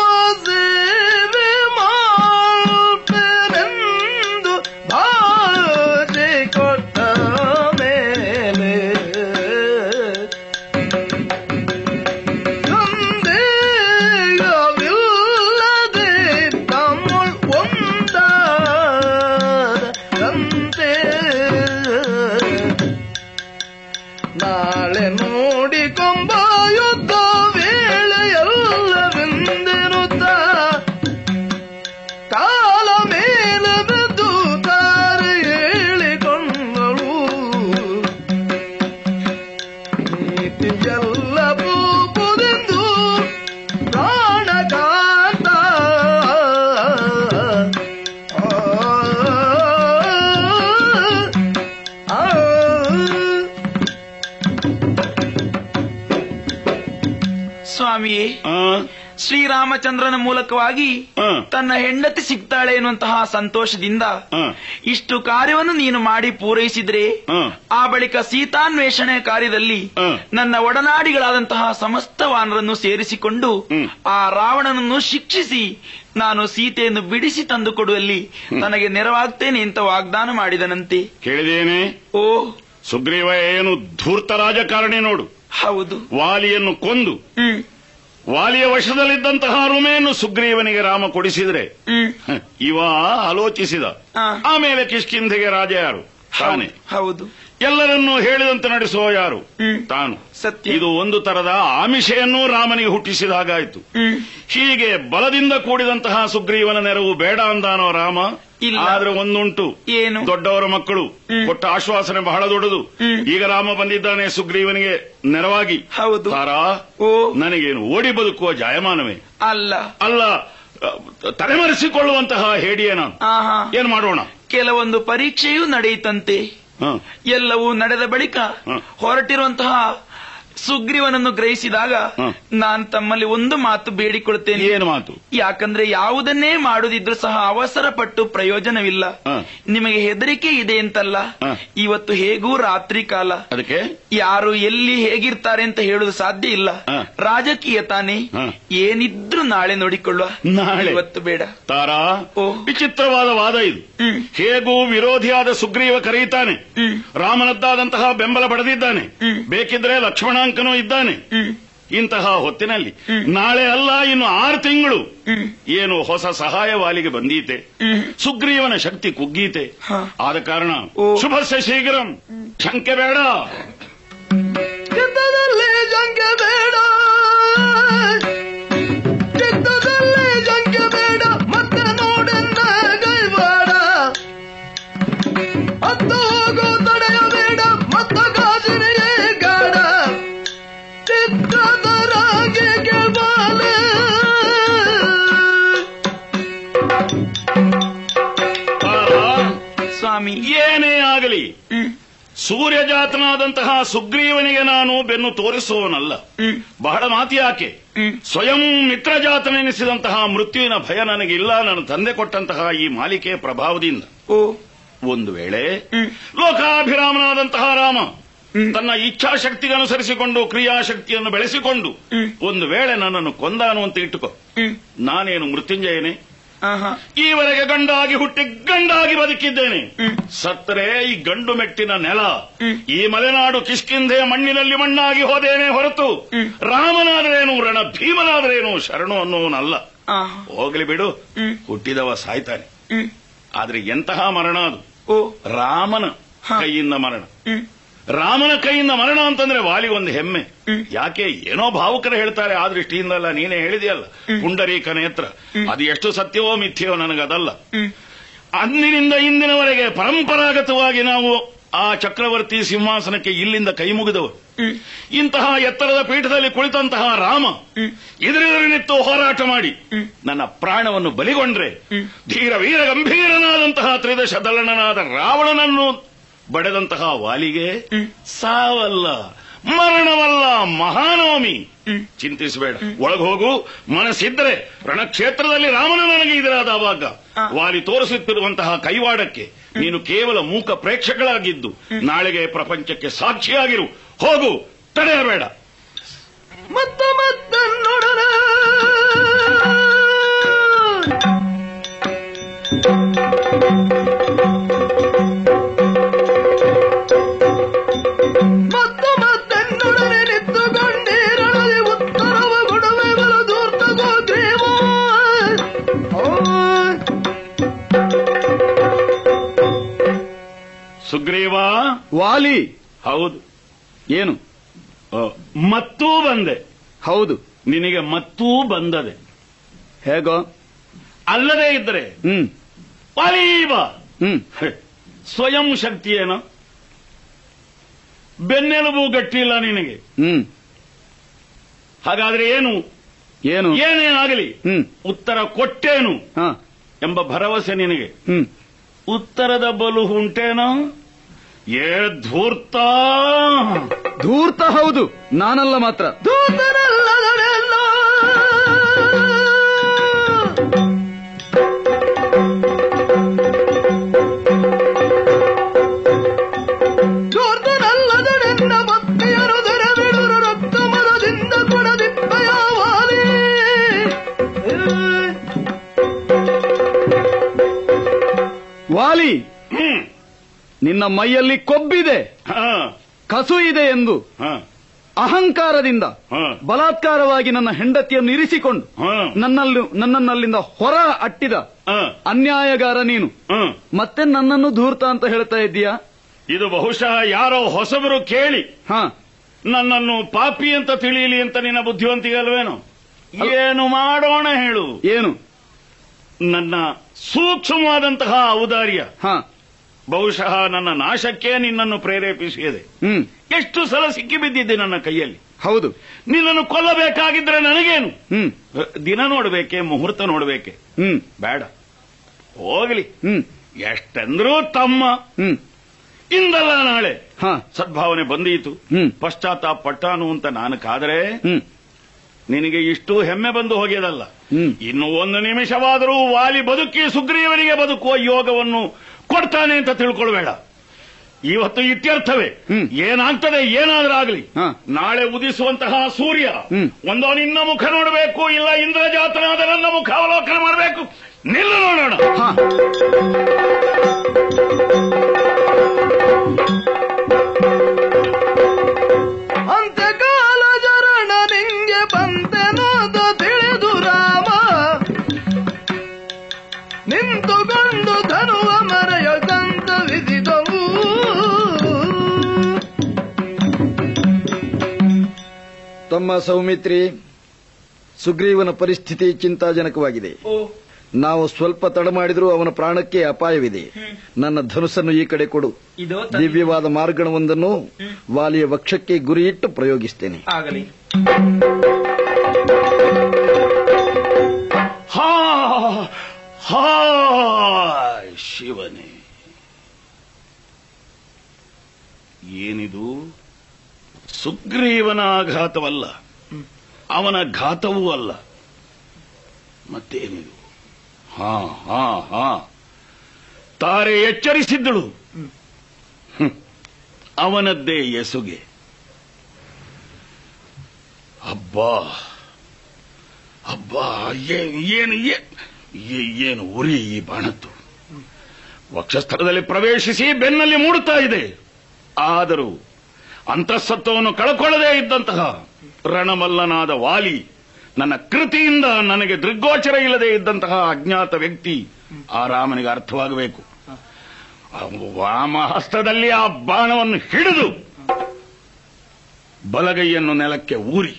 ಶ್ರೀರಾಮಚಂದ್ರನ ಮೂಲಕವಾಗಿ ತನ್ನ ಹೆಂಡತಿ ಸಿಗ್ತಾಳೆ ಎನ್ನುವಂತಹ ಸಂತೋಷದಿಂದ ಇಷ್ಟು ಕಾರ್ಯವನ್ನು ನೀನು ಮಾಡಿ ಪೂರೈಸಿದ್ರೆ ಆ. ಬಳಿಕ ಸೀತಾನ್ವೇಷಣೆ ಕಾರ್ಯದಲ್ಲಿ ನನ್ನ ಒಡನಾಡಿಗಳಾದಂತಹ ಸಮಸ್ತ ವಾನರನ್ನು ಸೇರಿಸಿಕೊಂಡು ಆ ರಾವಣನನ್ನು ಶಿಕ್ಷಿಸಿ ನಾನು ಸೀತೆಯನ್ನು ಬಿಡಿಸಿ ತಂದು ಕೊಡುವಲ್ಲಿ ನನಗೆ ನೆರವಾಗ್ತೇನೆ ಅಂತ ವಾಗ್ದಾನ ಮಾಡಿದನಂತೆ. ಕೇಳಿದೇನೆ? ಓ. ಸುಗ್ರೀವ ಏನು ಧೂರ್ತ ರಾಜಕಾರಣಿ ನೋಡು. ಹೌದು. ವಾಲಿಯನ್ನು ಕೊಂದು. ವಾಲಿಯ ವಶದಲ್ಲಿದ್ದಂತಹ ರುಮೆಯನ್ನು ಸುಗ್ರೀವನಿಗೆ ರಾಮ ಕೊಡಿಸಿದ್ರೆ. ಇವ ಆಲೋಚಿಸಿದ. ಆಮೇಲೆ ಕಿಷ್ಕಿಂಧೆಗೆ ರಾಜ ಯಾರು? ತಾನೆ. ಹೌದು. ಎಲ್ಲರನ್ನೂ ಹೇಳಿದಂತೆ ನಡೆಸುವ ಯಾರು? ತಾನು. ಸತ್ಯ. ಇದು ಒಂದು ತರದ ಆಮಿಷೆಯನ್ನು ರಾಮನಿಗೆ ಹುಟ್ಟಿಸಿದ ಹಾಗಾಯ್ತು. ಹೀಗೆ ಬಲದಿಂದ ಕೂಡಿದಂತಹ ಸುಗ್ರೀವನ ನೆರವು ಬೇಡ ಅಂದಾನೋ ರಾಮ. ಆದ್ರೆ ಒಂದುಂಟು. ಏನು? ದೊಡ್ಡವರ ಮಕ್ಕಳು. ಕೊಟ್ಟ ಆಶ್ವಾಸನೆ ಬಹಳ ದೊಡ್ಡದು. ಈಗ ರಾಮ ಬಂದಿದ್ದಾನೆ ಸುಗ್ರೀವನಿಗೆ ನೆರವಾಗಿ. ಹೌದು. ತಾರಾ ಓ. ನನಗೇನು ಓಡಿ ಬದುಕುವ ಜಾಯಮಾನವೇ? ಅಲ್ಲ. ಅಲ್ಲ ತಲೆಮರೆಸಿಕೊಳ್ಳುವಂತಹ ಹೇಡಿಯೇ ನಾನು. ಏನ್ ಮಾಡೋಣ? ಕೆಲವೊಂದು ಪರೀಕ್ಷೆಯೂ ನಡೆಯಿತಂತೆ. ಎಲ್ಲವೂ ನಡೆದ ಬಳಿಕ. ಹೊರಟಿರುವಂತಹ ಸುಗ್ರೀವನನ್ನು ಗ್ರಹಿಸಿದಾಗ. ನಾನು ತಮ್ಮಲ್ಲಿ ಒಂದು ಮಾತು ಬೇಡಿಕೊಳ್ತೇನೆ ಏನು ಮಾತು? ಯಾಕಂದ್ರೆ ಯಾವುದನ್ನೇ ಮಾಡುದಿದ್ರು ಸಹ ಅವಸರ ಪಟ್ಟು ಪ್ರಯೋಜನವಿಲ್ಲ ನಿಮಗೆ ಹೆದರಿಕೆ ಇದೆ ಅಂತಲ್ಲ. ಇವತ್ತು ಹೇಗೂ ರಾತ್ರಿ ಕಾಲ. ಅದಕ್ಕೆ? ಯಾರು ಎಲ್ಲಿ ಹೇಗಿರ್ತಾರೆ ಅಂತ ಹೇಳುದು ಸಾಧ್ಯ ಇಲ್ಲ. ರಾಜಕೀಯ ತಾನೇ. ಏನಿದ್ರು ನಾಳೆ ನೋಡಿಕೊಳ್ಳುವ. ನಾಳೆ? ಇವತ್ತು ಬೇಡ. ತಾರಾ? ವಿಚಿತ್ರವಾದ ವಾದ ಇದು. ಹೇಗೂ ವಿರೋಧಿಯಾದ ಸುಗ್ರೀವ ಕರೆಯುತ್ತಾನೆ ರಾಮನದ್ದಾದಂತಹ ಬೆಂಬಲ ಪಡೆದಿದ್ದಾನೆ. ಬೇಕಿದ್ರೆ ಲಕ್ಷ್ಮಣಾಂಕನೂ ಇದ್ದಾನೆ. ಇಂತಹ ಹೊತ್ತಿನಲ್ಲಿ ನಾಳೆ ಅಲ್ಲ ಇನ್ನು ಆರು ತಿಂಗಳು. ಏನು ಹೊಸ ಸಹಾಯ ವಾಲಿಗೆ ಬಂದೀತೆ ಸುಗ್ರೀವನ ಶಕ್ತಿ ಕುಗ್ಗೀತೆ. ಆದ ಕಾರಣ ಶುಭಸ್ಯ ಶೀಘ್ರಂ. ಶಂಕೆ ಬೇಡ. ಸೂರ್ಯಜಾತನಾದಂತಹ ಸುಗ್ರೀವನಿಗೆ ನಾನು ಬೆನ್ನು ತೋರಿಸುವವನಲ್ಲ ಬಹಳ ಮಾತಿ ಯಾಕೆ ಸ್ವಯಂ ಮಿತ್ರಜಾತನೆನಿಸಿದಂತಹ ಮೃತ್ಯುವಿನ ಭಯ ನನಗಿಲ್ಲ. ನನ್ನ ತಂದೆ ಕೊಟ್ಟಂತಹ ಈ ಮಾಲಿಕೆಯ ಪ್ರಭಾವದಿಂದ. ಒಂದು ವೇಳೆ ಲೋಕಾಭಿರಾಮನಾದಂತಹ ರಾಮ ತನ್ನ ಇಚ್ಛಾಶಕ್ತಿಗೆ ಅನುಸರಿಸಿಕೊಂಡು ಕ್ರಿಯಾಶಕ್ತಿಯನ್ನು ಬೆಳೆಸಿಕೊಂಡು ಒಂದು ವೇಳೆ ನನ್ನನ್ನು ಕೊಂದಾನು ಅಂತ ಇಟ್ಟುಕೋ. ನಾನೇನು ಮೃತ್ಯುಂಜಯನೇ? ಈವರೆಗೆ ಗಂಡಾಗಿ ಹುಟ್ಟಿ ಗಂಡಾಗಿ ಬದುಕಿದ್ದೇನೆ. ಸತ್ತರೆ ಈ ಗಂಡು ಮೆಟ್ಟಿನ ನೆಲ. ಈ ಮಲೆನಾಡು ಕಿಷ್ಕಿಂಧೆ ಮಣ್ಣಿನಲ್ಲಿ ಮಣ್ಣಾಗಿ ಹೋದೇನೆ ಹೊರತು. ರಾಮನಾದರೇನು ರಣ ಭೀಮನಾದರೇನು ಶರಣು ಅನ್ನೋನಲ್ಲ. ಹೋಗ್ಲಿ ಬಿಡು. ಹುಟ್ಟಿದವ ಸಾಯ್ತಾನೆ. ಆದ್ರೆ ಎಂತಹ ಮರಣ ಅದು? ರಾಮನ ಕೈಯಿಂದ ಮರಣ. ರಾಮನ ಕೈಯಿಂದ ಮರಣ ಅಂತಂದ್ರೆ ವಾಲಿ ಒಂದು ಹೆಮ್ಮೆ. ಯಾಕೆ? ಏನೋ ಭಾವುಕರ ಹೇಳ್ತಾರೆ. ಆ ದೃಷ್ಟಿಯಿಂದಲ್ಲ ನೀನೇ ಹೇಳಿದೆಯಲ್ಲ. ಪುಂಡರೀಕ ನೇತ್ರ. ಅದು ಎಷ್ಟು ಸತ್ಯವೋ ಮಿಥ್ಯವೋ ನನಗದಲ್ಲ. ಅಂದಿನಿಂದ ಇಂದಿನವರೆಗೆ ಪರಂಪರಾಗತವಾಗಿ ನಾವು ಆ ಚಕ್ರವರ್ತಿ ಸಿಂಹಾಸನಕ್ಕೆ ಇಲ್ಲಿಂದ ಕೈ ಮುಗಿದವು ಇಂತಹ ಎತ್ತರದ ಪೀಠದಲ್ಲಿ ಕುಳಿತಂತಹ ರಾಮ ಎದುರೆದುರಿನಿತ್ತು ಹೋರಾಟ ಮಾಡಿ. ನನ್ನ ಪ್ರಾಣವನ್ನು ಬಲಿಗೊಂಡ್ರೆ ಧೀರ ವೀರ ಗಂಭೀರನಾದಂತಹ ತ್ರಿದಶ ದಳನನಾದ ರಾವಣನನ್ನು ಬಡೆದಂತಹ ವಾಲಿಗೆ ಸಾವಲ್ಲ ಮರಣವಲ್ಲ ಮಹಾನವಮಿ. ಚಿಂತಿಸಬೇಡ. ಒಳಗೆ ಹೋಗು ಮನಸ್ಸಿದ್ರೆ ರಣಕ್ಷೇತ್ರದಲ್ಲಿ ರಾಮನ ನನಗೆ ಇದರಾದ ಭಾಗ ವಾಲಿ ತೋರಿಸುತ್ತಿರುವಂತಹ ಕೈವಾಡಕ್ಕೆ ನೀನು ಕೇವಲ ಮೂಕ ಪ್ರೇಕ್ಷಕಳಾಗಿದ್ದು ನಾಳೆಗೆ ಪ್ರಪಂಚಕ್ಕೆ ಸಾಕ್ಷಿಯಾಗಿರು. ಹೋಗು ತಡೆಯಬೇಡ ಮತ್ತ ನೋಡೋಣ Thank ಮತ್ತು ಸುಗ್ರೀವ? ವಾಲಿ. ಹೌದು. ಏನು? ಮತ್ತೂ ಬಂದೆ. ಹೌದು. ನಿನಗೆ ಮತ್ತೂ ಬಂದದೆ. ಹೇಗೋ? ಅಲ್ಲದೆ ಇದ್ರೆ ಹ್ಮ್. ವಾಲೀವ ಹ್ಮ್. ಸ್ವಯಂ ಶಕ್ತಿ ಏನು? ಬೆನ್ನೆಲುಬು ಗಟ್ಟಿಲ್ಲ ನಿನಗೆ. ಹ್ಮ್. ಹಾಗಾದ್ರೆ ಏನು? ಏನು? ಏನೇನಾಗಲಿ? ಹ್ಮ್. ಉತ್ತರ ಕೊಟ್ಟೇನು? ಎಂಬ ಭರವಸೆ ನಿನಗೆ. ಹ್ಮ್. ಉತ್ತರದ ಬಲು ಉಂಟೇನೋ? ಏ ಧೂರ್ತ! ಧೂರ್ತ ಹೌದು. ನಾನಲ್ಲ ಮಾತ್ರ. ದೂತರಲ್ಲದರೆಲ್ಲ ವಾಲಿ ನಿನ್ನ ಮೈಯಲ್ಲಿ ಕೊಬ್ಬಿದೆ. ಕಸು ಇದೆ ಎಂದು. ಅಹಂಕಾರದಿಂದ. ಬಲಾತ್ಕಾರವಾಗಿ ನನ್ನ ಹೆಂಡತಿಯನ್ನು ಇರಿಸಿಕೊಂಡು. ನನ್ನಲ್ಲಿ ನನ್ನನ್ನಲ್ಲಿಂದ ಹೊರ ಅಟ್ಟಿದ. ಅನ್ಯಾಯಗಾರ ನೀನು. ಮತ್ತೆ ನನ್ನನ್ನು ಧೂರ್ತ ಅಂತ ಹೇಳ್ತಾ ಇದ್ದೀಯಾ? ಇದು ಬಹುಶಃ ಯಾರೋ ಹೊಸಬರು ಕೇಳಿ. ನನ್ನನ್ನು ಪಾಪಿ ಅಂತ ತಿಳಿಯಲಿ ಅಂತ ನಿನ್ನ ಬುದ್ಧಿವಂತಿಗೆ ಅಲ್ವೇನು? ಏನು ಮಾಡೋಣ ಹೇಳು. ಏನು? ನನ್ನ ಸೂಕ್ಷ್ಮವಾದಂತಹ ಔದಾರ್ಯ. ಬಹುಶಃ ನನ್ನ ನಾಶಕ್ಕೆ ನಿನ್ನನ್ನು ಪ್ರೇರೇಪಿಸಿದೆ ಎಷ್ಟು ಸಲ ಸಿಕ್ಕಿಬಿದ್ದಿದ್ದೆ ನನ್ನ ಕೈಯಲ್ಲಿ. ಹೌದು. ನಿನ್ನನ್ನು ಕೊಲ್ಲಬೇಕಾಗಿದ್ರೆ ನನಗೇನು? ದಿನ ನೋಡ್ಬೇಕೆ ಮುಹೂರ್ತ ನೋಡಬೇಕೆ? ಹ್ಮ್. ಬೇಡ. ಹೋಗ್ಲಿ. ಹ್ಮ್. ಎಷ್ಟೆಂದ್ರೂ ತಮ್ಮ. ಹ್ಮ್. ಇಂದಲ್ಲ ನಾಳೆ. ಹಾ. ಸದ್ಭಾವನೆ ಬಂದೀತು. ಪಶ್ಚಾತ್ತಾಪ ಪಟ್ಟಾನು ಅಂತ ನಾನು ಕಾದರೆ. ನಿನಗೆ ಇಷ್ಟು ಹೆಮ್ಮೆ ಬಂದು ಹೋಗಿದಲ್ಲ. ಇನ್ನು ಒಂದು ನಿಮಿಷವಾದರೂ ವಾಲಿ ಬದುಕಿ ಸುಗ್ರೀವನಿಗೆ ಬದುಕುವ ಯೋಗವನ್ನು ಕೊಡ್ತಾನೆ ಅಂತ ತಿಳ್ಕೊಳ್ಬೇಡ. ಇವತ್ತು ಇತ್ಯರ್ಥವೇ ಏನಾಗ್ತದೆ ಏನಾದ್ರೂ ಆಗಲಿ. ನಾಳೆ ಉದಿಸುವಂತಹ ಸೂರ್ಯ ಒಂದೋ ನಿನ್ನ ಮುಖ ನೋಡಬೇಕು ಇಲ್ಲ ಇಂದ್ರಜಾತನಾದ ನನ್ನ ಮುಖ ಅವಲೋಕನ ಮಾಡಬೇಕು. ನಿಲ್ಲು ನೋಡೋಣ. ತಮ್ಮ ಸೌಮಿತ್ರಿ ಸುಗ್ರೀವನ ಪರಿಸ್ಥಿತಿ ಚಿಂತಾಜನಕವಾಗಿದೆ. ನಾವು ಸ್ವಲ್ಪ ತಡ ಮಾಡಿದರೂ ಅವನ ಪ್ರಾಣಕ್ಕೆ ಅಪಾಯವಿದೆ. ನನ್ನ ಧನುಸನ್ನು ಈ ಕಡೆ ಕೊಡು. ದಿವ್ಯವಾದ ಮಾರ್ಗಣವೊಂದನ್ನು ವಾಲಿಯ ವಕ್ಷಕ್ಕೆ ಗುರಿಯಿಟ್ಟು ಪ್ರಯೋಗಿಸ್ತೇನೆ. ಆಗಲಿ. ಹಾ ಹಾ ಶಿವನೇ. ಏನಿದು? ಸುಗ್ರೀವನ ಆಘಾತವಲ್ಲ ಅವನ ಘಾತವೂ ಅಲ್ಲ. ಮತ್ತೇನಿದು? ಹಾ ಹಾ ಹಾ. ತಾರೆ ಎಚ್ಚರಿಸಿದ್ದಳು. ಅವನದ್ದೇ ಎಸುಗೆ. ಅಬ್ಬಾ. ಅಬ್ಬಾ ಏನು ಏನು ಉರಿ ಈ ಬಾಣತ್ತು ವಕ್ಷಸ್ಥಳದಲ್ಲಿ ಪ್ರವೇಶಿಸಿ ಬೆನ್ನಲ್ಲಿ ಮೂಡುತ್ತಾ ಇದೆ. ಆದರೂ ಅಂತಃಸತ್ವವನ್ನು ಕಳ್ಕೊಳ್ಳದೇ ಇದ್ದಂತಹ ರಣಮಲ್ಲನಾದ ವಾಲಿ, ನನ್ನ ಕೃತಿಯಿಂದ ನನಗೆ ದೃಗ್ಗೋಚರ ಇಲ್ಲದೆ ಇದ್ದಂತಹ ಅಜ್ಞಾತ ವ್ಯಕ್ತಿ ಆ ರಾಮನಿಗೆ ಅರ್ಥವಾಗಬೇಕು. ವಾಮಹಸ್ತದಲ್ಲಿ ಆ ಬಾಣವನ್ನು ಹಿಡಿದು ಬಲಗೈಯನ್ನು ನೆಲಕ್ಕೆ ಊರಿ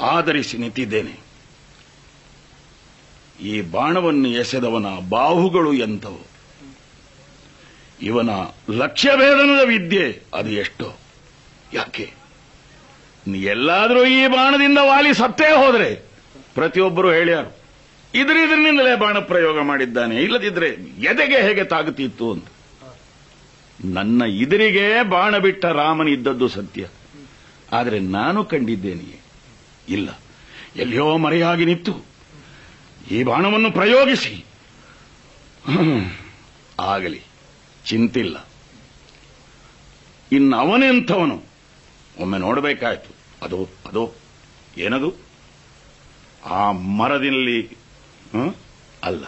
ಆಧರಿಸಿ ನಿಂತಿದ್ದೇನೆ. ಈ ಬಾಣವನ್ನು ಎಸೆದವನ ಬಾಹುಗಳು ಎಂತವು ಇವನ ಲಕ್ಷ್ಯಭೇದನದ ವಿದ್ಯೆ ಅದು ಎಷ್ಟೋ. ಯಾಕೆ? ನೀ ಎಲ್ಲಾದರೂ ಈ ಬಾಣದಿಂದ ವಾಲಿ ಸತ್ತೇ ಹೋದರೆ ಪ್ರತಿಯೊಬ್ಬರು ಹೇಳ್ಯಾರು ಇದರಿಂದಲೇ ಬಾಣ ಪ್ರಯೋಗ ಮಾಡಿದ್ದಾನೆ, ಇಲ್ಲದಿದ್ರೆ ಎದೆಗೆ ಹೇಗೆ ತಾಗುತ್ತಿತ್ತು ಅಂತ. ನನ್ನ ಇದರಿಗೆ ಬಾಣ ಬಿಟ್ಟ ರಾಮನ ಇದ್ದದ್ದು ಸತ್ಯ. ಆದರೆ ನಾನು ಕಂಡಿದ್ದೇನೆಯೇ? ಇಲ್ಲ. ಎಲ್ಲಿಯೋ ಮರೆಯಾಗಿ ನಿಂತು. ಈ ಬಾಣವನ್ನು ಪ್ರಯೋಗಿಸಿ. ಆಗಲಿ. ಚಿಂತಿಲ್ಲ. ಇನ್ನು ಅವನೆಂಥವನು? ಒಮ್ಮೆ ನೋಡಬೇಕಾಯ್ತು. ಅದು ಅದು, ಏನದು? ಆ ಮರದಲ್ಲಿ? ಅಲ್ಲ.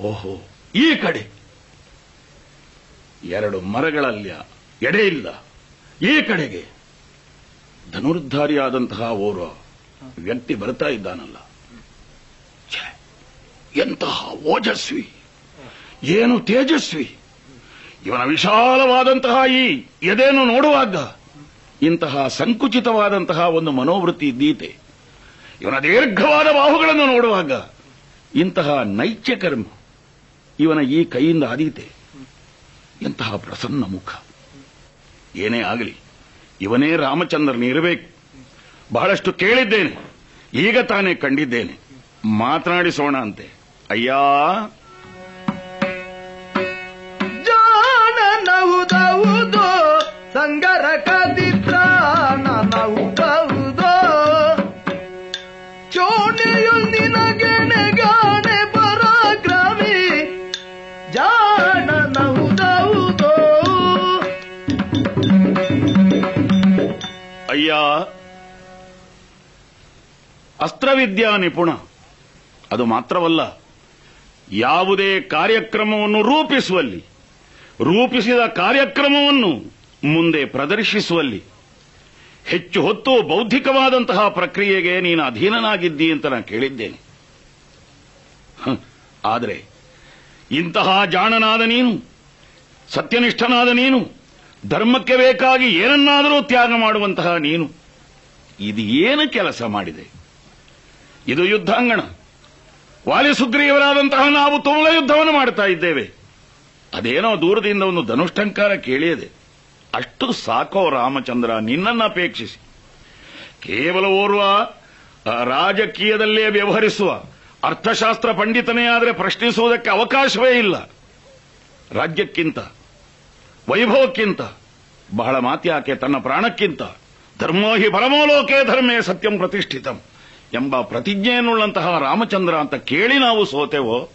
ಓಹೋ, ಈ ಕಡೆ. ಎರಡು ಮರಗಳಲ್ಲಿ ಇಲ್ಲ. ಈ ಕಡೆಗೆ. ಧನುರ್ಧಾರಿಯಾದಂತಹ ಓರ್ವ ವ್ಯಕ್ತಿ ಬರ್ತಾ ಇದ್ದಾನಲ್ಲ. ಎಂತಹ ಓಜಸ್ವಿ, ಏನು ತೇಜಸ್ವಿ. ಇವನ ವಿಶಾಲವಾದಂತಹ ಈ ಎದೇನು ನೋಡುವಾಗ ಇಂತಹ ಸಂಕುಚಿತವಾದಂತಹ ಒಂದು ಮನೋವೃತ್ತಿ ಇದ್ದೀತೆ ಇವನ ದೀರ್ಘವಾದ ಬಾಹುಗಳನ್ನು ನೋಡುವಾಗ ಇಂತಹ ನೈತ್ಯ ಕರ್ಮ ಇವನ ಈ ಕೈಯಿಂದ ಆದೀತೆ. ಎಂತಹ ಪ್ರಸನ್ನ ಮುಖ. ಏನೇ ಆಗಲಿ, ಇವನೇ ರಾಮಚಂದ್ರನಿರಬೇಕು ಬಹಳಷ್ಟು ಕೇಳಿದ್ದೇನೆ, ಈಗ ತಾನೇ ಕಂಡಿದ್ದೇನೆ. ಮಾತನಾಡಿಸೋಣ ಅಂತೆ. ಅಯ್ಯ. ಜಾಣನಹುದೌದು ಸಂಗರ ಕದಿತ್ರ ನನಹುದೌದು ಚೋಣೆಯು ನಿನಗೆಣೆಗಾಣೆ ಪರಾಕ್ರಮಿ ಅಯ್ಯ. ಅಸ್ತ್ರವಿದ್ಯಾ ನಿಪುಣ. ಅದು ಮಾತ್ರವಲ್ಲ ಯಾವುದೇ ಕಾರ್ಯಕ್ರಮವನ್ನು ರೂಪಿಸುವಲ್ಲಿ, ರೂಪಿಸಿದ ಕಾರ್ಯಕ್ರಮವನ್ನು ಮುಂದೆ ಪ್ರದರ್ಶಿಸುವಲ್ಲಿ, ಹೆಚ್ಚು ಹೊತ್ತು ಬೌದ್ಧಿಕವಾದಂತಹ ಪ್ರಕ್ರಿಯೆಗೆ ನೀನು ಅಧೀನನಾಗಿದ್ದಿ ಅಂತ ನಾನು ಕೇಳಿದ್ದೇನೆ. ಆದರೆ ಇಂತಹ ಜಾಣನಾದ ನೀನು, ಸತ್ಯನಿಷ್ಠನಾದ ನೀನು, ಧರ್ಮಕ್ಕೆ ಬೇಕಾಗಿ ಏನನ್ನಾದರೂ ತ್ಯಾಗ ಮಾಡುವಂತಹ ನೀನು, ಇದು ಏನು ಕೆಲಸ ಮಾಡಿದೆ? ಇದು ಯುದ್ಧಾಂಗಣ. ವಾಲಿ ಸುಗ್ರೀವರಾದಂತಹ ನಾವು ತುಮಲ ಯುದ್ಧವನ್ನು ಮಾಡುತ್ತಾ ಇದ್ದೇವೆ. ಅದೇನೋ ದೂರದಿಂದ ಒಂದು ಧನುಷ್ಠಂಕಾರ ಕೇಳಿಯದೆ, ಅಷ್ಟು ಸಾಕೋ ರಾಮಚಂದ್ರ, ನಿನ್ನನ್ನು ಅಪೇಕ್ಷಿಸಿ. ಕೇವಲ ಓರ್ವ ರಾಜಕೀಯದಲ್ಲೇ ವ್ಯವಹರಿಸುವ, ಅರ್ಥಶಾಸ್ತ್ರ ಪಂಡಿತನೇ ಆದರೆ ಪ್ರಶ್ನಿಸುವುದಕ್ಕೆ ಅವಕಾಶವೇ ಇಲ್ಲ. ರಾಜ್ಯಕ್ಕಿಂತ, ವೈಭವಕ್ಕಿಂತ, ಬಹಳ ಮಾತ್ಯಾಕೆ ತನ್ನ ಪ್ರಾಣಕ್ಕಿಂತ ಧರ್ಮೋ ಹಿ ಪರಮೋಲೋಕೆ ಧರ್ಮೇ ಸತ್ಯಂ ಪ್ರತಿಷ್ಠಿತಂ. ಎಂಬ ಪ್ರತಿಜ್ಞೆಯನ್ನುಳ್ಳಂತಹ ರಾಮಚಂದ್ರ ಅಂತ ಕೇಳಿ ನಾವು ಸೋತೆವೋ?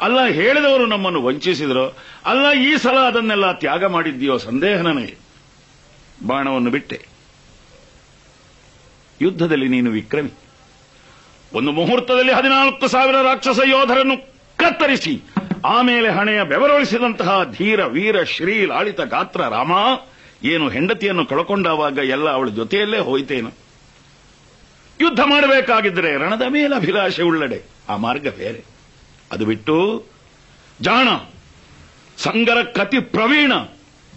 ಅಲ್ಲ ಹೇಳಿದವರು ನಮ್ಮನ್ನು ವಂಚಿಸಿದರು? ಅಲ್ಲ ಈ ಸಲ ಅದನ್ನೆಲ್ಲ ತ್ಯಾಗ ಮಾಡಿದ್ದೀಯೋ ಸಂದೇಹ ನನಗೆ? ಬಾಣವನ್ನು ಬಿಟ್ಟೆ. ಯುದ್ಧದಲ್ಲಿ ನೀನು ವಿಕ್ರಮಿ. ಒಂದು ಮುಹೂರ್ತದಲ್ಲಿ ಹದಿನಾಲ್ಕು ಸಾವಿರ ರಾಕ್ಷಸ ಯೋಧರನ್ನು ಕತ್ತರಿಸಿ, ಆಮೇಲೆ ಹಣೆಯ ಬೆವರೊಳಿಸಿದಂತಹ ಧೀರ, ವೀರ ಶ್ರೀ ಲಾಳಿತ ಗಾತ್ರ ರಾಮ, ಏನು ಹೆಂಡತಿಯನ್ನು ಕಳಕೊಂಡವಾಗ ಎಲ್ಲ ಅವಳ ಜೊತೆಯಲ್ಲೇ ಹೋಯ್ತೇನು? ಯುದ್ಧ ಮಾಡಬೇಕಾಗಿದ್ರೆ ರಣದ ಮೇಲೆ ಅಭಿಲಾಷೆ ಉಳ್ಳಡೆ. ಆ ಮಾರ್ಗ ಬೇರೆ. ಅದು ಬಿಟ್ಟು ಜಾಣ, ಸಂಗರ ಕತಿ ಪ್ರವೀಣ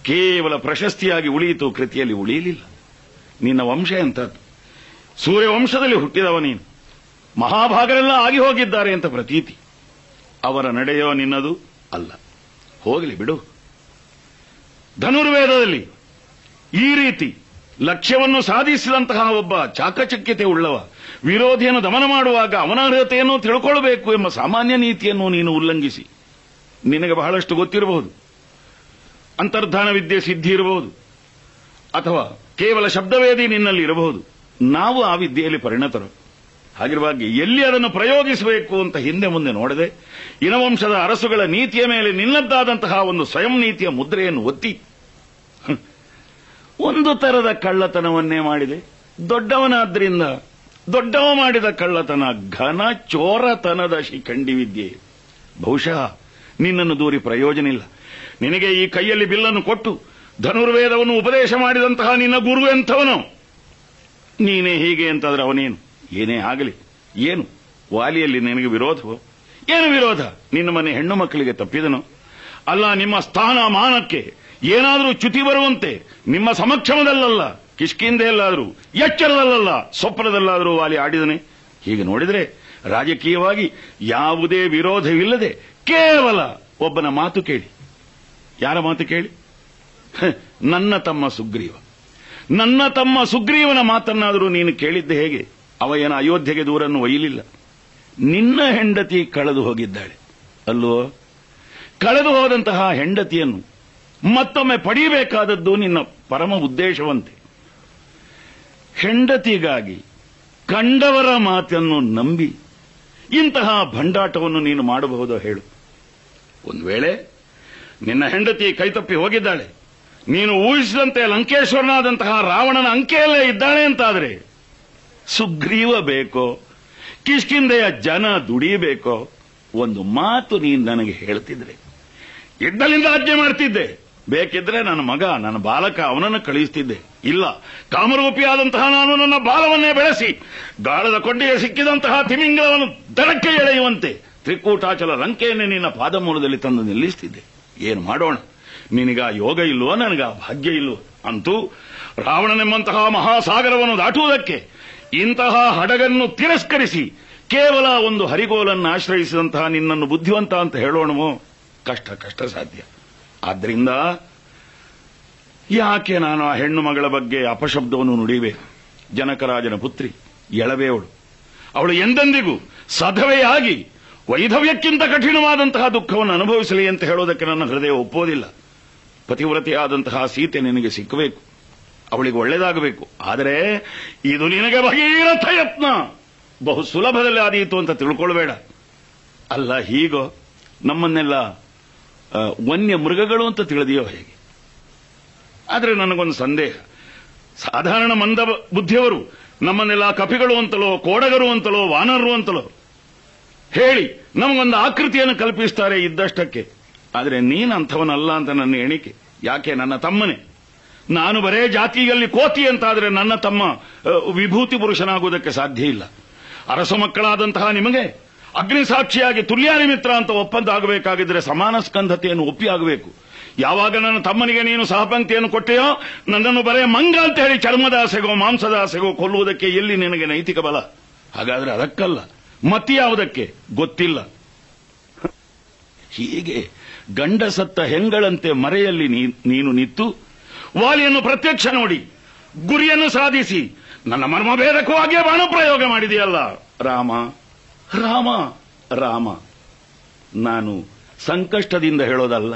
ಕೇವಲ ಪ್ರಶಸ್ತಿಯಾಗಿ ಉಳಿಯಿತು, ಕೃತಿಯಲ್ಲಿ ಉಳಿಯಲಿಲ್ಲ. ನಿನ್ನ ವಂಶ ಎಂಥದ್ದು? ಸೂರ್ಯವಂಶದಲ್ಲಿ ಹುಟ್ಟಿದವ ನೀನು. ಮಹಾಭಾಗರೆಲ್ಲ ಆಗಿ ಹೋಗಿದ್ದಾರೆ ಅಂತ ಪ್ರತೀತಿ. ಅವರ ನಡೆಯೋ ನಿನ್ನದು ಅಲ್ಲ. ಹೋಗಲಿ ಬಿಡು. ಧನುರ್ವೇದದಲ್ಲಿ ಈ ರೀತಿ ಲಕ್ಷ್ಯವನ್ನು ಸಾಧಿಸಿದಂತಹ ಒಬ್ಬ ಚಾಕಚಕ್ಯತೆ ಉಳ್ಳವ, ವಿರೋಧಿಯನ್ನು ದಮನ ಮಾಡುವಾಗ ಅವನಾರ್ಹತೆಯನ್ನು ತಿಳ್ಕೊಳ್ಬೇಕು ಎಂಬ ಸಾಮಾನ್ಯ ನೀತಿಯನ್ನು ನೀನು ಉಲ್ಲಂಘಿಸಿ. ನಿನಗೆ ಬಹಳಷ್ಟು ಗೊತ್ತಿರಬಹುದು. ಅಂತರ್ಧಾನ ವಿದ್ಯೆ ಸಿದ್ಧಿ ಇರಬಹುದು. ಅಥವಾ ಕೇವಲ ಶಬ್ದವೇದಿ ನಿನ್ನಲ್ಲಿ ಇರಬಹುದು. ನಾವು ಆ ವಿದ್ಯೆಯಲ್ಲಿ ಪರಿಣತರು. ಹಾಗಿರುವಾಗ ಎಲ್ಲಿ ಅದನ್ನು ಪ್ರಯೋಗಿಸಬೇಕು ಅಂತ ಹಿಂದೆ ಮುಂದೆ ನೋಡದೆ, ಇನವಂಶದ ಅರಸುಗಳ ನೀತಿಯ ಮೇಲೆ ನಿನ್ನದ್ದಾದಂತಹ ಒಂದು ಸ್ವಯಂ ನೀತಿಯ ಮುದ್ರೆಯನ್ನು ಒತ್ತಿ ಒಂದು ತರದ ಕಳ್ಳತನವನ್ನೇ ಮಾಡಿದೆ. ದೊಡ್ಡವನಾದ್ರಿಂದ ದೊಡ್ಡವ ಮಾಡಿದ ಕಳ್ಳತನ, ಘನ ಚೋರತನದ ಶಿಖಂಡಿ ವಿದ್ಯೆ ಬಹುಶಃ ನಿನ್ನನ್ನು ದೂರಿ ಪ್ರಯೋಜನ ಇಲ್ಲ. ನಿನಗೆ ಈ ಕೈಯಲ್ಲಿ ಬಿಲ್ಲನ್ನು ಕೊಟ್ಟು ಧನುರ್ವೇದವನ್ನು ಉಪದೇಶ ಮಾಡಿದಂತಹ ನಿನ್ನ ಗುರು ಎಂಥವನು? ನೀನೇ ಹೀಗೆ ಅಂತಾದ್ರೆ ಅವನೇನು? ಏನೇ ಆಗಲಿ. ಏನು? ವಾಲಿಯಲ್ಲಿ ನಿನಗೆ ವಿರೋಧವೋ? ಏನು ವಿರೋಧ? ನಿನ್ನ ಮನೆ ಹೆಣ್ಣು ಮಕ್ಕಳಿಗೆ ತಪ್ಪಿದನು? ಅಲ್ಲ, ನಿಮ್ಮ ಸ್ಥಾನ ಮಾನಕ್ಕೆ ಏನಾದರೂ ಚ್ಯುತಿ ಬರುವಂತೆ, ನಿಮ್ಮ ಸಮಕ್ಷಮದಲ್ಲಲ್ಲ ಕಿಷ್ಕಿಂದೆಯಲ್ಲಾದರೂ ಎಚ್ಚರದಲ್ಲಲ್ಲ, ಸ್ವಪ್ನದಲ್ಲಾದರೂ ವಾಲಿ ಆಡಿದನೆ. ಹೀಗೆ ನೋಡಿದರೆ ರಾಜಕೀಯವಾಗಿ ಯಾವುದೇ ವಿರೋಧವಿಲ್ಲದೆ ಕೇವಲ ಒಬ್ಬನ ಮಾತು ಕೇಳಿ. ಯಾರ ಮಾತು ಕೇಳಿ? ನನ್ನ ತಮ್ಮ ಸುಗ್ರೀವ. ನನ್ನ ತಮ್ಮ ಸುಗ್ರೀವನ ಮಾತನ್ನಾದರೂ ನೀನು ಕೇಳಿದ್ದೆ ಹೇಗೆ? ಅವ ಏನ ಅಯೋಧ್ಯೆಗೆ ದೂರನ್ನು ಒಯ್ಯಲಿಲ್ಲ. ನಿನ್ನ ಹೆಂಡತಿ ಕಳೆದು ಹೋಗಿದ್ದಾಳೆ. ಅಲ್ಲೋ ಕಳೆದು ಹೋದಂತಹ ಹೆಂಡತಿಯನ್ನು ಮತ್ತೊಮ್ಮೆ ಪಡೆಯಬೇಕಾದದ್ದು ನಿನ್ನ ಪರಮ ಉದ್ದೇಶವಂತೆ. ಹೆಂಡತಿಗಾಗಿ ಕಂಡವರ ಮಾತನ್ನು ನಂಬಿ ಇಂತಹ ಭಂಡಾಟವನ್ನು ನೀನು ಮಾಡಬಹುದೋ ಹೇಳು. ಒಂದು ವೇಳೆ ನಿನ್ನ ಹೆಂಡತಿ ಕೈತಪ್ಪಿ ಹೋಗಿದ್ದಾಳೆ. ನೀನು ಊಹಿಸಿದಂತೆ ಲಂಕೇಶ್ವರನಾದಂತಹ ರಾವಣನ ಅಂಕೆಯಲ್ಲೇ ಇದ್ದಾಳೆ ಅಂತಾದ್ರೆ ಸುಗ್ರೀವ ಬೇಕೋ ಕಿಷ್ಕಿಂದೆಯ ಜನ ದುಡಿಯಬೇಕೋ, ಒಂದು ಮಾತು ನೀನು ನನಗೆ ಹೇಳ್ತಿದ್ರೆ. ಇದ್ದಲಿಂದ ಆಜ್ಞೆ ಮಾಡ್ತಿದ್ದೆ. ಬೇಕಿದ್ರೆ ನನ್ನ ಮಗ, ನನ್ನ ಬಾಲಕ ಅವನನ್ನು ಕಳುಹಿಸ್ತಿದ್ದೆ. ಇಲ್ಲ, ಕಾಮರೂಪಿಯಾದಂತಹ ನಾನು ನನ್ನ ಬಾಲವನ್ನೇ ಬೆಳೆಸಿ, ಗಾಳದ ಕೊಂಡಿಗೆ ಸಿಕ್ಕಿದಂತಹ ತಿಮಿಂಗಲವನ್ನು ದಡಕ್ಕೆ ಎಳೆಯುವಂತೆ ತ್ರಿಕೂಟಾಚಲ ಲಂಕೆಯನ್ನೇ ನಿನ್ನ ಪಾದಮೂಲದಲ್ಲಿ ತಂದು ನಿಲ್ಲಿಸ್ತಿದ್ದೆ. ಏನು ಮಾಡೋಣ? ನಿನಗ ಯೋಗ ಇಲ್ವೋ ನನಗ ಭಾಗ್ಯ ಇಲ್ವೋ ಅಂತೂ ರಾವಣನೆಂಬಂತಹ ಮಹಾಸಾಗರವನ್ನು ದಾಟುವುದಕ್ಕೆ ಇಂತಹ ಹಡಗನ್ನು ತಿರಸ್ಕರಿಸಿ ಕೇವಲ ಒಂದು ಹರಿಗೋಲನ್ನು ಆಶ್ರಯಿಸಿದಂತಹ ನಿನ್ನನ್ನು ಬುದ್ಧಿವಂತ ಅಂತ ಹೇಳೋಣವೋ? ಕಷ್ಟ ಕಷ್ಟ ಸಾಧ್ಯ. ಆದ್ರಿಂದ ಯಾಕೆ ನಾನು ಆ ಹೆಣ್ಣು ಮಗಳ ಬಗ್ಗೆ ಅಪಶಬ್ದವನ್ನು ನುಡಿಬೇಕು ಜನಕರಾಜನ ಪುತ್ರಿ ಎಳಬೇವಳು ಅವಳು ಎಂದೆಂದಿಗೂ ಸಾಧವೆಯಾಗಿ ವೈಧವ್ಯಕ್ಕಿಂತ ಕಠಿಣವಾದಂತಹ ದುಃಖವನ್ನು ಅನುಭವಿಸಲಿ ಅಂತ ಹೇಳೋದಕ್ಕೆ ನನ್ನ ಹೃದಯ ಒಪ್ಪೋದಿಲ್ಲ. ಪತಿವ್ರತೆಯಾದಂತಹ ಸೀತೆ ನಿನಗೆ ಸಿಕ್ಕಬೇಕು. ಅವಳಿಗೆ ಒಳ್ಳೇದಾಗಬೇಕು ಆದರೆ ಇದು ನಿನಗೆ ಭಗೀರಥ ಯತ್ನ. ಬಹು ಸುಲಭದಲ್ಲಿ ಆದೀತು ಅಂತ ತಿಳ್ಕೊಳ್ಬೇಡ. ಅಲ್ಲ, ಹೀಗೋ. ನಮ್ಮನ್ನೆಲ್ಲ ವನ್ಯ ಮೃಗಗಳು ಅಂತ ತಿಳಿದಿಯೋ ಹೇಗೆ? ಆದರೆ ನನಗೊಂದು ಸಂದೇಹ. ಸಾಧಾರಣ ಮಂದ ಬುದ್ಧಿಯವರು, ನಮ್ಮನ್ನೆಲ್ಲ ಕಪಿಗಳು ಅಂತಲೋ, ಕೋಡಗರು ಅಂತಲೋ, ವಾನರರು ಅಂತಲೋ, ಹೇಳಿ ನಮಗೊಂದು ಆಕೃತಿಯನ್ನು ಕಲ್ಪಿಸ್ತಾರೆ ಇದ್ದಷ್ಟಕ್ಕೆ. ಆದರೆ ನೀನು ಅಂಥವನಲ್ಲ ಅಂತ ನನ್ನ ಎಣಿಕೆ. ಯಾಕೆ? ನನ್ನ ತಮ್ಮನೇ. ನಾನು ಬರೇ ಜಾತಿಯಲ್ಲಿ ಕೋತಿ ಅಂತಾದರೆ ನನ್ನ ತಮ್ಮ ವಿಭೂತಿ ಪುರುಷನಾಗುವುದಕ್ಕೆ ಸಾಧ್ಯ ಇಲ್ಲ. ಅರಸ ಮಕ್ಕಳಾದಂತಹ ನಿಮಗೆ ಅಗ್ನಿ ಸಾಕ್ಷಿಯಾಗಿ ತುಲ್ಯಾನಿ ಮಿತ್ರ ಅಂತ ಒಪ್ಪಂದ ಆಗಬೇಕಾಗಿದ್ರೆ ಸಮಾನ ಸ್ಕಂಧತೆಯನ್ನು ಒಪ್ಪಿ ಆಗಬೇಕು. ಯಾವಾಗ ನನ್ನ ತಮ್ಮನಿಗೆ ನೀನು ಸಹಪಂಕ್ತಿಯನ್ನು ಕೊಟ್ಟೆಯೋ, ನನ್ನನ್ನು ಬರೇ ಮಂಗ ಅಂತ ಹೇಳಿ ಚರ್ಮದ ಆಸೆಗೋ ಕೊಲ್ಲುವುದಕ್ಕೆ ಎಲ್ಲಿ ನಿನಗೆ ನೈತಿಕ ಬಲ? ಹಾಗಾದ್ರೆ ಅದಕ್ಕಲ್ಲ. ಮತಿ ಯಾವುದಕ್ಕೆ? ಗೊತ್ತಿಲ್ಲ. ಹೀಗೆ ಗಂಡ ಸತ್ತ ಹೆಂಗಳಂತೆ ಮರೆಯಲ್ಲಿ ನೀನು ನಿತ್ತು ವಾಲಿಯನ್ನು ಪ್ರತ್ಯಕ್ಷ ನೋಡಿ, ಗುರಿಯನ್ನು ಸಾಧಿಸಿ, ನನ್ನ ಮರ್ಮಭೇದಕ್ಕೂ ಹಾಗೆ ಬಾಣ ಪ್ರಯೋಗ ಮಾಡಿದೆಯಲ್ಲ, ರಾಮ. ರಾಮ ರಾಮ, ನಾನು ಸಂಕಷ್ಟದಿಂದ ಹೇಳೋದಲ್ಲ,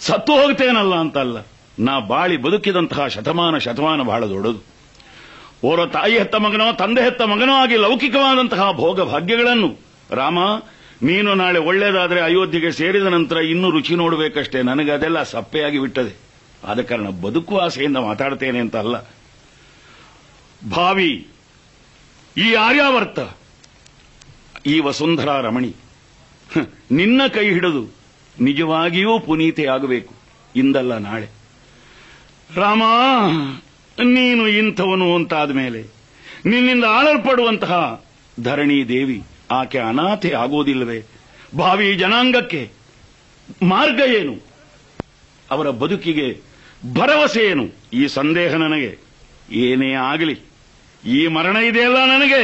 ಸತ್ತು ಹೋಗ್ತೇನಲ್ಲ ಅಂತಲ್ಲ. ನಾ ಬಾಳಿ ಬದುಕಿದಂತಹ ಶತಮಾನ ಶತಮಾನ ಬಹಳ ದೊಡ್ಡದು. ಓರ ತಾಯಿ ಹೆತ್ತ ಮಗನೋ, ತಂದೆ ಹೆತ್ತ ಮಗನೋ ಆಗಿ ಲೌಕಿಕವಾದಂತಹ ಭೋಗ ಭಾಗ್ಯಗಳನ್ನು, ರಾಮ ನೀನು ನಾಳೆ ಒಳ್ಳೇದಾದ್ರೆ ಅಯೋಧ್ಯೆಗೆ ಸೇರಿದ ನಂತರ ಇನ್ನೂ ರುಚಿ ನೋಡಬೇಕಷ್ಟೇ, ನನಗೆ ಅದೆಲ್ಲ ಸಪ್ಪೆಯಾಗಿ ಬಿಟ್ಟದೆ. ಆದ ಕಾರಣ ಬದುಕು ಆಸೆಯಿಂದ ಮಾತಾಡ್ತೇನೆ ಅಂತ ಅಲ್ಲ ಭಾವಿ, ಈ ಆರ್ಯಾವರ್ತ ಈ ವಸುಂಧರಾ ರಮಣಿ. ನಿನ್ನ ಕೈ ಹಿಡಿದು ನಿಜವಾಗಿಯೂ ಪುನೀತೆಯಾಗಬೇಕು. ಇಂದಲ್ಲ ನಾಳೆ. ರಾಮ, ನೀನು ಇಂಥವನು ಅಂತಾದ ಮೇಲೆ ನಿನ್ನಿಂದ ಆಳಲ್ಪಡುವಂತಹ ಧರಣಿ ದೇವಿ ಆಕೆ ಅನಾಥೆ ಆಗೋದಿಲ್ಲವೇ? ಭಾವಿ ಜನಾಂಗಕ್ಕೆ ಮಾರ್ಗ ಏನು? ಅವರ ಬದುಕಿಗೆ ಭರವಸೆ ಏನು? ಈ ಸಂದೇಹ ನನಗೆ ಏನೇ ಆಗಲಿ, ಈ ಮರಣ ಇದೆಯಲ್ಲ ನನಗೆ?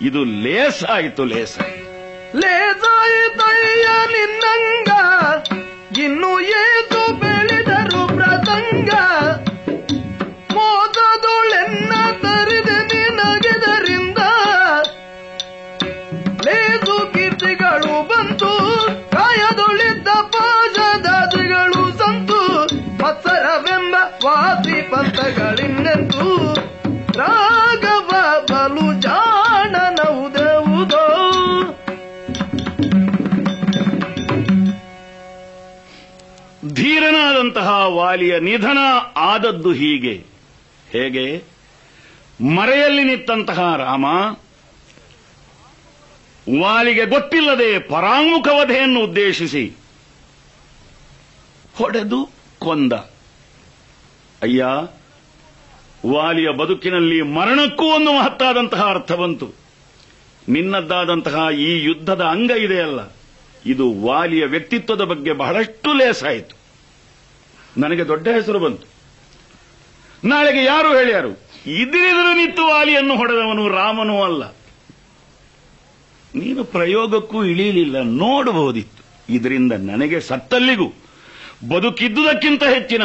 ಇದು ಲೇಸಾಯಿತು ಲೇಸ್ ಲೇಸಾಯಿತಯ್ಯ ನಿನ್ನಂಗ ಇನ್ನು ಏತು ಬೆಳೆದರು ಪ್ರಸಂಗ. ಮೋದದೊಳೆನ್ನ ತರಿದೆ ನಿನಗೆದರಿಂದ ಧೀರನಾದಂತಹ ವಾಲಿಯ ನಿಧನ ಆದದ್ದು ಹೀಗೆ. ಹೇಗೆ? ಮರೆಯಲ್ಲಿ ನಿಂತಹ ರಾಮ, ವಾಲಿಗೆ ಗೊತ್ತಿಲ್ಲದೆ ಪರಾಮುಖವಧೆಯನ್ನು ಉದ್ದೇಶಿಸಿ ಹೊಡೆದು ಕೊಂದ. ಅಯ್ಯ, ವಾಲಿಯ ಬದುಕಿನಲ್ಲಿ ಮರಣಕ್ಕೂ ಒಂದು ಮಹತ್ತಾದಂತಹ ಅರ್ಥ ಬಂತು. ನಿನ್ನದ್ದಾದಂತಹ ಈ ಯುದ್ಧದ ಅಂಗ ಇದೆಯಲ್ಲ. ಇದು ವಾಲಿಯ ವ್ಯಕ್ತಿತ್ವದ ಬಗ್ಗೆ ಬಹಳಷ್ಟು ಲೇಸಾಯಿತು ನನಗೆ ದೊಡ್ಡ ಹೆಸರು ಬಂತು. ನಾಳೆಗೆ ಯಾರು ಹೇಳ್ಯಾರು? ಇದಿರಿದರೂ ನಿಂತು ವಾಲಿಯನ್ನು ಹೊಡೆದವನು ರಾಮನೂ ಅಲ್ಲ. ನೀನು ಪ್ರಯೋಗಕ್ಕೂ ಇಳಿಯಲಿಲ್ಲ ನೋಡಬಹುದಿತ್ತು. ಇದರಿಂದ ನನಗೆ ಸತ್ತಲ್ಲಿಗೂ. ಬದುಕಿದ್ದುದಕ್ಕಿಂತ ಹೆಚ್ಚಿನ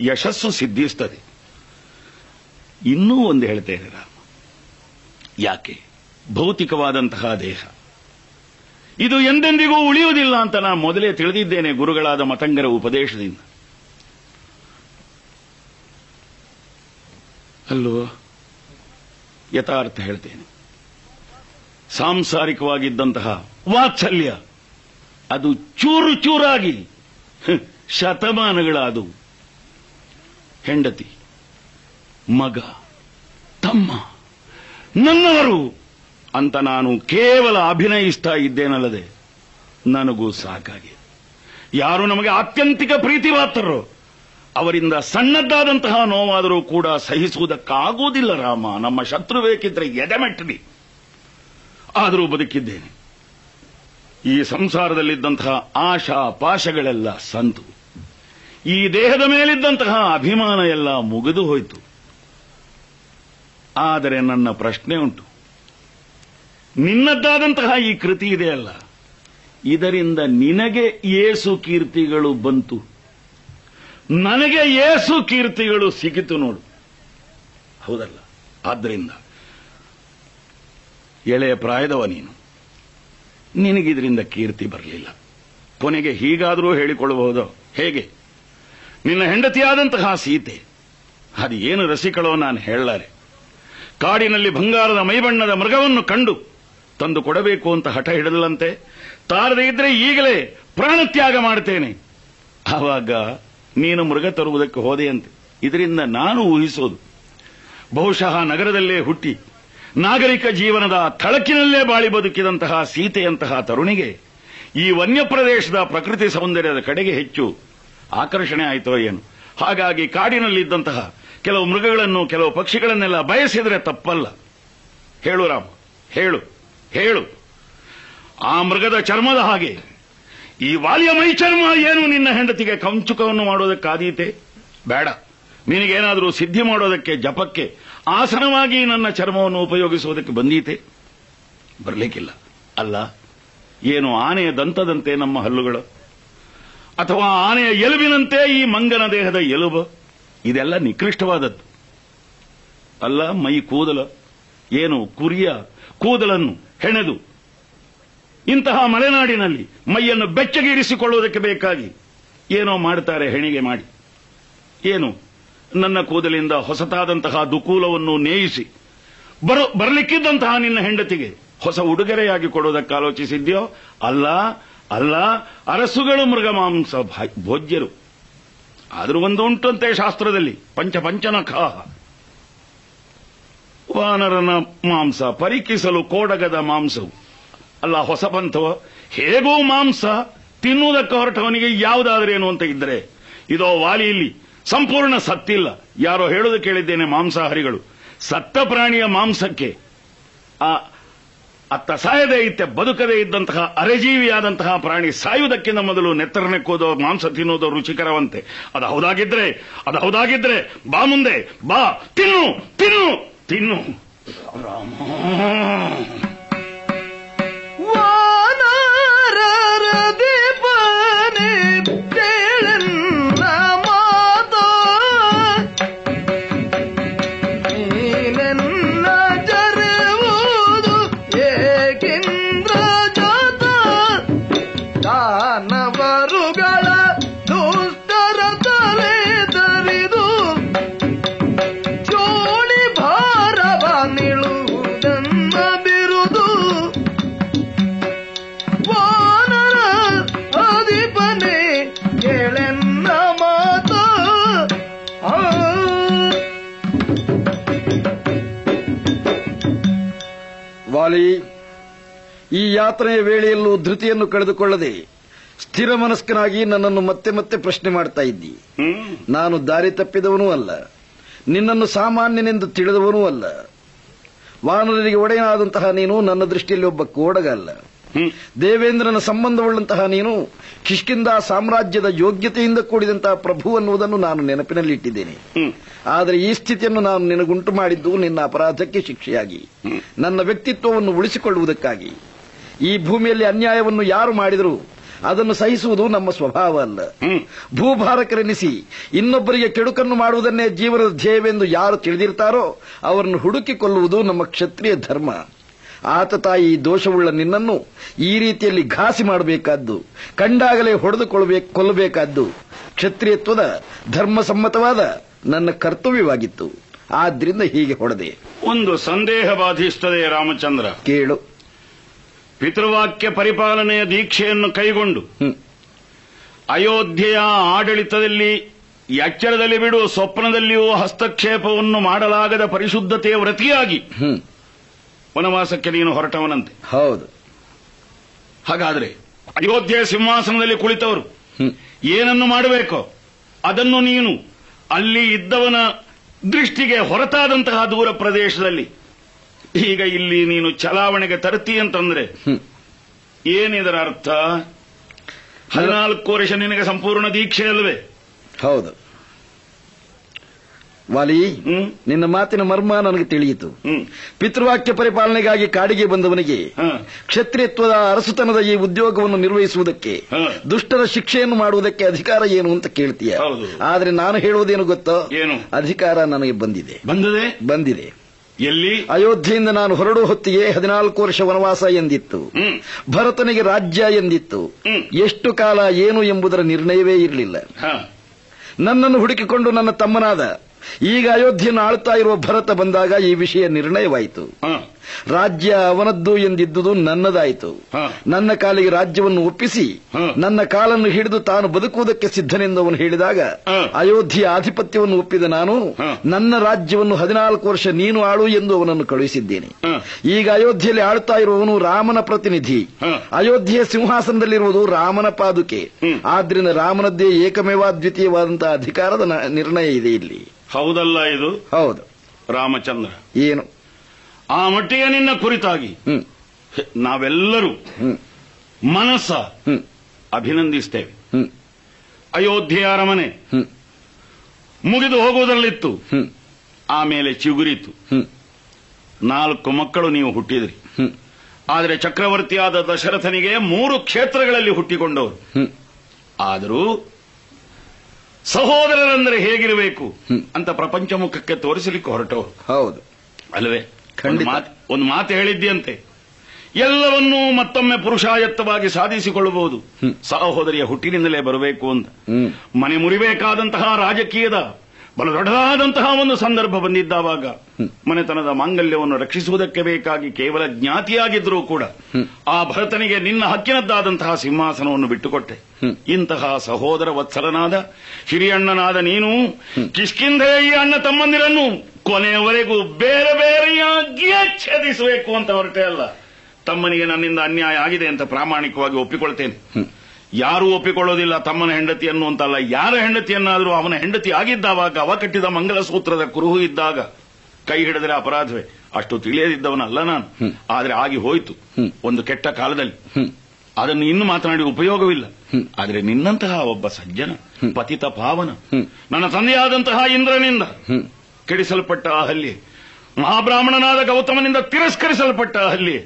ಯಶಸ್ಸು ಸಿದ್ಧಿಸ್ತದೆ. ಇನ್ನೂ ಒಂದು ಹೇಳ್ತೇನೆ ರಾಮ. ಯಾಕೆ? ಭೌತಿಕವಾದಂತಹ ದೇಹ. ಇದು ಎಂದೆಂದಿಗೂ ಉಳಿಯುವುದಿಲ್ಲ ಅಂತ ನಾನು ಮೊದಲೇ ತಿಳಿದಿದ್ದೇನೆ ಗುರುಗಳಾದ ಮತಂಗರ ಉಪದೇಶದಿಂದ. ಅಲ್ಲೋ, ಯಥಾರ್ಥ ಹೇಳ್ತೇನೆ. ಸಾಂಸಾರಿಕವಾಗಿದ್ದಂತಹ ವಾತ್ಸಲ್ಯ, ಅದು ಚೂರು ಚೂರಾಗಿ ಶತಮಾನಗಳಾದವು. ಹೆಂಡತಿ, ಮಗ, ತಮ್ಮ, ನನ್ನವರು ಅಂತ ನಾನು ಕೇವಲ ಅಭಿನಯಿಸ್ತಾ ಇದ್ದೇನಲ್ಲದೆ, ನನಗೂ ಸಾಕಾಗಿದೆ. ಯಾರು ನಮಗೆ ಆತ್ಯಂತಿಕ ಪ್ರೀತಿಪಾತ್ರರೋ ಅವರಿಂದ ಸಣ್ಣದ್ದಾದಂತಹ ನೋವಾದರೂ ಕೂಡ ಸಹಿಸುವುದಕ್ಕಾಗುವುದಿಲ್ಲ ರಾಮ. ನಮ್ಮ ಶತ್ರು ಬೇಕಿದ್ರೆ ಎದೆಮೆಟ್ಟಲಿ. ಆದರೂ ಬದುಕಿದ್ದೇನೆ. ಈ ಸಂಸಾರದಲ್ಲಿದ್ದಂತಹ ಆಶಾ ಪಾಶಗಳೆಲ್ಲ ಸಂತು. ಈ ದೇಹದ ಮೇಲಿದ್ದಂತಹ ಅಭಿಮಾನ ಎಲ್ಲ ಮುಗಿದು ಹೋಯಿತು. ಆದರೆ ನನ್ನ ಪ್ರಶ್ನೆ ಉಂಟು. ನಿನ್ನದ್ದಾದಂತಹ ಈ ಕೃತಿ ಇದೆಯಲ್ಲ ಇದರಿಂದ ನಿನಗೆ ಏಸು ಕೀರ್ತಿಗಳು ಬಂತು. ನನಗೆ ಏಸು ಕೀರ್ತಿಗಳು ಸಿಕ್ಕಿತು ನೋಡು. ಹೌದಲ್ಲ? ಆದ್ರಿಂದ ಎಳೆಯ ಪ್ರಾಯದವ ನೀನು. ನಿನಗಿದ್ರಿಂದ ಕೀರ್ತಿ ಬರಲಿಲ್ಲ. ಕೊನೆಗೆ ಹೀಗಾದರೂ ಹೇಳಿಕೊಳ್ಳಬಹುದು. ಹೇಗೆ? ನಿನ್ನ ಹೆಂಡತಿಯಾದಂತಹ ಸೀತೆ. ಅದು ಏನು ರಸಿಕಳೋ ನಾನು ಹೇಳಲಾರೆ. ಕಾಡಿನಲ್ಲಿ ಬಂಗಾರದ ಮೈಬಣ್ಣದ ಮೃಗವನ್ನು ಕಂಡು ತಂದು ಕೊಡಬೇಕು ಅಂತ ಹಠ ಹಿಡಿದಲಂತೆ ತಾರದೇ ಇದ್ರೆ ಈಗಲೇ ಪ್ರಾಣತ್ಯಾಗ ಮಾಡ್ತೇನೆ. ಆವಾಗ ನೀನು ಮೃಗ ತರುವುದಕ್ಕೆ ಹೋದೆಯಂತೆ. ಇದರಿಂದ ನಾನು ಊಹಿಸೋದು. ಬಹುಶಃ ನಗರದಲ್ಲೇ ಹುಟ್ಟಿ ನಾಗರಿಕ ಜೀವನದ ತಳಕಿನಲ್ಲೇ ಬಾಳಿ ಬದುಕಿದಂತಹ ಸೀತೆಯಂತಹ ತರುಣಿಗೆ ಈ ವನ್ಯ ಪ್ರದೇಶದ ಪ್ರಕೃತಿ ಸೌಂದರ್ಯದ ಕಡೆಗೆ ಹೆಚ್ಚು ಆಕರ್ಷಣೆ ಆಯಿತೋ ಏನು? ಹಾಗಾಗಿ ಕಾಡಿನಲ್ಲಿದ್ದಂತಹ ಕೆಲವು ಮೃಗಗಳನ್ನು, ಕೆಲವು ಪಕ್ಷಿಗಳನ್ನೆಲ್ಲ ಬಯಸಿದರೆ ತಪ್ಪಲ್ಲ. ಹೇಳು ರಾಮ, ಹೇಳು. ಹೇಳು. ಆ ಮೃಗದ ಚರ್ಮದ ಹಾಗೆ. ಈ ವಾಲಿಯ ಮೈ ಚರ್ಮ ಏನು ನಿನ್ನ ಹೆಂಡತಿಗೆ ಕಂಚುಕವನ್ನು ಮಾಡೋದಕ್ಕಾದೀತೆ ಬೇಡ. ನಿನಗೇನಾದರೂ ಸಿದ್ಧಿ ಮಾಡೋದಕ್ಕೆ, ಜಪಕ್ಕೆ, ಆಸನವಾಗಿ ನನ್ನ ಚರ್ಮವನ್ನು ಉಪಯೋಗಿಸುವುದಕ್ಕೆ ಬಂದೀತೆ? ಬರಲಿಕ್ಕಿಲ್ಲ. ಅಲ್ಲ, ಏನು ಆನೆಯ ದಂತದಂತೆ ನಮ್ಮ ಹಲ್ಲುಗಳು? ಅಥವಾ ಆನೆಯ ಎಲುಬಿನಂತೆ ಈ ಮಂಗನ ದೇಹದ ಎಲುಬು? ಇದೆಲ್ಲ ನಿಕೃಷ್ಟವಾದದ್ದು. ಅಲ್ಲ, ಮೈ ಕೂದಲ. ಏನು ಕುರಿಯ ಕೂದಲನ್ನು? ಹೆಣೆದು. ಇಂತಹ ಮಲೆನಾಡಿನಲ್ಲಿ ಮೈಯನ್ನು ಬೆಚ್ಚಗೆ ಇರಿಸಿಕೊಳ್ಳುವುದಕ್ಕೆ ಬೇಕಾಗಿ ಏನೋ ಮಾಡ್ತಾರೆ ಹೆಣಿಗೆ ಮಾಡಿ. ಏನು? ನನ್ನ ಕೂದಲಿಂದ ಹೊಸತಾದಂತಹ ದುಕೂಲವನ್ನು ನೇಯಿಸಿ, ಬರೋ, ಬರಲಿಕ್ಕಿದ್ದಂತಹ ನಿನ್ನ ಹೆಂಡತಿಗೆ ಹೊಸ ಉಡುಗೊರೆಯಾಗಿ ಕೊಡುವುದಕ್ಕೆ ಆಲೋಚಿಸಿದ್ಯೋ ಅಲ್ಲ ಅಲ್ಲ, ಅರಸುಗಳು ಮೃಗ ಮಾಂಸ ಭಾ- ಭೋಜ್ಯರು. ಆದರೂ ಒಂದು ಉಂಟಂತೆ ಶಾಸ್ತ್ರದಲ್ಲಿ, ಪಂಚ ಪಂಚನಖಾಹ. ವಾನರನ ಮಾಂಸ ಪರೀಕ್ಷಿಸಲು ಕೋಡಗದ ಮಾಂಸವು. ಅಲ್ಲ ಹೊಸ ಪಂಥವ ಹೇಗೂ ಮಾಂಸ ತಿನ್ನುವುದಕ್ಕೆ ಹೊರಟವನಿಗೆ ಯಾವುದಾದ್ರೇನು ಅಂತ ಇದ್ದರೆ, ಇದೋ ವಾಲಿಯಲ್ಲಿ ಸಂಪೂರ್ಣ ಸತ್ತಿಲ್ಲ. ಯಾರೋ ಹೇಳುವುದು ಕೇಳಿದ್ದೇನೆ, ಮಾಂಸಾಹಾರಿಗಳು. ಸತ್ತ ಪ್ರಾಣಿಯ ಮಾಂಸಕ್ಕೆ, ಆ, ಅತ್ತ ಸಾಯದೇ ಇತ್ತೆ, ಬದುಕದೇ ಇದ್ದಂತಹ ಅರೆಜೀವಿಯಾದಂತಹ ಪ್ರಾಣಿ ಸಾಯುವುದಕ್ಕಿಂತ ಮೊದಲು ನೆತ್ತರನೆಕ್ಕೋದು ಮಾಂಸ ತಿನ್ನುವುದು ರುಚಿಕರವಂತೆ. ಅದು ಹೌದಾಗಿದ್ರೆ ಅದು ಹೌದಾಗಿದ್ರೆ, ಬಾ ಮುಂದೆ, ಬಾ, ತಿನ್ನು ತಿನ್ನು! ತಿನ್ನು ರಾಮ ಈ ಯಾತ್ರೆಯ ವೇಳೆಯಲ್ಲೂ ಧೃತಿಯನ್ನು ಕಳೆದುಕೊಳ್ಳದೆ ಸ್ಥಿರ ಮನಸ್ಕನಾಗಿ ನನ್ನನ್ನು ಮತ್ತೆ ಮತ್ತೆ ಪ್ರಶ್ನೆ ಮಾಡ್ತಾ ಇದ್ದಿ. ನಾನು ದಾರಿ ತಪ್ಪಿದವನೂ ಅಲ್ಲ. ನಿನ್ನನ್ನು ಸಾಮಾನ್ಯನೆಂದು ತಿಳಿದವನೂ ಅಲ್ಲ. ವಾನರರಿಗೆ ಒಡೆಯನಾದಂತಹ ನೀನು ನನ್ನ ದೃಷ್ಟಿಯಲ್ಲಿ ಒಬ್ಬ ಕೋಡಗ ಅಲ್ಲ. ದೇವೇಂದ್ರನ ಸಂಬಂಧವುಳ್ಳಂತಹ ನೀನು ಕಿಷ್ಕಿಂದ ಸಾಮ್ರಾಜ್ಯದ ಯೋಗ್ಯತೆಯಿಂದ ಕೂಡಿದಂತಹ ಪ್ರಭು ಅನ್ನುವುದನ್ನು ನಾನು ನೆನಪಿನಲ್ಲಿಟ್ಟಿದ್ದೇನೆ. ಆದರೆ ಈ ಸ್ಥಿತಿಯನ್ನು ನಾನು ನಿನಗುಂಟು ಮಾಡಿದ್ದು ನಿನ್ನ ಅಪರಾಧಕ್ಕೆ ಶಿಕ್ಷೆಯಾಗಿ. ನನ್ನ ವ್ಯಕ್ತಿತ್ವವನ್ನು ಉಳಿಸಿಕೊಳ್ಳುವುದಕ್ಕಾಗಿ. ಈ ಭೂಮಿಯಲ್ಲಿ ಅನ್ಯಾಯವನ್ನು ಯಾರು ಮಾಡಿದರೂ? ಅದನ್ನು ಸಹಿಸುವುದು ನಮ್ಮ ಸ್ವಭಾವ ಅಲ್ಲ. ಭೂಭಾರಕರೆನಿಸಿ ಇನ್ನೊಬ್ಬರಿಗೆ ಕೆಡುಕನ್ನು ಮಾಡುವುದನ್ನೇ ಜೀವನದ ಧ್ಯೇಯವೆಂದು ಯಾರು ತಿಳಿದಿರ್ತಾರೋ ಅವರನ್ನು ಹುಡುಕಿಕೊಳ್ಳುವುದು ನಮ್ಮ ಕ್ಷತ್ರಿಯ ಧರ್ಮ. ಆತ ತಾಯಿ ದೋಷವುಳ್ಳ ನಿನ್ನನ್ನು ಈ ರೀತಿಯಲ್ಲಿ ಘಾಸಿ ಮಾಡಬೇಕಾದ್ದು ಕಂಡಾಗಲೇ ಹೊಡೆದುಕೊಳ್ಳಬೇಕು ಕೊಲ್ಲಬೇಕಾದ್ದು ಕ್ಷತ್ರಿಯತ್ವದ ಧರ್ಮಸಮ್ಮತವಾದ ನನ್ನ ಕರ್ತವ್ಯವಾಗಿತ್ತು. ಆದ್ರಿಂದ ಹೀಗೆ ಹೊಡೆದೆ. ಒಂದು ಸಂದೇಹ ಬಾಧಿಸುತ್ತದೆ ರಾಮಚಂದ್ರ. ಕೇಳು. ಪಿತೃವಾಕ್ಯ ಪರಿಪಾಲನೆಯ ದೀಕ್ಷೆಯನ್ನು ಕೈಗೊಂಡು ಅಯೋಧ್ಯೆಯ ಆಡಳಿತದಲ್ಲಿ ಎಚ್ಚರದಲ್ಲಿ ಬಿಡುವ ಸ್ವಪ್ನದಲ್ಲಿಯೂ ಹಸ್ತಕ್ಷೇಪವನ್ನು ಮಾಡಲಾಗದ ಪರಿಶುದ್ಧತೆಯ ವ್ರತಿಯಾಗಿ ವನವಾಸಕ್ಕೆ ನೀನು ಹೊರಟವನಂತೆ. ಹೌದು. ಹಾಗಾದರೆ ಅಯೋಧ್ಯೆಯ ಸಿಂಹಾಸನದಲ್ಲಿ ಕುಳಿತವರು ಏನನ್ನು ಮಾಡಬೇಕೋ ಅದನ್ನು ನೀನು ಅಲ್ಲಿ ಇದ್ದವನ ದೃಷ್ಟಿಗೆ ಹೊರತಾದಂತಹ ದೂರ ಪ್ರದೇಶದಲ್ಲಿ ಈಗ ಇಲ್ಲಿ ನೀನು ಚಲಾವಣೆಗೆ ತರ್ತಿ ಅಂತಂದ್ರೆ ಏನಿದರ ಅರ್ಥ? ಹದಿನಾಲ್ಕು ವರ್ಷ ನಿನಗೆ ಸಂಪೂರ್ಣ ದೀಕ್ಷೆ ಅಲ್ವೇ? ಹೌದು. ವಾಲಿ ನಿನ್ನ ಮಾತಿನ ಮರ್ಮ ನನಗೆ ತಿಳಿಯಿತು. ಪಿತೃವಾಕ್ಯ ಪರಿಪಾಲನೆಗಾಗಿ ಕಾಡಿಗೆ ಬಂದವನಿಗೆ ಕ್ಷತ್ರಿಯತ್ವದ ಅರಸುತನದ ಈ ಉದ್ಯೋಗವನ್ನು ನಿರ್ವಹಿಸುವುದಕ್ಕೆ ದುಷ್ಟರ ಶಿಕ್ಷೆಯನ್ನು ಮಾಡುವುದಕ್ಕೆ ಅಧಿಕಾರ ಏನು ಅಂತ ಕೇಳ್ತೀಯ? ಆದ್ರೆ ನಾನು ಹೇಳುವುದೇನು ಗೊತ್ತೋ? ಅಧಿಕಾರ ನನಗೆ ಬಂದಿದೆ. ಬಂದದೆ? ಬಂದಿದೆ. ಎಲ್ಲಿ? ಅಯೋಧ್ಯೆಯಿಂದ ನಾನು ಹೊರಡುವ ಹೊತ್ತಿಗೆ ಹದಿನಾಲ್ಕು ವರ್ಷ ವನವಾಸ ಎಂದಿತ್ತು. ಭರತನಿಗೆ ರಾಜ್ಯ ಎಂದಿತ್ತು. ಎಷ್ಟು ಕಾಲ ಏನು ಎಂಬುದರ ನಿರ್ಣಯವೇ ಇರಲಿಲ್ಲ. ನನ್ನನ್ನು ಹುಡುಕಿಕೊಂಡು ನನ್ನ ತಮ್ಮನಾದ ಈಗ ಅಯೋಧ್ಯೆಯನ್ನು ಆಳ್ತಾ ಇರುವ ಭರತ ಬಂದಾಗ ಈ ವಿಷಯ ನಿರ್ಣಯವಾಯಿತು. ರಾಜ್ಯ ಅವನದ್ದು ಎಂದಿದ್ದುದು ನನ್ನದಾಯಿತು. ನನ್ನ ಕಾಲಿಗೆ ರಾಜ್ಯವನ್ನು ಒಪ್ಪಿಸಿ ನನ್ನ ಕಾಲನ್ನು ಹಿಡಿದು ತಾನು ಬದುಕುವುದಕ್ಕೆ ಸಿದ್ಧನೆಂದು ಅವನು ಹೇಳಿದಾಗ ಅಯೋಧ್ಯೆಯ ಆಧಿಪತ್ಯವನ್ನು ಒಪ್ಪಿದ ನಾನು ನನ್ನ ರಾಜ್ಯವನ್ನು ಹದಿನಾಲ್ಕು ವರ್ಷ ನೀನು ಆಳು ಎಂದು ಅವನನ್ನು ಕಳುಹಿಸಿದ್ದೇನೆ. ಈಗ ಅಯೋಧ್ಯೆಯಲ್ಲಿ ಆಳ್ತಾ ಇರುವವನು ರಾಮನ ಪ್ರತಿನಿಧಿ. ಅಯೋಧ್ಯೆಯ ಸಿಂಹಾಸನದಲ್ಲಿರುವುದು ರಾಮನ ಪಾದುಕೆ. ಆದ್ರಿಂದ ರಾಮನದ್ದೇ ಏಕಮೇವಾದ್ವಿತೀಯವಾದಂತಹ ಅಧಿಕಾರದ ನಿರ್ಣಯ ಇದೆ ಇಲ್ಲಿ. ಹೌದಲ್ಲ ಇದು? ಹೌದು. ರಾಮಚಂದ್ರ. ಏನು? ಆ ಮಟ್ಟಿಗೆ ನಿನ್ನ ಕುರಿತಾಗಿ ನಾವೆಲ್ಲರೂ ಮನಸ್ಸ ಅಭಿನಂದಿಸ್ತೇವೆ. ಅಯೋಧ್ಯೆಯ ಅರಮನೆ ಮುಗಿದು ಹೋಗುವುದರಲ್ಲಿತ್ತು. ಆಮೇಲೆ ಚಿಗುರಿತು. ನಾಲ್ಕು ಮಕ್ಕಳು ನೀವು ಹುಟ್ಟಿದ್ರಿ. ಆದರೆ ಚಕ್ರವರ್ತಿಯಾದ ದಶರಥನಿಗೆ ಮೂರು ಕ್ಷೇತ್ರಗಳಲ್ಲಿ ಹುಟ್ಟಿಕೊಂಡವರು. ಆದರೂ ಸಹೋದರರೆಂದರೆ ಹೇಗಿರಬೇಕು? ಅಂತ ಪ್ರಪಂಚ ಮುಖಕ್ಕೆ ತೋರಿಸಲಿಕ್ಕೆ ಹೊರಟವರು ಹೌದು. ಅಲ್ವೇ? ಒಂದು ಮಾತು ಒಂದು ಮಾತು ಹೇಳಿದ್ಯಂತೆ ಎಲ್ಲವನ್ನೂ ಮತ್ತೊಮ್ಮೆ ಪುರುಷಾಯತ್ತವಾಗಿ ಸಾಧಿಸಿಕೊಳ್ಳಬಹುದು. ಸಹೋದರಿಯ ಹುಟ್ಟಿನಿಂದಲೇ ಬರಬೇಕು ಅಂತ. ಮನೆ ಮುರಿಬೇಕಾದಂತಹ ರಾಜಕೀಯದ ಬಲು ದೊಡ್ಡದಾದಂತಹ ಒಂದು ಸಂದರ್ಭ ಬಂದಿದ್ದಾವಾಗ ಮನೆತನದ ಮಾಂಗಲ್ಯವನ್ನು ರಕ್ಷಿಸುವುದಕ್ಕೆ ಬೇಕಾಗಿ ಕೇವಲ ಜ್ಞಾತಿಯಾಗಿದ್ರೂ ಕೂಡ ಆ ಭರತನಿಗೆ ನಿನ್ನ ಹಕ್ಕಿನದ್ದಾದಂತಹ ಸಿಂಹಾಸನವನ್ನು ಬಿಟ್ಟುಕೊಟ್ಟೆ. ಇಂತಹ ಸಹೋದರ ವತ್ಸಲನಾದ ಹಿರಿಯಣ್ಣನಾದ ನೀನು ಕಿಷ್ಕಿಂಧೆಯ ಈ ಅಣ್ಣ ತಮ್ಮಂದಿರನ್ನು ಕೊನೆಯವರೆಗೂ ಬೇರೆ ಬೇರೆಯಾಗಿಯೇ ಛೇದಿಸಬೇಕು ಅಂತ ಹೊರಟೆ ಅಲ್ಲ. ತಮ್ಮನಿಗೆ ನನ್ನಿಂದ ಅನ್ಯಾಯ ಆಗಿದೆ ಅಂತ ಪ್ರಾಮಾಣಿಕವಾಗಿ ಒಪ್ಪಿಕೊಳ್ತೇನೆ. ಯಾರೂ ಒಪ್ಪಿಕೊಳ್ಳೋದಿಲ್ಲ ತಮ್ಮನ ಹೆಂಡತಿಯನ್ನು ಅಂತಲ್ಲ. ಯಾರ ಹೆಂಡತಿಯನ್ನಾದರೂ ಅವನ ಹೆಂಡತಿ ಆಗಿದ್ದಾವಾಗ ಅವ ಕಟ್ಟಿದ ಮಂಗಲಸೂತ್ರದ ಕುರುಹು ಇದ್ದಾಗ ಕೈ ಹಿಡಿದರೆ ಅಪರಾಧವೇ. ಅಷ್ಟು ತಿಳಿಯದಿದ್ದವನಲ್ಲ ನಾನು. ಆದರೆ ಆಗಿ ಹೋಯಿತು. ಒಂದು ಕೆಟ್ಟ ಕಾಲದಲ್ಲಿ. ಅದನ್ನು ಇನ್ನು ಮಾತನಾಡಿ ಉಪಯೋಗವಿಲ್ಲ. ಆದರೆ ನಿನ್ನಂತಹ ಒಬ್ಬ ಸಜ್ಜನ ಪತಿತ ಪಾವನ ನನ್ನ ತಂದೆಯಾದಂತಹ ಇಂದ್ರನಿಂದ ಕೆಡಿಸಲ್ಪಟ್ಟ ಆ ಹಲ್ಲಿ ಮಹಾಬ್ರಾಹ್ಮಣನಾದ ಗೌತಮನಿಂದ ತಿರಸ್ಕರಿಸಲ್ಪಟ್ಟ ಆ ಹಲ್ಲಿ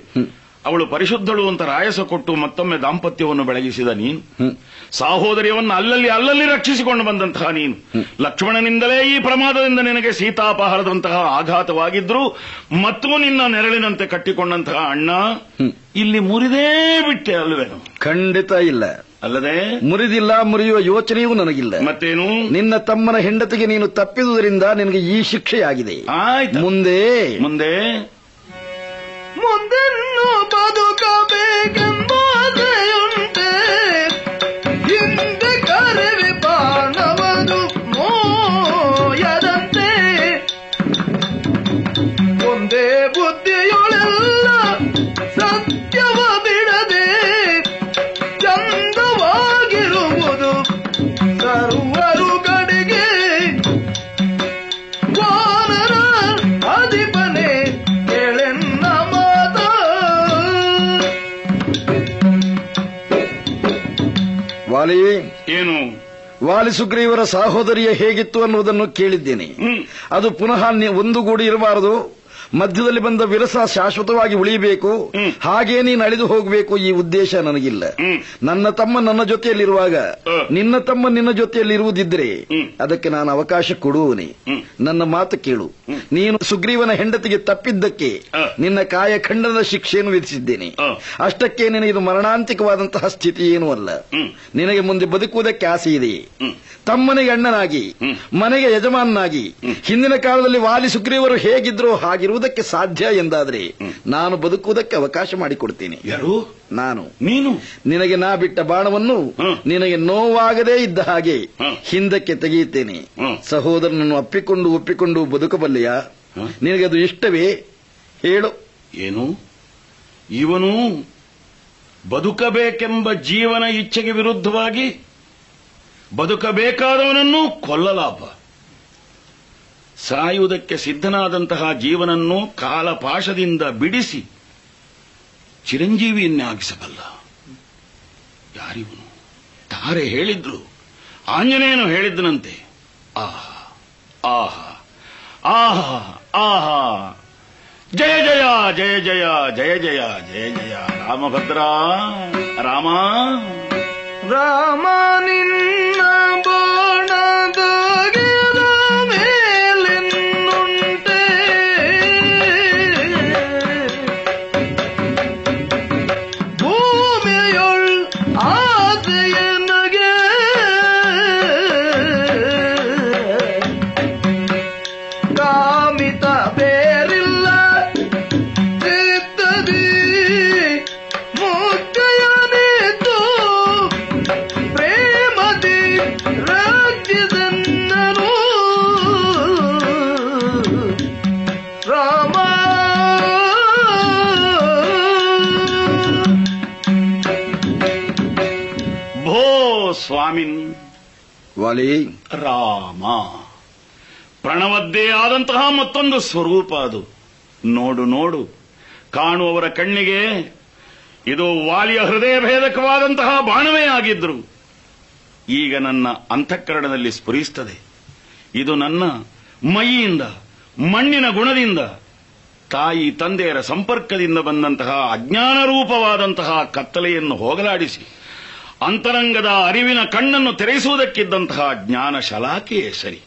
ಅವಳು ಪರಿಶುದ್ಧಳು ಅಂತ ರಾಯಸ ಕೊಟ್ಟು ಮತ್ತೊಮ್ಮೆ ದಾಂಪತ್ಯವನ್ನು ಬೆಳಗಿಸಿದ ನೀನು. ಸಾಹೋದರ್ಯವನ್ನು ಅಲ್ಲಲ್ಲಿ ಅಲ್ಲಲ್ಲಿ ರಕ್ಷಿಸಿಕೊಂಡು ಬಂದಂತಹ ನೀನು. ಲಕ್ಷ್ಮಣನಿಂದಲೇ ಈ ಪ್ರಮಾದದಿಂದ ನಿನಗೆ ಸೀತಾಪಹಾರದಂತಹ ಆಘಾತವಾಗಿದ್ರು ಮತ್ತು ನಿನ್ನ ನೆರಳಿನಂತೆ ಕಟ್ಟಿಕೊಂಡಂತಹ ಅಣ್ಣ ಇಲ್ಲಿ ಮುರಿದೇ ಬಿಟ್ಟೆ ಅಲ್ವೇನು ಖಂಡಿತ ಇಲ್ಲ. ಅಲ್ಲದೆ? ಮುರಿದಿಲ್ಲ ಮುರಿಯುವ ಯೋಚನೆಯೂ ನನಗಿಲ್ಲ. ಮತ್ತೇನು? ನಿನ್ನ ತಮ್ಮನ ಹೆಂಡತಿಗೆ ನೀನು ತಪ್ಪಿದುದರಿಂದ ನಿನಗೆ ಈ ಶಿಕ್ಷೆಯಾಗಿದೆ. ಮುಂದೆ ಮುಂದೆ? മുതിർന്നു പതുക വേഗം ബാധയുണ്ട് ವಾಲಿ ಏನು? ವಾಲಿ ಸುಗ್ರೀವರ ಸಹೋದರಿಯ ಹೇಗಿತ್ತು ಅನ್ನುವುದನ್ನು ಕೇಳಿದ್ದೇನೆ. ಅದು ಪುನಃ ಒಂದುಗೂಡಿ ಇರಬಾರದು. ಮಧ್ಯದಲ್ಲಿ ಬಂದ ವಿರಸ ಶಾಶ್ವತವಾಗಿ ಉಳಿಯಬೇಕು. ಹಾಗೇ ನೀನು ಅಳಿದು ಹೋಗಬೇಕು ಈ ಉದ್ದೇಶ ನನಗಿಲ್ಲ. ನನ್ನ ತಮ್ಮ ನನ್ನ ಜೊತೆಯಲ್ಲಿರುವಾಗ ನಿನ್ನ ತಮ್ಮ ನಿನ್ನ ಜೊತೆಯಲ್ಲಿರುವುದಿದ್ರೆ ಅದಕ್ಕೆ ನಾನು ಅವಕಾಶ ಕೊಡುವನೇ ನನ್ನ ಮಾತು ಕೇಳು. ನೀನು ಸುಗ್ರೀವನ ಹೆಂಡತಿಗೆ ತಪ್ಪಿದ್ದಕ್ಕೆ ನಿನ್ನ ಕಾಯ ಖಂಡನದ ಶಿಕ್ಷೆಯನ್ನು ವಿಧಿಸಿದ್ದೇನೆ. ಅಷ್ಟಕ್ಕೆ ನಿನಗೆ ಇದು ಮರಣಾಂತಿಕವಾದಂತಹ ಸ್ಥಿತಿ ಏನೂ ಅಲ್ಲ. ನಿನಗೆ ಮುಂದೆ ಬದುಕುವುದಕ್ಕೆ ಆಸೆ ಇದೆ. ತಮ್ಮನಿಗೆ ಅಣ್ಣನಾಗಿ ಮನೆಗೆ ಯಜಮಾನನಾಗಿ ಹಿಂದಿನ ಕಾಲದಲ್ಲಿ ವಾಲಿ ಸುಗ್ರೀವರು ಹೇಗಿದ್ರು ಹಾಗಿರುವುದಕ್ಕೆ ಸಾಧ್ಯ ಎಂದಾದ್ರೆ ನಾನು ಬದುಕುವುದಕ್ಕೆ ಅವಕಾಶ ಮಾಡಿಕೊಡ್ತೀನಿ. ಯಾರು? ನಾನು. ನೀನು? ನಿನಗೆ ನಾ ಬಿಟ್ಟ ಬಾಣವನ್ನು ನಿನಗೆ ನೋವಾಗದೇ ಇದ್ದ ಹಾಗೆ ಹಿಂದಕ್ಕೆ ತೆಗೆಯುತ್ತೇನೆ. ಸಹೋದರನನ್ನು ಅಪ್ಪಿಕೊಂಡು ಒಪ್ಪಿಕೊಂಡು ಬದುಕಬಲ್ಲೆಯಾ? ನಿನಗೆ ಅದು ಇಷ್ಟವೇ? ಹೇಳು. ಏನು? ಇವನು ಬದುಕಬೇಕೆಂಬ ಜೀವನ ಇಚ್ಛೆಗೆ ವಿರುದ್ಧವಾಗಿ ಬದುಕಬೇಕಾದವನನ್ನು ಕೊಲ್ಲಲಾಪ. ಸಾಯುವುದಕ್ಕೆ ಸಿದ್ಧನಾದಂತಹ ಜೀವನನ್ನು ಕಾಲಪಾಶದಿಂದ ಬಿಡಿಸಿ ಚಿರಂಜೀವಿಯನ್ನಾಗಿಸಬಲ್ಲ. ಯಾರಿವನು? ತಾರೆ ಹೇಳಿದ್ರು. ಆಂಜನೇಯನು ಹೇಳಿದ್ದನಂತೆ. ಆಹಾ ಆಹಾ ಆಹಾ ಆಹಾ. ಜಯ ಜಯ ಜಯ ಜಯ ಜಯ ಜಯ ಜಯ ಜಯ. ರಾಮಭದ್ರ, ರಾಮ. ರಾಮ, ನಿನ್ನ ಬಾಣದಾಗಿನ ಸ್ವಾಮಿನ್. ವಾಲಿ. ರಾಮ. ಪ್ರಣವದ್ದೇ ಆದಂತಹ ಮತ್ತೊಂದು ಸ್ವರೂಪ ಅದು. ನೋಡು ನೋಡು. ಕಾಣುವವರ ಕಣ್ಣಿಗೆ ಇದು ವಾಲಿಯ ಹೃದಯ ಭೇದಕವಾದಂತಹ ಬಾಣವೇ ಆಗಿದ್ರು. ಈಗ ನನ್ನ ಅಂತಃಕರಣದಲ್ಲಿ ಸ್ಫುರಿಸುತ್ತದೆ ಇದು ನನ್ನ ಮೈಯಿಂದ ಮಣ್ಣಿನ ಗುಣದಿಂದ ತಾಯಿ ತಂದೆಯರ ಸಂಪರ್ಕದಿಂದ ಬಂದಂತಹ ಅಜ್ಞಾನ ರೂಪವಾದಂತಹ ಕತ್ತಲೆಯನ್ನು ಹೋಗಲಾಡಿಸಿ ಅಂತರಂಗದ ಅರಿವಿನ ಕಣ್ಣನ್ನು ತೆರೆಸುವುದಕ್ಕಿದ್ದಂತಹ ಜ್ಞಾನ ಶಲಾಕೆಯೇ ಸರಿ.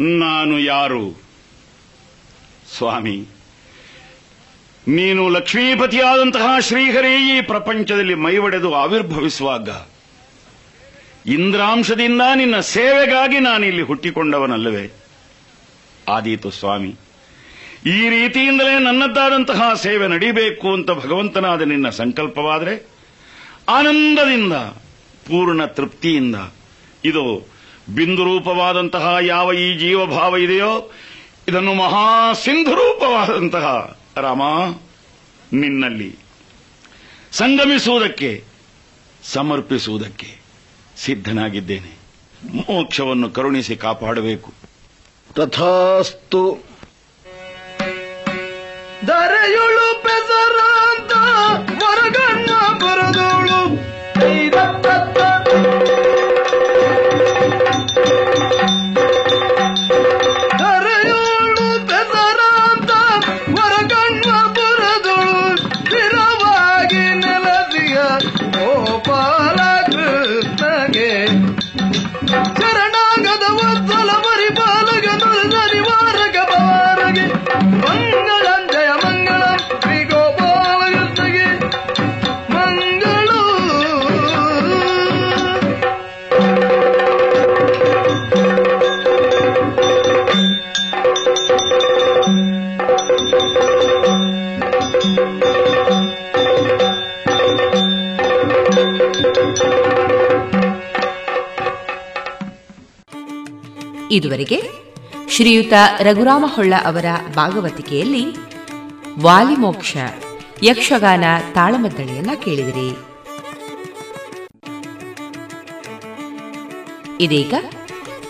ನಾನು ಯಾರು? ಸ್ವಾಮಿ ನೀನು ಲಕ್ಷ್ಮೀಪತಿಯಾದಂತಹ ಶ್ರೀಹರೇ ಈ ಪ್ರಪಂಚದಲ್ಲಿ ಮೈವಡೆದು ಆವಿರ್ಭವಿಸುವಾಗ ಇಂದ್ರಾಂಶದಿಂದ ನಿನ್ನ ಸೇವೆಗಾಗಿ ನಾನಿಲ್ಲಿ ಹುಟ್ಟಿಕೊಂಡವನಲ್ಲವೇ? ಆದೀತು ಸ್ವಾಮಿ ಈ ರೀತಿಯಿಂದಲೇ ನನ್ನದ್ದಾದಂತಹ ಸೇವೆ ನಡೀಬೇಕು ಅಂತ ಭಗವಂತನಾದ ನಿನ್ನ ಸಂಕಲ್ಪವಾದರೆ ಆನಂದದಿಂದ, ಪೂರ್ಣ ತೃಪ್ತಿಯಿಂದ ಇದು ಬಿಂದು ರೂಪವಾದಂತಹ ಯಾವ ಈ ಜೀವಭಾವ ಇದೆಯೋ, ಇದನ್ನು ಮಹಾ ಸಿಂಧು ರೂಪವಾದಂತಹ ರಾಮ ನಿನ್ನಲ್ಲಿ ಸಂಗಮಿಸುವುದಕ್ಕೆ, ಸಮರ್ಪಿಸುವುದಕ್ಕೆ ಸಿದ್ಧನಾಗಿದ್ದೇನೆ. ಮೋಕ್ಷವನ್ನು ಕರುಣಿಸಿ ಕಾಪಾಡಬೇಕು. ತಥಾಸ್ತು ದರೆಯುಳು ಪೆಸರಾಂತ ಮರಗಣ್ಣ ಬರದೋಳು. ಇದುವರೆಗೆ ಶ್ರೀಯುತ ರಘುರಾಮ ಹೊಳ್ಳ ಅವರ ಭಾಗವತಿಕೆಯಲ್ಲಿ ವಾಲಿಮೋಕ್ಷ ಯಕ್ಷಗಾನ ತಾಳಮದ್ದಳೆಯನ್ನ ಕೇಳಿದಿರಿ. ಇದೀಗ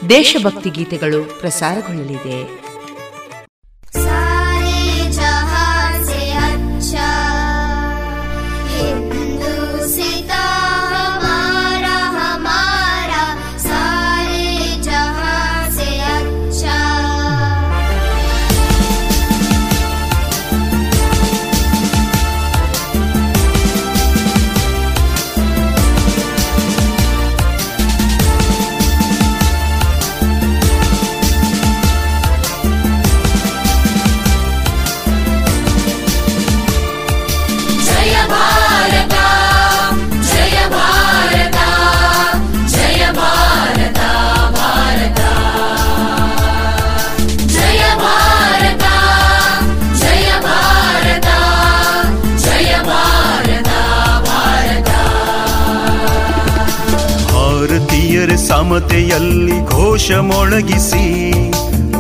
ದೇಶಭಕ್ತಿ ಗೀತೆಗಳು ಪ್ರಸಾರಗೊಳ್ಳಲಿದೆ. ಮೊಳಗಿಸಿ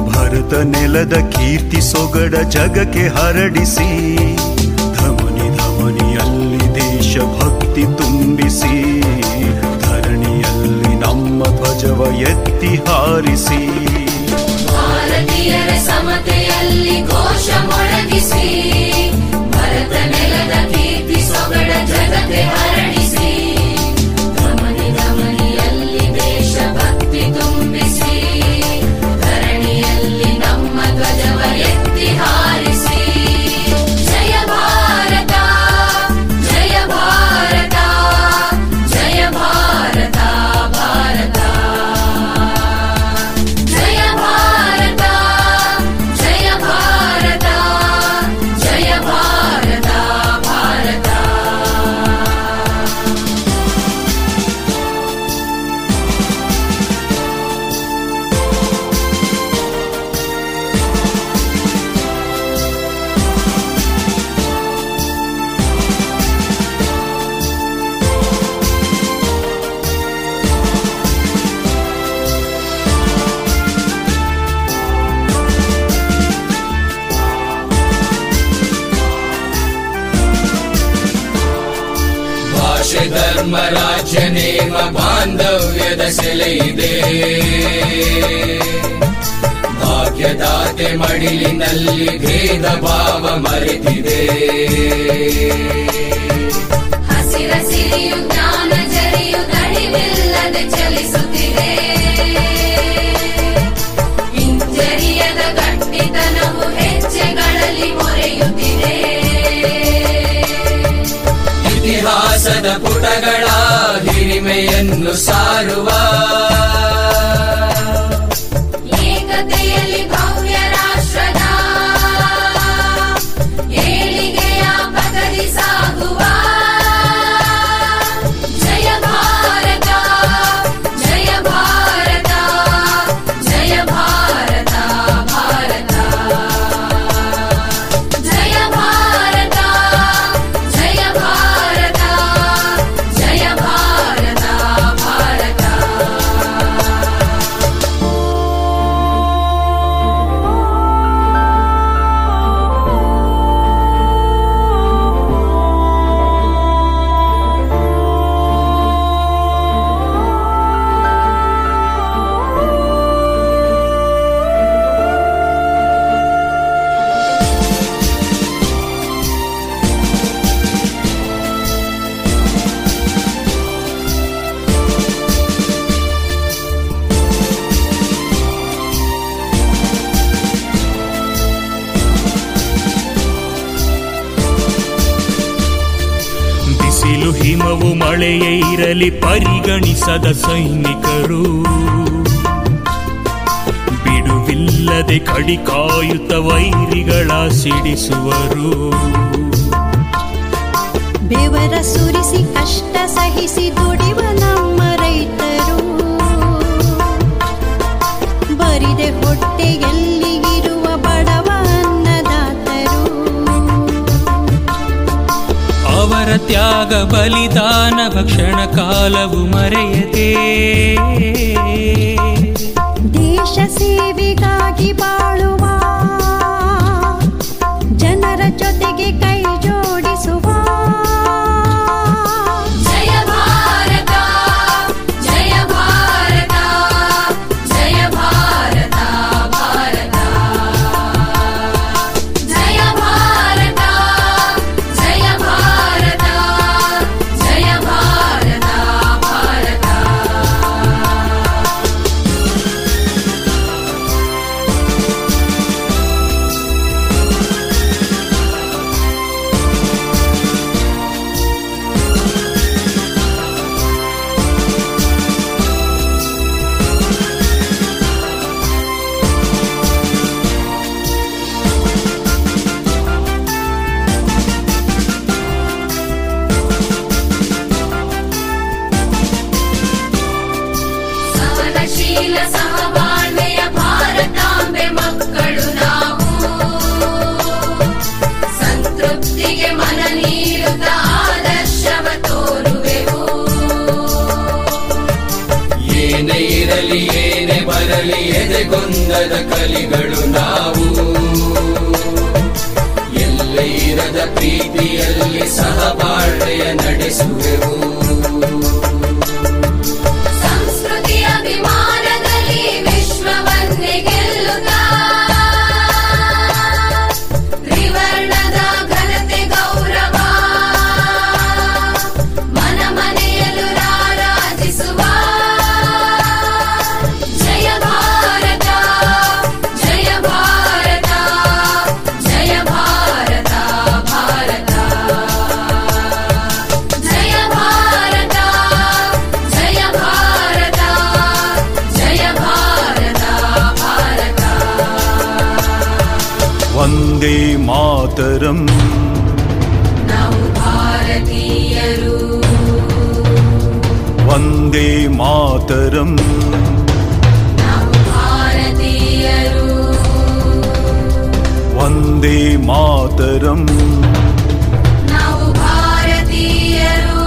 ಭರತ ನೆಲದ ಕೀರ್ತಿ ಸೊಗಡ ಜಗಕ್ಕೆ ಹರಡಿಸಿ, ಧಮನಿ ಧಮನಿಯಲ್ಲಿ ದೇಶಭಕ್ತಿ ತುಂಬಿಸಿ, ಧರಣಿಯಲ್ಲಿ ನಮ್ಮ ಧ್ವಜವ ಎತ್ತಿ ಹಾರಿಸಿ. ಭಾರತೀಯರ ಸಮತೆಯಲ್ಲಿ ಘೋಷ ಮೊಳಗಿಸಿ, ಭರತ ನೆಲದ ಕೀರ್ತಿ ಸೊಗಡ ಜಗತ್ತೆ ಸೆಲೆ ಇದೆ. ಭಾಗ್ಯದಾತೆ ಮಡಿಲಿನಲ್ಲಿ ಭೇದ ಭಾವ ಮರೆತಿದೆ. ಹಸಿರ ಸಿರಿಯು ಜ್ಞಾನ ಜರಿಯು ತಡಿವಿಲ್ಲದೆ ಚಲಿಸುತ್ತಿದೆ. ಹಿಂಜರಿಯದ ಗಟ್ಟಿತನವು ಹೆಜ್ಜೆಗಳಲ್ಲಿ ಮೊರೆಯುತ್ತಿದೆ. ಇತಿಹಾಸದ ಪುಟಗಳ ಹಿರಿಮೆಯನ್ನು ಸಾರುವ ಸಿಡಿಸುವರು ಬೆವರ ಸುರಿಸಿ ಕಷ್ಟ ಸಹಿಸಿ ದುಡಿವ ನಮ್ಮ ರೈತರು. ಬರಿದೆ ಹೊಟ್ಟೆಯಲ್ಲಿ ಇರುವ ಬಡವ ಅನ್ನದಾತರು. ಅವರ ತ್ಯಾಗ ಬಲಿದಾನ ಭಕ್ಷಣ ಕಾಲವು ಮರೆಯದೆ. ಮಾತರಂ ನಾವು ಭಾರತೀಯರು.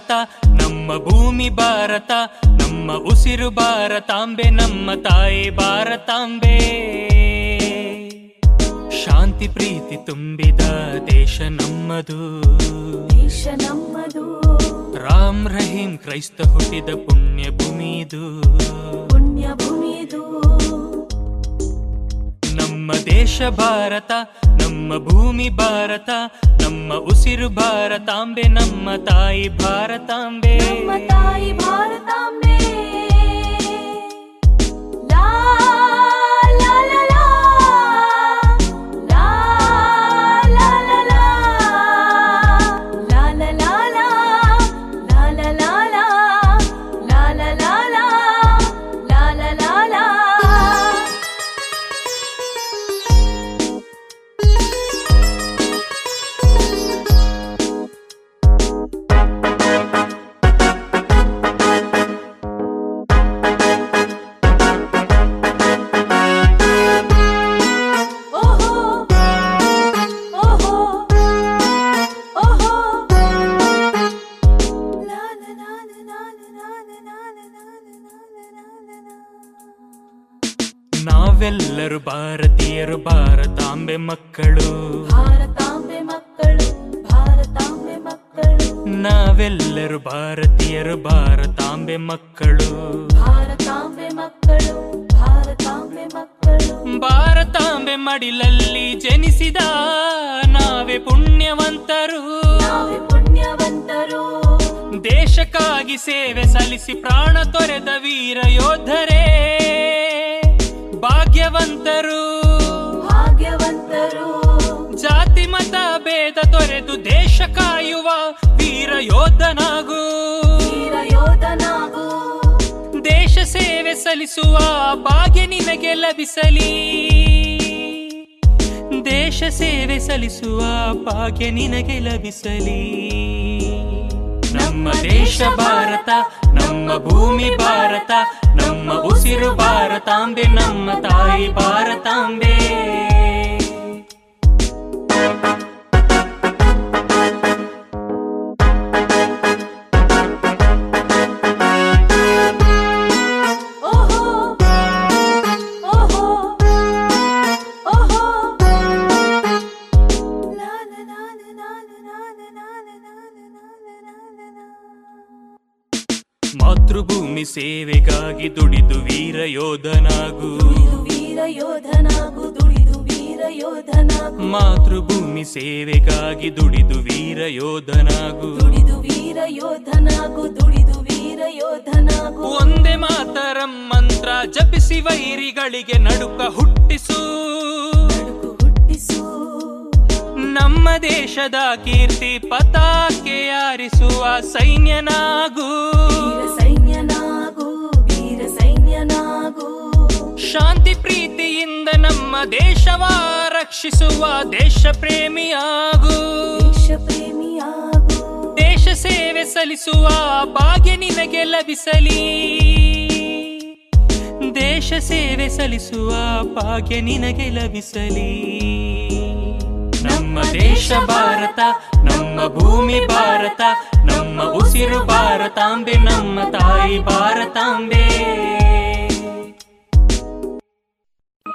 ಭಾರತ ನಮ್ಮ ಭೂಮಿ ಭಾರತ ನಮ್ಮ ಉಸಿರು ಭಾರತಾಂಬೆ ನಮ್ಮ ತಾಯಿ ಭಾರತಾಂಬೆ. ಶಾಂತಿ ಪ್ರೀತಿ ತುಂಬಿದ ದೇಶ ನಮ್ಮದು. ದೇಶ ನಮ್ಮದು. ರಾಮ್ ರಹೀಂ ಕ್ರೈಸ್ತ ಹುಟ್ಟಿದ ಪುಣ್ಯ ಭೂಮಿದು. ಪುಣ್ಯ ಭೂಮಿದು. ನಮ್ಮ ದೇಶ ಭಾರತ ನಮ್ಮ ಭೂಮಿ ಭಾರತ ನಮ್ಮ ಉಸಿರು ಭಾರತಾಂಬೆ ನಮ್ಮ ತಾಯಿ ಭಾರತಾಂಬೆ. ತಾಯಿ ಭಾರತಾಂಬೆ. ಭಾರತಾಂಬೆ ಮಕ್ಕಳು. ಭಾರತಾಂಬೆ ಮಕ್ಕಳು ಭಾರತಾಂಬೆ ಮಕ್ಕಳು. ನಾವೆಲ್ಲರೂ ಭಾರತೀಯರು ಭಾರತಾಂಬೆ ಮಕ್ಕಳು. ಭಾರತಾಂಬೆ ಮಕ್ಕಳು ಭಾರತಾಂಬೆ ಮಕ್ಕಳು. ಭಾರತಾಂಬೆ ಮಡಿಲಲ್ಲಿ ಜನಿಸಿದ ನಾವೇ ಪುಣ್ಯವಂತರು. ಪುಣ್ಯವಂತರು. ದೇಶಕ್ಕಾಗಿ ಸೇವೆ ಸಲ್ಲಿಸಿ ಪ್ರಾಣ ತೊರೆದ ವೀರ ಯೋಧರೇ ಭಾಗ್ಯವಂತರು. ಭೇದ ತೊರೆದು ದೇಶ ಕಾಯುವ ವೀರ ಯೋಧನಾಗು. ದೇಶ ಸೇವೆ ಸಲ್ಲಿಸುವ ಭಾಗ್ಯ ನಿನಗೆ ಲಭಿಸಲಿ. ದೇಶ ಸೇವೆ ಸಲ್ಲಿಸುವ ಭಾಗ್ಯ ನಿನಗೆ ಲಭಿಸಲಿ. ನಮ್ಮ ದೇಶ ಭಾರತ ನಮ್ಮ ಭೂಮಿ ಭಾರತ ನಮ್ಮ ಉಸಿರು ಭಾರತಾಂಬೆ ನಮ್ಮ ತಾಯಿ ಭಾರತಾಂಬೆ ಮಾತೃಭೂಮಿ ಸೇವೆಗಾಗಿ ದುಡಿದು ವೀರ ಯೋಧನಾಗು. ವೀರ ಯೋಧನಾಗು ದುಡಿದು ವೀರ ಯೋಧನಾಗು. ಮಾತೃಭೂಮಿ ಸೇವೆಗಾಗಿ ದುಡಿದು ವೀರ ಯೋಧನಾಗು. ದುಡಿದು ವೀರ ಯೋಧನಾಗು ದುಡಿದು ವೀರ ಯೋಧನಾಗು. ಒಂದೇ ಮಾತರಂ ಮಂತ್ರ ಜಪಿಸಿ ವೈರಿಗಳಿಗೆ ನಡುಕ ಹುಟ್ಟಿಸು. ಹುಟ್ಟಿಸು. ನಮ್ಮ ದೇಶದ ಕೀರ್ತಿ ಪತಾಕೆ ಆರಿಸುವ ಸೈನ್ಯನಾಗು. ಶಾಂತಿ ಪ್ರೀತಿಯಿಂದ ನಮ್ಮ ದೇಶವ ರಕ್ಷಿಸುವ ದೇಶ ಪ್ರೇಮಿಯಾಗು ದೇಶ ಸೇವೆ ಸಲ್ಲಿಸುವ ಭಾಗ್ಯ ನಿನಗೆ ಲಭಿಸಲಿ. ದೇಶ ಸೇವೆ ಸಲ್ಲಿಸುವ ಭಾಗ್ಯ ನಿನಗೆ ಲಭಿಸಲಿ. ನಮ್ಮ ದೇಶ ಭಾರತ, ನಮ್ಮ ಭೂಮಿ ಭಾರತ, ನಮ್ಮ ಉಸಿರು ಭಾರತಾಂಬೆ, ನಮ್ಮ ತಾಯಿ ಭಾರತಾಂಬೆ.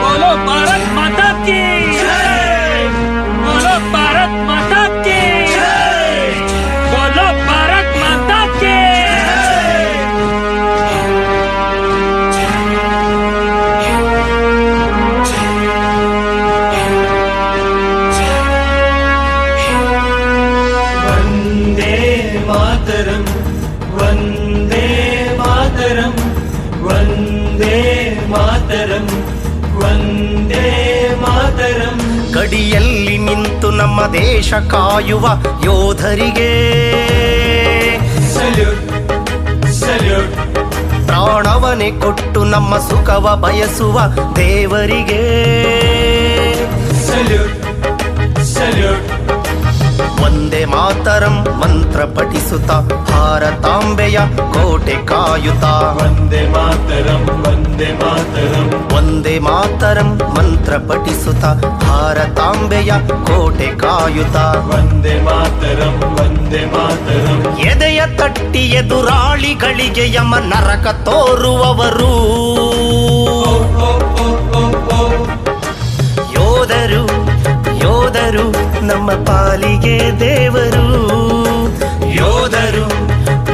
बोलो भारत माता की। ದೇಶ ಕಾಯುವ ಯೋಧರಿಗೆ. ಪ್ರಾಣವನೆ ಕೊಟ್ಟು ನಮ್ಮ ಸುಖವ ಬಯಸುವ ದೇವರಿಗೆ. ಸಲ್ಯೂಟ್ ಸಲ್ಯೂಟ್ ಒಂದೇ ಮಾತರಂ ಮಂತ್ರ ಪಠಿಸುತ್ತ ಭಾರತಾಂಬೆಯ ಕೋಟೆ ಕಾಯುತ್ತ. ವಂದೇ ಮಾತರಂ ವಂದೇ ಮಾತರಂ. ಒಂದೇ ಮಾತರಂ ಮಂತ್ರ ಪಠಿಸುತ್ತ ಭಾರತಾಂಬೆಯ ಕೋಟೆ ಕಾಯುತ್ತ. ವಂದೇ ಮಾತರಂ ವಂದೇ ಮಾತರಂ. ಎದೆಯ ತಟ್ಟಿ ಎದುರಾಳಿಗಳಿಗೆ ಯಮ ನರಕ ತೋರುವವರು. ಯೋಧರು, ನಮ್ಮ ಪಾಲಿಗೆ ದೇವರು. ಯೋಧರು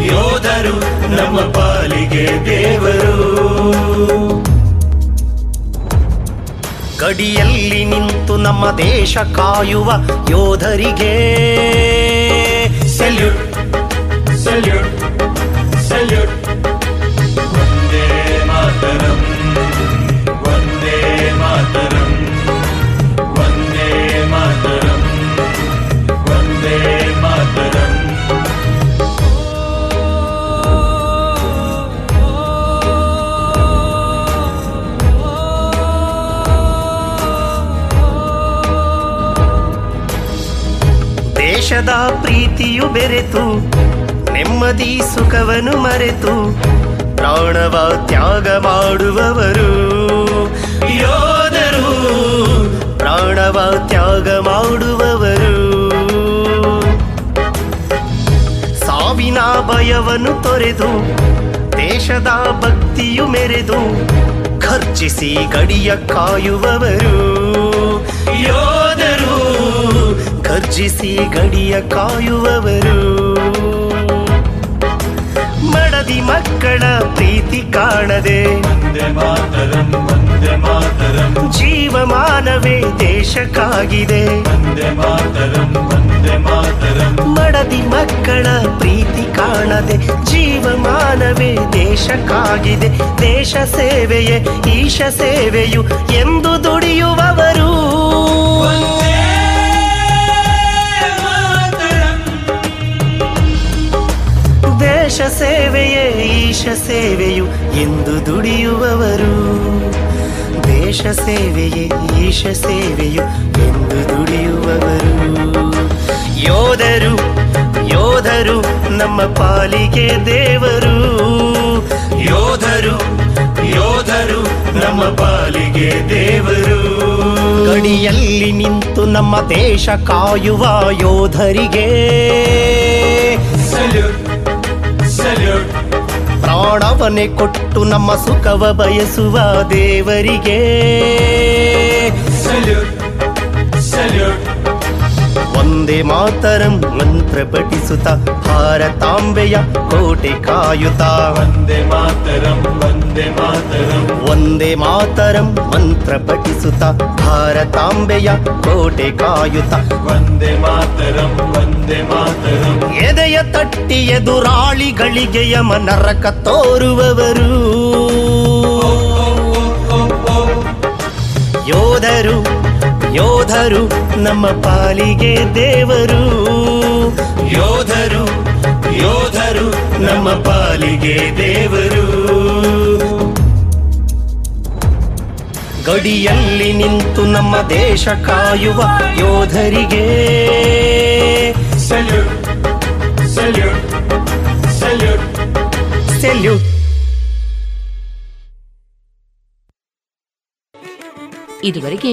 ಯೋಧರು, ನಮ್ಮ ಪಾಲಿಗೆ ದೇವರು. ಗಡಿಯಲ್ಲಿ ನಿಂತು ನಮ್ಮ ದೇಶ ಕಾಯುವ ಯೋಧರಿಗೆ. ಸಲ್ಯೂಟ್ ಸಲ್ಯೂಟ್ ಸಲ್ಯೂಟ್ ಒಂದೇ ಮಾತರಂ. ದೇಶದ ಪ್ರೀತಿಯು ಬೆರೆತು ನೆಮ್ಮದಿ ಸುಖವನು ಮರೆತು ಪ್ರಾಣವ ತ್ಯಾಗ ಮಾಡುವವರು. ಯೋಧರು ಪ್ರಾಣವ ತ್ಯಾಗ ಮಾಡುವವರು. ಸಾವಿನ ಭಯವನ್ನು ತೊರೆದು, ದೇಶದ ಭಕ್ತಿಯು ಮೆರೆದು, ಖರ್ಚಿಸಿ ಗಡಿಯ ಕಾಯುವವರು. ಯೋಧರು, ಖರ್ಚಿಸಿ ಗಡಿಯ ಕಾಯುವವರು. ಮಡದಿ ಮಕ್ಕಳ ಪ್ರೀತಿ ಕಾಣದೆ ಮಾತರನ್ನು ಮಾತರಂ ಜೀವಮಾನವೇ ದೇಶಕ್ಕಾಗಿದೆ. ಮಡದಿ ಮಕ್ಕಳ ಪ್ರೀತಿ ಕಾಣದೆ ಜೀವಮಾನವೇ ದೇಶಕ್ಕಾಗಿದೆ. ದೇಶ ಸೇವೆಯೇ ಈಶ ಸೇವೆಯು ಎಂದು ದುಡಿಯುವವರು. ದೇಶ ಸೇವೆಯೇ ಈಶ ಸೇವೆಯು ಎಂದು ದುಡಿಯುವವರು. ದೇಶ ಸೇವೆಯೇ ಈಶ ಸೇವೆಯು ಎಂದು ದುಡಿಯುವವರು. ಯೋಧರು ಯೋಧರು ನಮ್ಮ ಪಾಲಿಗೆ ದೇವರು. ಯೋಧರು ಯೋಧರು ನಮ್ಮ ಪಾಲಿಗೆ ದೇವರು. ಗಡಿಯಲ್ಲಿ ನಿಂತು ನಮ್ಮ ದೇಶ ಕಾಯುವ ಯೋಧರಿಗೆ. ಸಲ್ಯೂಟ್ ಸಲ್ಯೂಟ್ ಪ್ರಾಣವನ್ನೇ ಕೊಟ್ಟು ನಮ್ಮ ಸುಖವ ಬಯಸುವ ದೇವರಿಗೆ. ಸಲ್ಯೂಟ್ ಸಲ್ಯೂಟ್ ಒಂದೇ ಮಾತರಂ ಮಂತ್ರ ಪಠಿಸುತ್ತ ಭಾರತಾಂಬೆಯ ಕೋಟೆ ಕಾಯುತ್ತ. ವಂದೇ ಮಾತರಂ ವಂದೇ ಮಾತರಂ. ಒಂದೇ ಮಾತರಂ ಮಂತ್ರ ಪಠಿಸುತ್ತ ಭಾರತಾಂಬೆಯ ಕೋಟೆ ಕಾಯುತ್ತ. ವಂದೇ ಮಾತರಂ ವಂದೇ ಮಾತರಂ. ಎದೆಯ ತಟ್ಟಿ ಎದುರಾಳಿಗಳಿಗೆ ಯಮ ನರಕ ತೋರುವವರು ಯೋಧರು ಯೋಧರು ನಮ್ಮ ಪಾಲಿಗೆ ದೇವರು. ಯೋಧರು ಯೋಧರು ನಮ್ಮ ಪಾಲಿಗೆ ದೇವರು. ಗಡಿಯಲ್ಲಿ ನಿಂತು ನಮ್ಮ ದೇಶ ಕಾಯುವ ಯೋಧರಿಗೆ. ಸಲ್ಯೂಟ್ ಸಲ್ಯೂಟ್ ಸಲ್ಯೂಟ್ ಸೆಲ್ಯೂಟ್ ಇದುವರೆಗೆ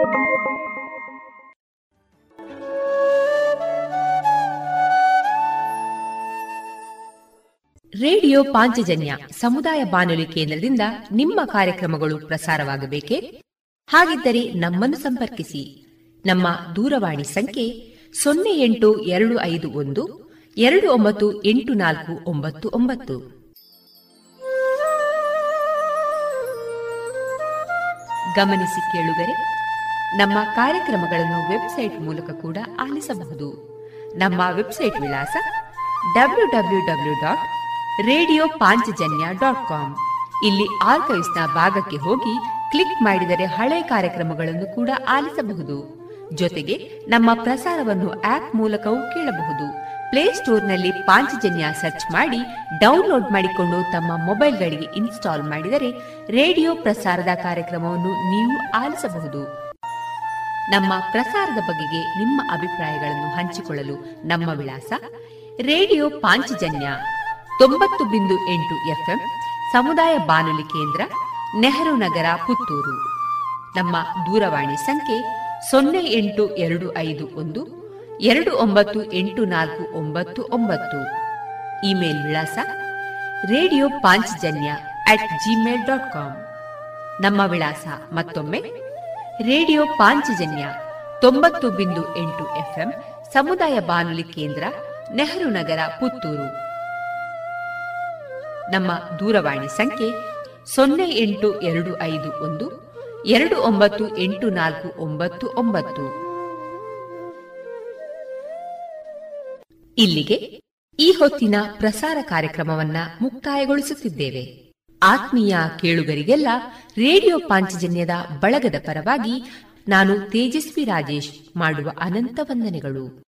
ರೇಡಿಯೋ ಪಾಂಚಜನ್ಯ ಸಮುದಾಯ ಬಾನುಲಿ ಕೇಂದ್ರದಿಂದ ನಿಮ್ಮ ಕಾರ್ಯಕ್ರಮಗಳು ಪ್ರಸಾರವಾಗಬೇಕೆ? ಹಾಗಿದ್ದರೆ ನಮ್ಮನ್ನು ಸಂಪರ್ಕಿಸಿ. ನಮ್ಮ ದೂರವಾಣಿ ಸಂಖ್ಯೆ ಸೊನ್ನೆ ಎಂಟು ಎರಡು ಐದು ಒಂದು, ಎರಡು ಒಂಬತ್ತು ಎಂಟು ನಾಲ್ಕು ಒಂಬತ್ತು ಒಂಬತ್ತು. ಗಮನಿಸಿ ಕೇಳುಗರೆ ನಮ್ಮ ಕಾರ್ಯಕ್ರಮಗಳನ್ನು ವೆಬ್ಸೈಟ್ ಮೂಲಕ ಕೂಡ ಆಲಿಸಬಹುದು. ನಮ್ಮ ವೆಬ್ಸೈಟ್ ವಿಳಾಸ W W W dot radio Panchajanya dot com ಇಲ್ಲಿ ಆರ್ಕೈವ್ಸ್ನ ಭಾಗಕ್ಕೆ ಹೋಗಿ ಕ್ಲಿಕ್ ಮಾಡಿದರೆ ಹಳೆ ಕಾರ್ಯಕ್ರಮಗಳನ್ನು ಕೂಡ ಆಲಿಸಬಹುದು. ಜೊತೆಗೆ ನಮ್ಮ ಪ್ರಸಾರವನ್ನು ಆಪ್ ಮೂಲಕವೂ ಕೇಳಬಹುದು. ಪ್ಲೇಸ್ಟೋರ್ನಲ್ಲಿ ಪಾಂಚಜನ್ಯ ಸರ್ಚ್ ಮಾಡಿ ಡೌನ್ಲೋಡ್ ಮಾಡಿಕೊಂಡು ತಮ್ಮ ಮೊಬೈಲ್ಗಳಿಗೆ ಇನ್ಸ್ಟಾಲ್ ಮಾಡಿದರೆ, ರೇಡಿಯೋ ಪ್ರಸಾರದ ಕಾರ್ಯಕ್ರಮವನ್ನು ನೀವು ಆಲಿಸಬಹುದು. ನಮ್ಮ ಪ್ರಸಾರದ ಬಗೆಗೆ ನಿಮ್ಮ ಅಭಿಪ್ರಾಯಗಳನ್ನು ಹಂಚಿಕೊಳ್ಳಲು ನಮ್ಮ ವಿಳಾಸ ರೇಡಿಯೋ ಪಾಂಚಜನ್ಯ ತೊಂಬತ್ತು ಬಿಂದು ಎಂಟು ಎಫ್ಎಂ ಸಮುದಾಯ ಬಾನುಲಿ ಕೇಂದ್ರ ನೆಹರು ನಗರ, ಪುತ್ತೂರು. ನಮ್ಮ ದೂರವಾಣಿ ಸಂಖ್ಯೆ ಸೊನ್ನೆ ಎಂಟು ಎರಡು ಐದು ಒಂದು, ಎರಡು ಒಂಬತ್ತು ಎಂಟು ನಾಲ್ಕು ಒಂಬತ್ತು ಒಂಬತ್ತು. ಇಮೇಲ್ ವಿಳಾಸ radio Panchajanya at Gmail dot com ನಮ್ಮ ವಿಳಾಸ ಮತ್ತೊಮ್ಮೆ ರೇಡಿಯೋ ಪಾಂಚಜನ್ಯ ತೊಂಬತ್ತು ಬಿಂದು ಎಂಟು ಎಫ್ಎಂ ಸಮುದಾಯ ಬಾನುಲಿ ಕೇಂದ್ರ ನೆಹರು ನಗರ, ಪುತ್ತೂರು. ನಮ್ಮ ದೂರವಾಣಿ ಸಂಖ್ಯೆ ಸೊನ್ನೆ ಎಂಟು ಎರಡು ಐದು ಒಂದು, ಎರಡು ಒಂಬತ್ತು ಎಂಟು ನಾಲ್ಕು ಒಂಬತ್ತು ಒಂಬತ್ತು. ಇಲ್ಲಿಗೆ ಈ ಹೊತ್ತಿನ ಪ್ರಸಾರ ಕಾರ್ಯಕ್ರಮವನ್ನ ಮುಕ್ತಾಯಗೊಳಿಸುತ್ತಿದ್ದೇವೆ. ಆತ್ಮೀಯ ಕೇಳುಗರಿಗೆಲ್ಲ ರೇಡಿಯೋ ಪಾಂಚಜನ್ಯದ ಬಳಗದ ಪರವಾಗಿ ನಾನು ತೇಜಸ್ವಿ ರಾಜೇಶ್ ಮಾಡುವ ಅನಂತ ವಂದನೆಗಳು.